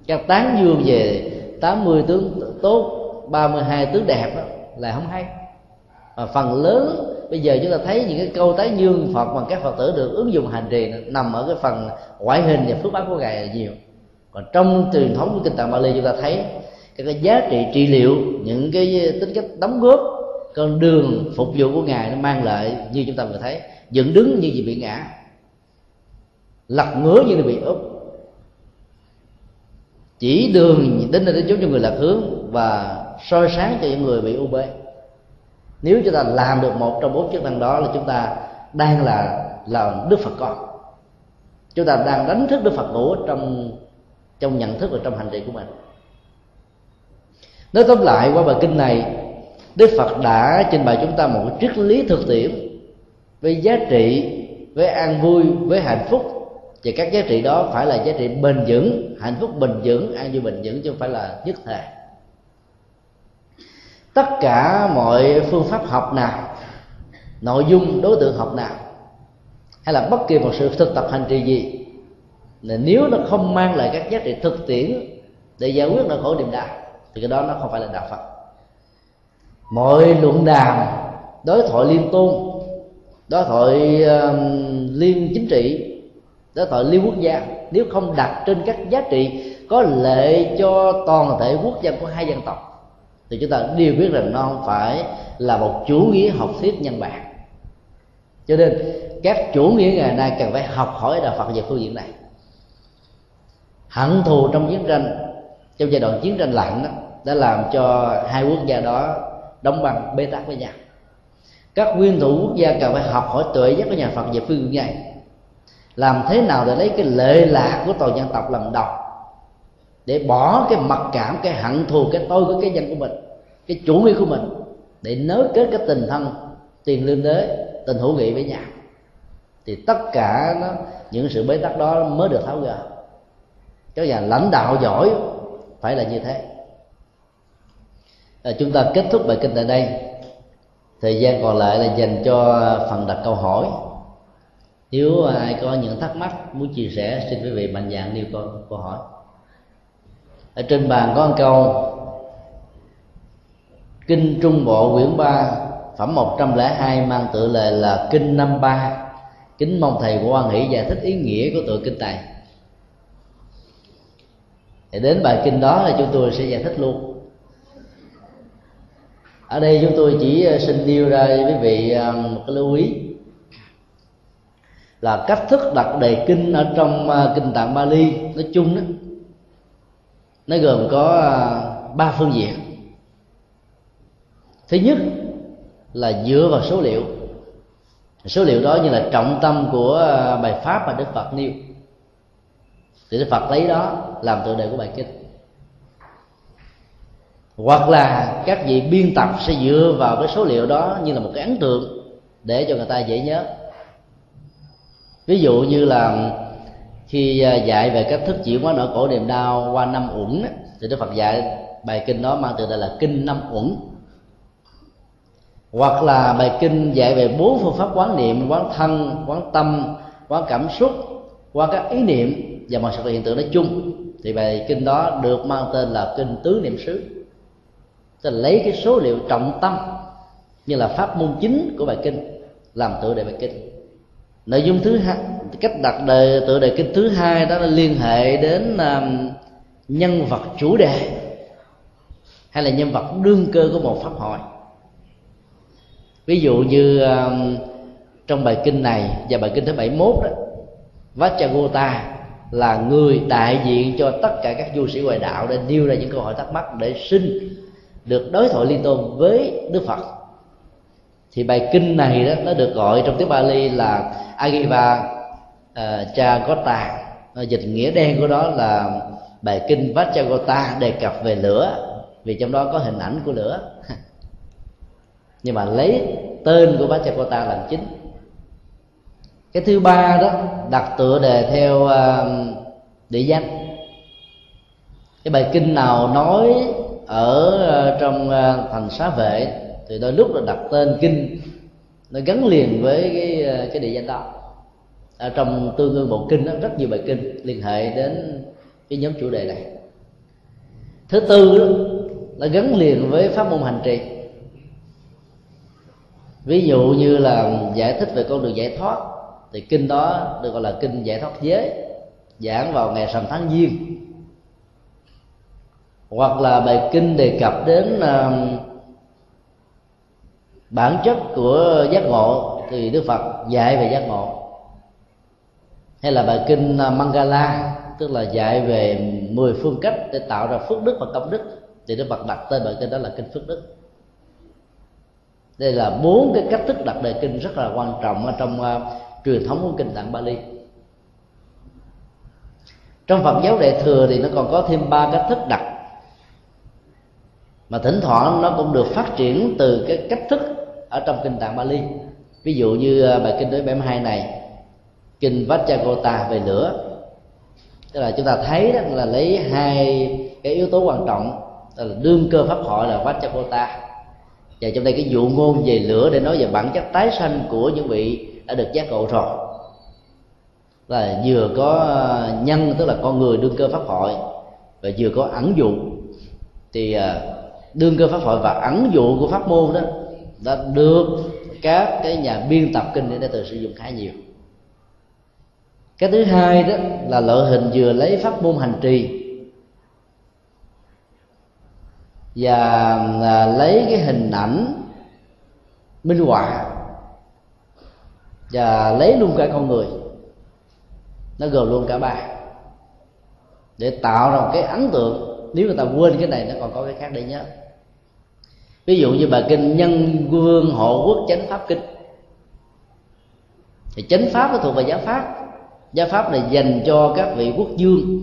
Các tán dương về 80 tướng tốt 32 tướng đẹp đó là không hay. Mà phần lớn, bây giờ chúng ta thấy những cái câu tái dương phật bằng các phật tử được ứng dụng hành trì nằm ở cái phần ngoại hình và phước báo của ngài là nhiều. Còn trong truyền thống của kinh tạng Bali chúng ta thấy cái, cái giá trị trị liệu những cái tính cách đóng góp con đường phục vụ của ngài nó mang lại như chúng ta vừa thấy. Dựng đứng như gì bị ngã lật ngửa như là bị úp. Chỉ đường đến nơi đến chốn cho người lạc hướng và soi sáng cho những người bị u bê nếu chúng ta làm được một trong bốn chức năng đó là chúng ta đang là là đức phật con. Chúng ta đang đánh thức đức phật ngủ trong trong nhận thức và trong hành trì của mình nói tóm lại, qua bài kinh này, đức phật đã trình bày chúng ta một triết lý thực tiễn với giá trị với an vui với hạnh phúc. Và các giá trị đó phải là giá trị bền vững, hạnh phúc bền vững, an vui bền vững, chứ không phải là nhất thể. Tất cả mọi phương pháp học nào, nội dung, đối tượng học nào, hay là bất kỳ một sự thực tập hành trì gì, là nếu nó không mang lại các giá trị thực tiễn để giải quyết nỗi khổ niềm đau thì cái đó nó không phải là đạo phật. Mọi luận đàm đối thoại liên tôn đối thoại uh, liên chính trị đối thoại liên quốc gia nếu không đặt trên các giá trị có lợi cho toàn thể quốc dân của hai dân tộc thì chúng ta đều biết rằng nó không phải là một chủ nghĩa học thuyết nhân bản. Cho nên các chủ nghĩa ngày nay cần phải học hỏi đạo phật về phương diện này. Hận thù trong chiến tranh trong giai đoạn chiến tranh lạnh đó đã làm cho hai quốc gia đó đóng băng bế tắc với nhau. Các nguyên thủ quốc gia cần phải học hỏi tuệ giác của nhà phật về phương diện này làm thế nào để lấy cái lệ lạc của toàn dân tộc làm đầu để bỏ cái mặc cảm cái hận thù cái tôi của cái dân của mình cái chủ nghĩa của mình để nối kết cái tình thân tiền lương đế tình hữu nghị với nhau. Thì tất cả nó, những sự bế tắc đó mới được tháo gỡ. Các nhà lãnh đạo giỏi phải là như thế. À, chúng ta kết thúc bài kinh tại đây. Thời gian còn lại là dành cho phần đặt câu hỏi. Nếu ai có những thắc mắc muốn chia sẻ xin quý vị mạnh dạn nêu câu, câu hỏi. Ở trên bàn có một câu. Kinh trung bộ quyển 3 phẩm 102 mang tựa lệ là kinh năm ba. Kính mong thầy quan hỷ giải thích ý nghĩa của tựa kinh này thì đến bài kinh đó là chúng tôi sẽ giải thích luôn. Ở đây chúng tôi chỉ ờ, xin nêu ra với quý vị ờ, một cái lưu ý. Là cách thức đặt đề kinh ở trong ờ, kinh tạng Bali, nói chung đó nó gồm có ba phương diện. Thứ nhất là dựa vào số liệu. Số liệu đó như là trọng tâm của bài pháp mà đức phật nêu thì đức phật lấy đó làm tựa đề của bài kinh. Hoặc là các vị biên tập sẽ dựa vào cái số liệu đó như là một cái ấn tượng để cho người ta dễ nhớ. Ví dụ như là khi à, dạy về cách thức chuyển hóa nỗi cổ niềm đau qua năm uẩn thì đức phật dạy bài kinh đó mang tựa đề là kinh năm uẩn. Hoặc là bài kinh dạy về bốn phương pháp quán niệm, quán thân, quán tâm, quán cảm xúc, qua các ý niệm và mọi sự vật hiện tượng nói chung. Thì bài kinh đó được mang tên là kinh tứ niệm xứ. Tức là lấy cái số liệu trọng tâm như là pháp môn chính của bài kinh làm tựa đề bài kinh. Nội dung thứ hai cách đặt đề tựa đề kinh thứ hai đó là liên hệ đến um, nhân vật chủ đề hay là nhân vật đương cơ của một pháp hội. Ví dụ như um, trong bài kinh này và bài kinh thứ 71 đó Vajragota là người đại diện cho tất cả các du sĩ ngoại đạo để nêu ra những câu hỏi thắc mắc để xin được đối thoại liên tôn với Đức Phật. Thì bài kinh này đó nó được gọi trong tiếng Bali là Agiva ờ, uh, Chagota dịch nghĩa đen của đó là bài kinh Vajragota đề cập về lửa vì trong đó có hình ảnh của lửa. Nhưng mà lấy tên của Vajragota làm chính cái thứ ba đó đặt tựa đề theo à, địa danh. Cái bài kinh nào nói ở à, trong à, thành xá vệ thì đôi lúc là đặt tên kinh nó gắn liền với cái cái địa danh đó. Ở trong tương ương bộ kinh đó, rất nhiều bài kinh liên hệ đến cái nhóm chủ đề này. Thứ tư đó, là gắn liền với pháp môn hành trì. Ví dụ như là giải thích về con đường giải thoát thì kinh đó được gọi là kinh giải thoát giới giảng vào ngày rằm tháng giêng. Hoặc là bài kinh đề cập đến uh, bản chất của giác ngộ thì đức phật dạy về giác ngộ. Hay là bài kinh ờ, mangala tức là dạy về 10 phương cách để tạo ra phước đức và công đức thì đức phật đặt tên bài kinh đó là kinh phước đức. Đây là bốn cái cách thức đặt đề kinh rất là quan trọng ở trong uh, truyền thống của kinh tạng Bali. Trong Phật giáo Đại thừa thì nó còn có thêm ba cách thức đặt. Mà thỉnh thoảng nó cũng được phát triển từ cái cách thức ở trong kinh tạng Bali. Ví dụ như à, bài kinh đối 72 này, kinh Vajragota về lửa. Tức là chúng ta thấy đó là lấy hai cái yếu tố quan trọng là đương cơ pháp hội là Vajragota và trong đây cái dụ ngôn về lửa để nói về bản chất tái sanh của những vị đã được giác ngộ rồi. Là vừa có nhân, tức là con người đương cơ pháp hội, và vừa có ẩn dụ. Thì à, đương cơ pháp hội và ẩn dụ của pháp môn đó, đã được các cái nhà biên tập kinh để từ sử dụng khá nhiều. Cái thứ hai đó là loại hình vừa lấy pháp môn hành trì, và à, lấy cái hình ảnh minh họa và lấy luôn cả con người. Nó gồm luôn cả ba. Để tạo ra một cái ấn tượng. Nếu người ta quên cái này, nó còn có cái khác để nhớ. Ví dụ như bài kinh nhân vương hộ quốc chánh pháp kinh. Thì chánh pháp nó thuộc về giáo pháp. Giáo pháp này dành cho các vị quốc vương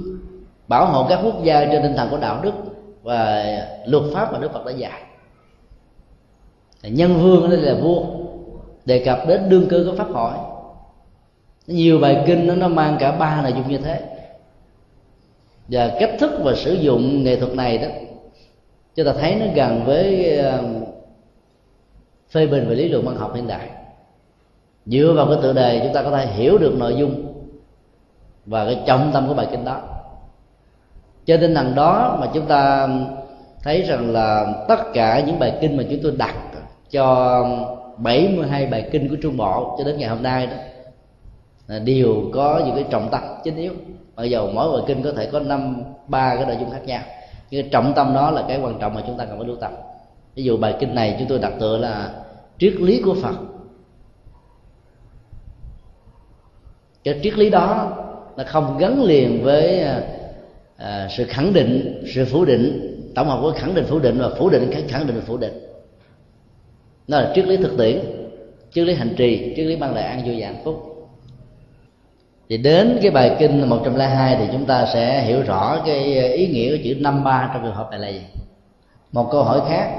bảo hộ các quốc gia trên tinh thần của đạo đức và luật pháp mà đức phật đã dạy. Nhân vương đây là vua đề cập đến đương cơ của pháp hỏi nhiều bài kinh nó, nó mang cả ba nội dung như thế. Và cách thức và sử dụng nghệ thuật này đó chúng ta thấy nó gần với ờ, phê bình về lý luận văn học hiện đại. Dựa vào cái tựa đề chúng ta có thể hiểu được nội dung và cái trọng tâm của bài kinh đó. Trên tinh thần đó mà chúng ta thấy rằng là tất cả những bài kinh mà chúng tôi đặt cho 72 bài kinh của Trung Bộ cho đến ngày hôm nay đó là đều có những cái trọng tâm chính yếu. Mặc dù mỗi bài kinh có thể có năm ba cái nội dung khác nhau. Nhưng cái trọng tâm đó là cái quan trọng mà chúng ta cần phải lưu tâm. Ví dụ bài kinh này chúng tôi đặt tựa là triết lý của phật. Cái triết lý đó nó không gắn liền với à, à, sự khẳng định sự phủ định tổng hợp của khẳng định phủ định và phủ định khẳng định phủ định nó là triết lý thực tiễn, triết lý hành trì, triết lý mang lại an vui và hạnh phúc. Thì đến cái bài kinh 102 thì chúng ta sẽ hiểu rõ cái ý nghĩa của chữ năm ba trong trường hợp này là gì. Một câu hỏi khác.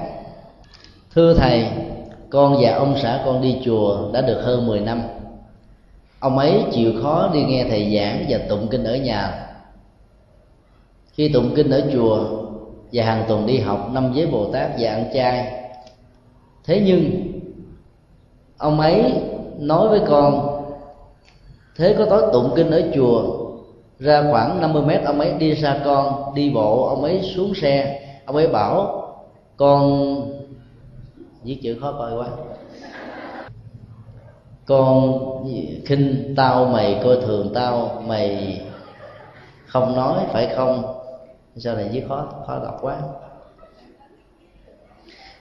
Thưa thầy, con và ông xã con đi chùa đã được hơn 10 năm. Ông ấy chịu khó đi nghe thầy giảng và tụng kinh ở nhà. Khi tụng kinh ở chùa và hàng tuần đi học, năm giới bồ tát và ăn chay thế nhưng, ông ấy nói với con, thế có tối tụng kinh ở chùa, ra khoảng 50 mét ông ấy đi xa con, đi bộ ông ấy xuống xe. Ông ấy bảo, con viết chữ khó coi quá. Con khinh tao mày, coi thường tao mày. Không nói, phải không? Sao này viết khó khó đọc quá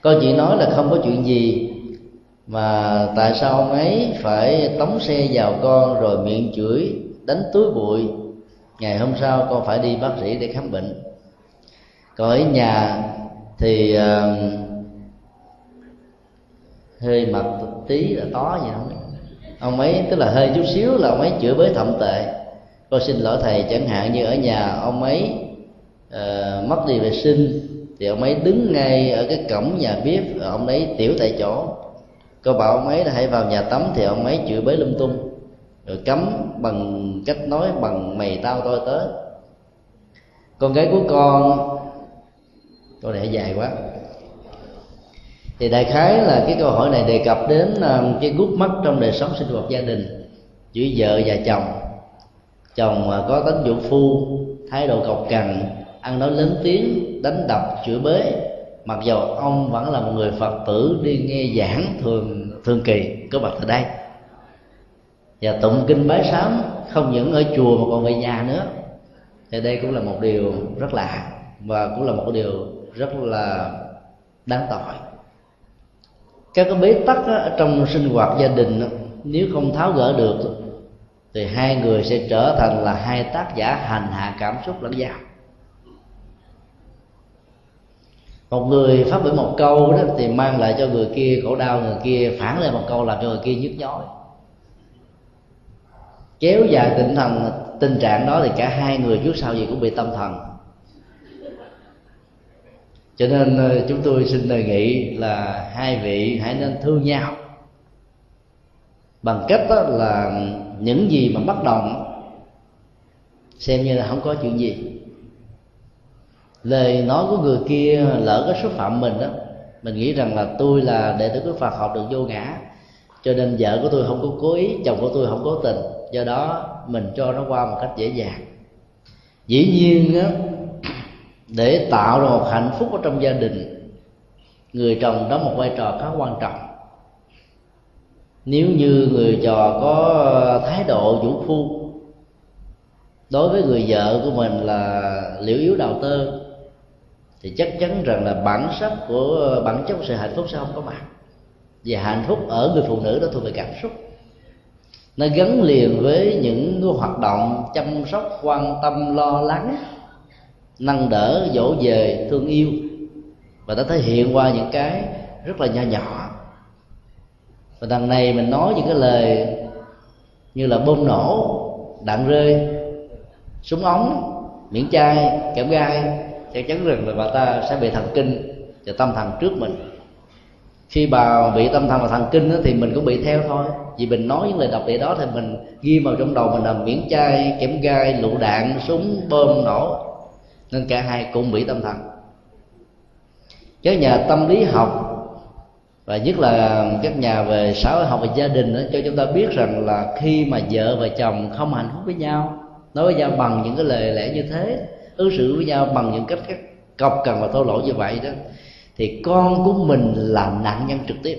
con chỉ nói là không có chuyện gì mà tại sao ông ấy phải tống xe vào con rồi miệng chửi đánh túi bụi? Ngày hôm sau con phải đi bác sĩ để khám bệnh. Còn ở nhà thì uh, hơi mặt tí là tó gì không ông ấy tức là hơi chút xíu là ông ấy chửi bới thậm tệ. Con xin lỗi thầy chẳng hạn như ở nhà ông ấy uh, mất đi vệ sinh thì ông ấy đứng ngay ở cái cổng nhà bếp ông ấy tiểu tại chỗ. Cô bảo ông ấy là hãy vào nhà tắm, thì ông ấy chửi bới lung tung. Rồi cấm bằng cách nói bằng mày tao tôi tới. Con gái của con, câu này dài quá. Thì đại khái là cái câu hỏi này đề cập đến à, cái gút mắt trong đời sống sinh hoạt gia đình giữa vợ và chồng. Chồng à, có tính dụng phu, thái độ cọc cằn ăn nói lớn tiếng, đánh đập chửi bới mặc dầu ông vẫn là một người phật tử đi nghe giảng thường thường kỳ, có mặt ở đây. Và tụng kinh bái sám, không những ở chùa mà còn về nhà nữa. Thì đây cũng là một điều rất lạ, và cũng là một điều rất là đáng tội. Các cái bế tắc trong sinh hoạt gia đình nếu không tháo gỡ được, thì hai người sẽ trở thành là hai tác giả hành hạ cảm xúc lẫn nhau một người phát biểu một câu đó thì mang lại cho người kia khổ đau, người kia phản lại một câu làm cho người kia nhức nhói. Kéo dài tinh thần, tình trạng đó thì cả hai người trước sau gì cũng bị tâm thần. Cho nên ờ, chúng tôi xin đề nghị là hai vị hãy nên thương nhau. Bằng cách đó là những gì mà bất đồng, xem như là không có chuyện gì lời nói của người kia lỡ có xúc phạm mình đó, mình nghĩ rằng là tôi là đệ tử của Phật, học được vô ngã. Cho nên vợ của tôi không có cố ý, chồng của tôi không cố tình. Do đó, mình cho nó qua một cách dễ dàng. Dĩ nhiên á, để tạo ra một hạnh phúc ở trong gia đình, người chồng đóng một vai trò khá quan trọng. Nếu như người trò có thái độ vũ phu, đối với người vợ của mình là liễu yếu đào tơ thì chắc chắn rằng là bản sắc của bản chất của sự hạnh phúc sẽ không có mặt. Và hạnh phúc ở người phụ nữ đó thuộc về cảm xúc. Nó gắn liền với những hoạt động chăm sóc, quan tâm, lo lắng, nâng đỡ, dỗ về thương yêu. Và nó thể hiện qua những cái rất là nho nhỏ. Và đằng này mình nói những cái lời như là bom nổ, đạn rơi, súng ống miệng chai, kẹo gai chắc chắn rằng là bà ta sẽ bị thần kinh và tâm thần trước mình. Khi bà bị tâm thần và thần kinh đó, thì mình cũng bị theo thôi. Vì mình nói những lời độc địa đó thì mình ghi vào trong đầu mình là miễn chai kẽm gai lựu đạn súng bom nổ. Nên cả hai cũng bị tâm thần. Các nhà tâm lý học và nhất là các nhà về xã hội học và gia đình đó, cho chúng ta biết rằng là khi mà vợ và chồng không hạnh phúc với nhau nói với nhau bằng những cái lời lẽ như thế ứng xử với nhau bằng những cách khác. Cọc cần và thô lỗ như vậy đó. Thì con của mình là nạn nhân trực tiếp.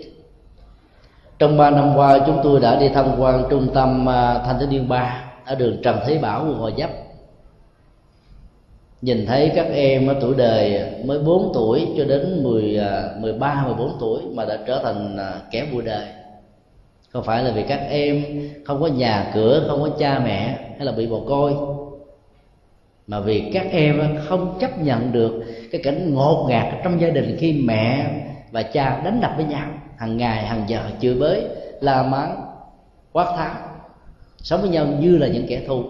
Trong ba năm qua chúng tôi đã đi tham quan trung tâm à, thanh thiếu niên ba ở đường trần thế bảo quận gò vấp. Nhìn thấy các em ở tuổi đời mới 4 tuổi cho đến 10, 13, 14 tuổi mà đã trở thành à, kẻ bụi đời. Không phải là vì các em không có nhà cửa không có cha mẹ hay là bị bồ côi mà vì các em không chấp nhận được cái cảnh ngột ngạt trong gia đình khi mẹ và cha đánh đập với nhau. Hàng ngày hàng giờ chửi bới la mắng quát tháo. Sống với nhau như là những kẻ thù.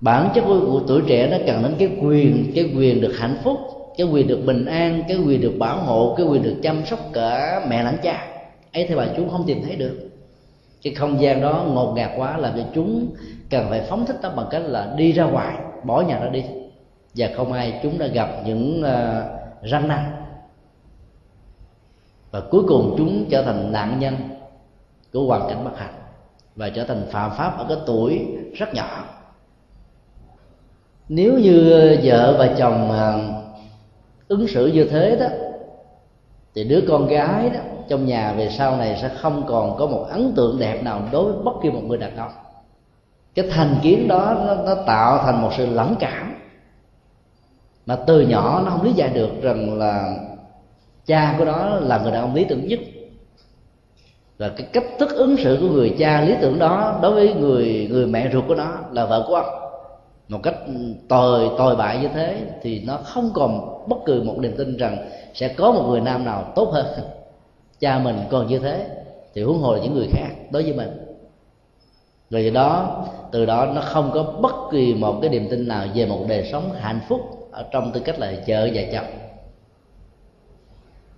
Bản chất của, của tuổi trẻ nó cần đến cái quyền cái quyền được hạnh phúc cái quyền được bình an cái quyền được bảo hộ cái quyền được chăm sóc cả mẹ lẫn cha. Ấy thì bà chúng không tìm thấy được. Cái không gian đó ngột ngạt quá làm cho chúng cần phải phóng thích nó bằng cách là đi ra ngoài bỏ nhà nó đi. Và không ai chúng đã gặp những uh, răng nanh. Và cuối cùng chúng trở thành nạn nhân của hoàn cảnh bất hạnh và trở thành phạm pháp ở cái tuổi rất nhỏ. Nếu như vợ và chồng ờ, ứng xử như thế đó thì đứa con gái đó trong nhà về sau này sẽ không còn có một ấn tượng đẹp nào đối với bất kỳ một người đàn ông cái thành kiến đó nó, nó tạo thành một sự lẫn cảm. Mà từ nhỏ nó không lý giải được rằng là cha của nó là người đàn ông lý tưởng nhất. Và cái cách thức ứng xử của người cha lý tưởng đó đối với người người mẹ ruột của nó là vợ của ông. Một cách tồi tồi bại như thế thì nó không còn bất cứ một niềm tin rằng sẽ có một người nam nào tốt hơn. Cha mình còn như thế thì huống hồ là những người khác đối với mình rồi do đó, từ đó nó không có bất kỳ một cái niềm tin nào về một đời sống hạnh phúc ở trong tư cách là vợ và chồng.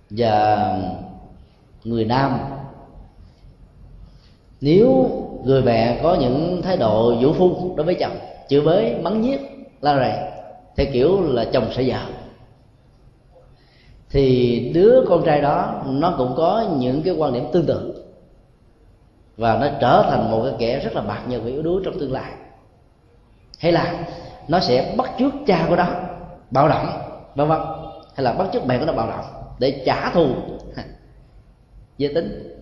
Và người nam, nếu người mẹ có những thái độ vũ phu đối với chồng, chửi bới, mắng nhiếc, la rầy, theo kiểu là chồng sẽ giàu, thì đứa con trai đó nó cũng có những cái quan điểm tương tự và nó trở thành một cái kẻ rất là bạc nhược và yếu đuối trong tương lai. Hay là nó sẽ bắt chước cha của nó, bạo động, vân vân. Hay là bắt chước mẹ của nó bạo động để trả thù. Giới tính.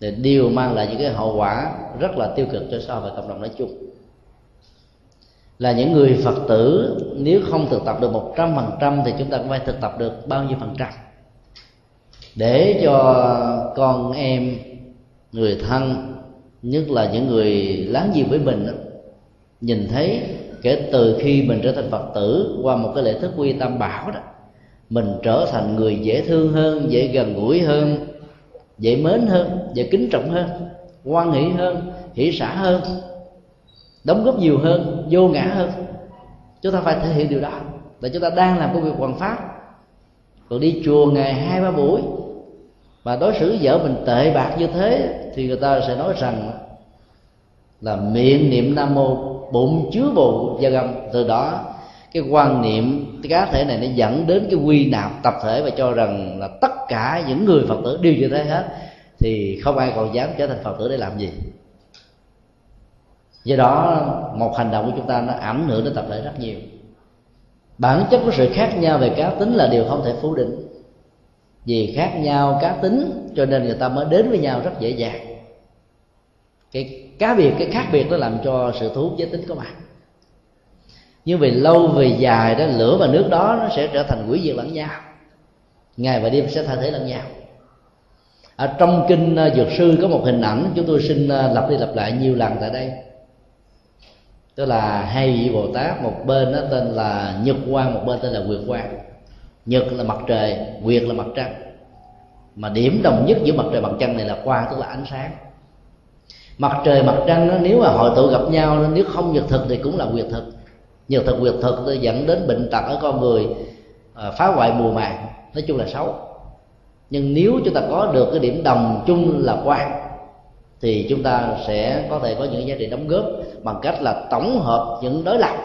Để điều mang lại những cái hậu quả rất là tiêu cực cho xã hội và cộng đồng nói chung. Là những người phật tử, nếu không thực tập được một trăm phần trăm thì chúng ta cũng phải thực tập được bao nhiêu phần trăm. Để cho con em người thân, nhất là những người láng giềng với mình nhìn thấy kể từ khi mình trở thành phật tử qua một cái lễ thức quy tam bảo đó, mình trở thành người dễ thương hơn, dễ gần gũi hơn, dễ mến hơn, dễ kính trọng hơn quan hỷ hơn, hỷ xã hơn, đóng góp nhiều hơn, vô ngã hơn. Chúng ta phải thể hiện điều đó, là chúng ta đang làm công việc hoàn pháp. Còn đi chùa ngày hai ba buổi mà đối xử vợ mình tệ bạc như thế thì người ta sẽ nói rằng là miệng niệm nam mô, bụng chứa bù gia gầm từ đó, cái quan niệm, cái cá thể này nó dẫn đến cái quy nạp tập thể và cho rằng là tất cả những người phật tử đều như thế hết, thì không ai còn dám trở thành phật tử để làm gì. Do đó, một hành động của chúng ta nó ảnh hưởng đến tập thể rất nhiều. Bản chất của sự khác nhau về cá tính là điều không thể phủ định vì khác nhau cá tính, cho nên người ta mới đến với nhau rất dễ dàng. Cái cá biệt, cái khác biệt nó làm cho sự thu hút giới tính có mặt nhưng về lâu về dài đó, lửa và nước đó nó sẽ trở thành quỷ diệt lẫn nhau. Ngày và đêm sẽ thay thế lẫn nhau. Ở trong kinh ờ, dược sư có một hình ảnh, chúng tôi xin ờ, lặp đi lặp lại nhiều lần tại đây. Tức là hai vị bồ tát, một bên đó tên là nhật quan một bên tên là nguyệt quan nhật là mặt trời nguyệt là mặt trăng. Mà điểm đồng nhất giữa mặt trời mặt trăng này là quang tức là ánh sáng. Mặt trời mặt trăng đó, nếu mà hội tụ gặp nhau nếu không nhật thực thì cũng là nguyệt thực. Nhật thực nguyệt thực dẫn đến bệnh tật ở con người à, phá hoại mùa màng nói chung là xấu. Nhưng nếu chúng ta có được cái điểm đồng chung là quan thì chúng ta sẽ có thể có những giá trị đóng góp bằng cách là tổng hợp những đối lập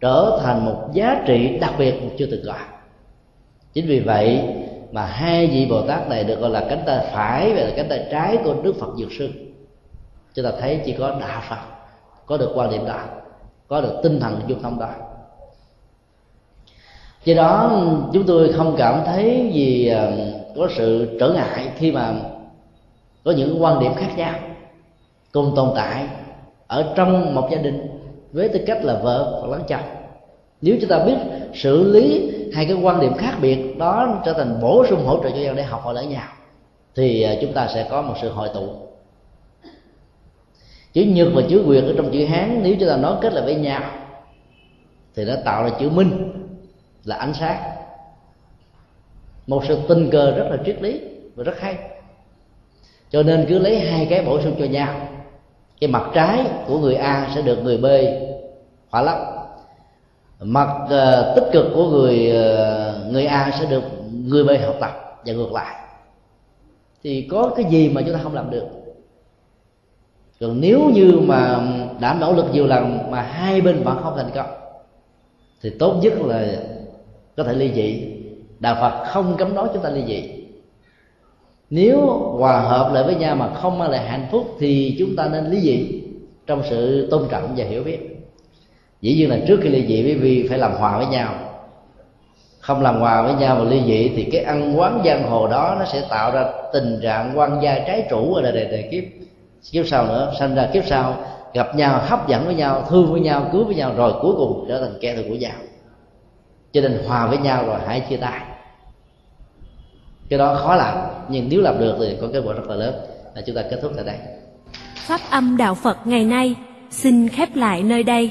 trở thành một giá trị đặc biệt chưa từng có chính vì vậy mà hai vị bồ tát này được gọi là cánh tay phải và là cánh tay trái của đức phật dược sư. Chúng ta thấy chỉ có đạo phật, có được quan điểm đó có được tinh thần dung thông đó do đó, chúng tôi không cảm thấy gì ờ, có sự trở ngại khi mà có những quan điểm khác nhau, cùng tồn tại ở trong một gia đình với tư cách là vợ hoặc là chồng nếu chúng ta biết xử lý hai cái quan điểm khác biệt, đó trở thành bổ sung hỗ trợ cho nhau để học hỏi lẫn nhau. Thì à, chúng ta sẽ có một sự hội tụ. Chữ nhược và chữ quyền ở trong chữ hán, nếu chúng ta nói kết lại với nhau, thì nó tạo ra chữ minh, là ánh sáng. Một sự tình cờ rất là triết lý và rất hay. Cho nên cứ lấy hai cái bổ sung cho nhau. Cái mặt trái của người a sẽ được người b khỏa lấp mặt uh, tích cực của người uh, người a sẽ được người b học tập và ngược lại. Thì có cái gì mà chúng ta không làm được? Còn nếu như mà đã nỗ lực nhiều lần mà hai bên vẫn không thành công thì tốt nhất là có thể ly dị. Đạo phật không cấm nói chúng ta ly dị. Nếu hòa hợp lại với nhau mà không mang lại hạnh phúc thì chúng ta nên ly dị trong sự tôn trọng và hiểu biết dĩ nhiên là trước khi ly dị với vi phải làm hòa với nhau. Không làm hòa với nhau và ly dị thì cái ăn quán giang hồ đó nó sẽ tạo ra tình trạng quan gia trái chủ ở đời đời, đời kiếp. Kiếp sau nữa sanh ra kiếp sau gặp nhau hấp dẫn với nhau thương với nhau cứu với nhau rồi cuối cùng trở thành kẻ thù của nhau. Cho nên hòa với nhau rồi hãy chia tay. Cái đó khó làm nhưng nếu làm được thì có kết quả rất là lớn. Là chúng ta kết thúc tại đây. Pháp âm đạo phật ngày nay xin khép lại nơi đây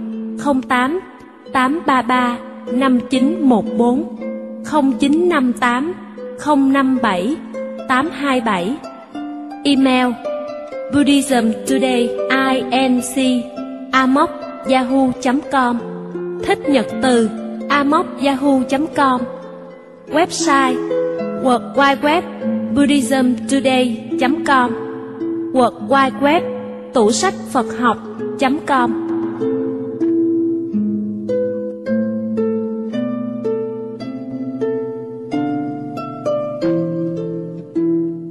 08 833 5914 0958 057 827 Email Buddhism Today inc amok yahoo.com Thích nhật từ amok yahoo.com Website World Wide Web buddhismtoday.com World Wide Web tủ sách Phật học.com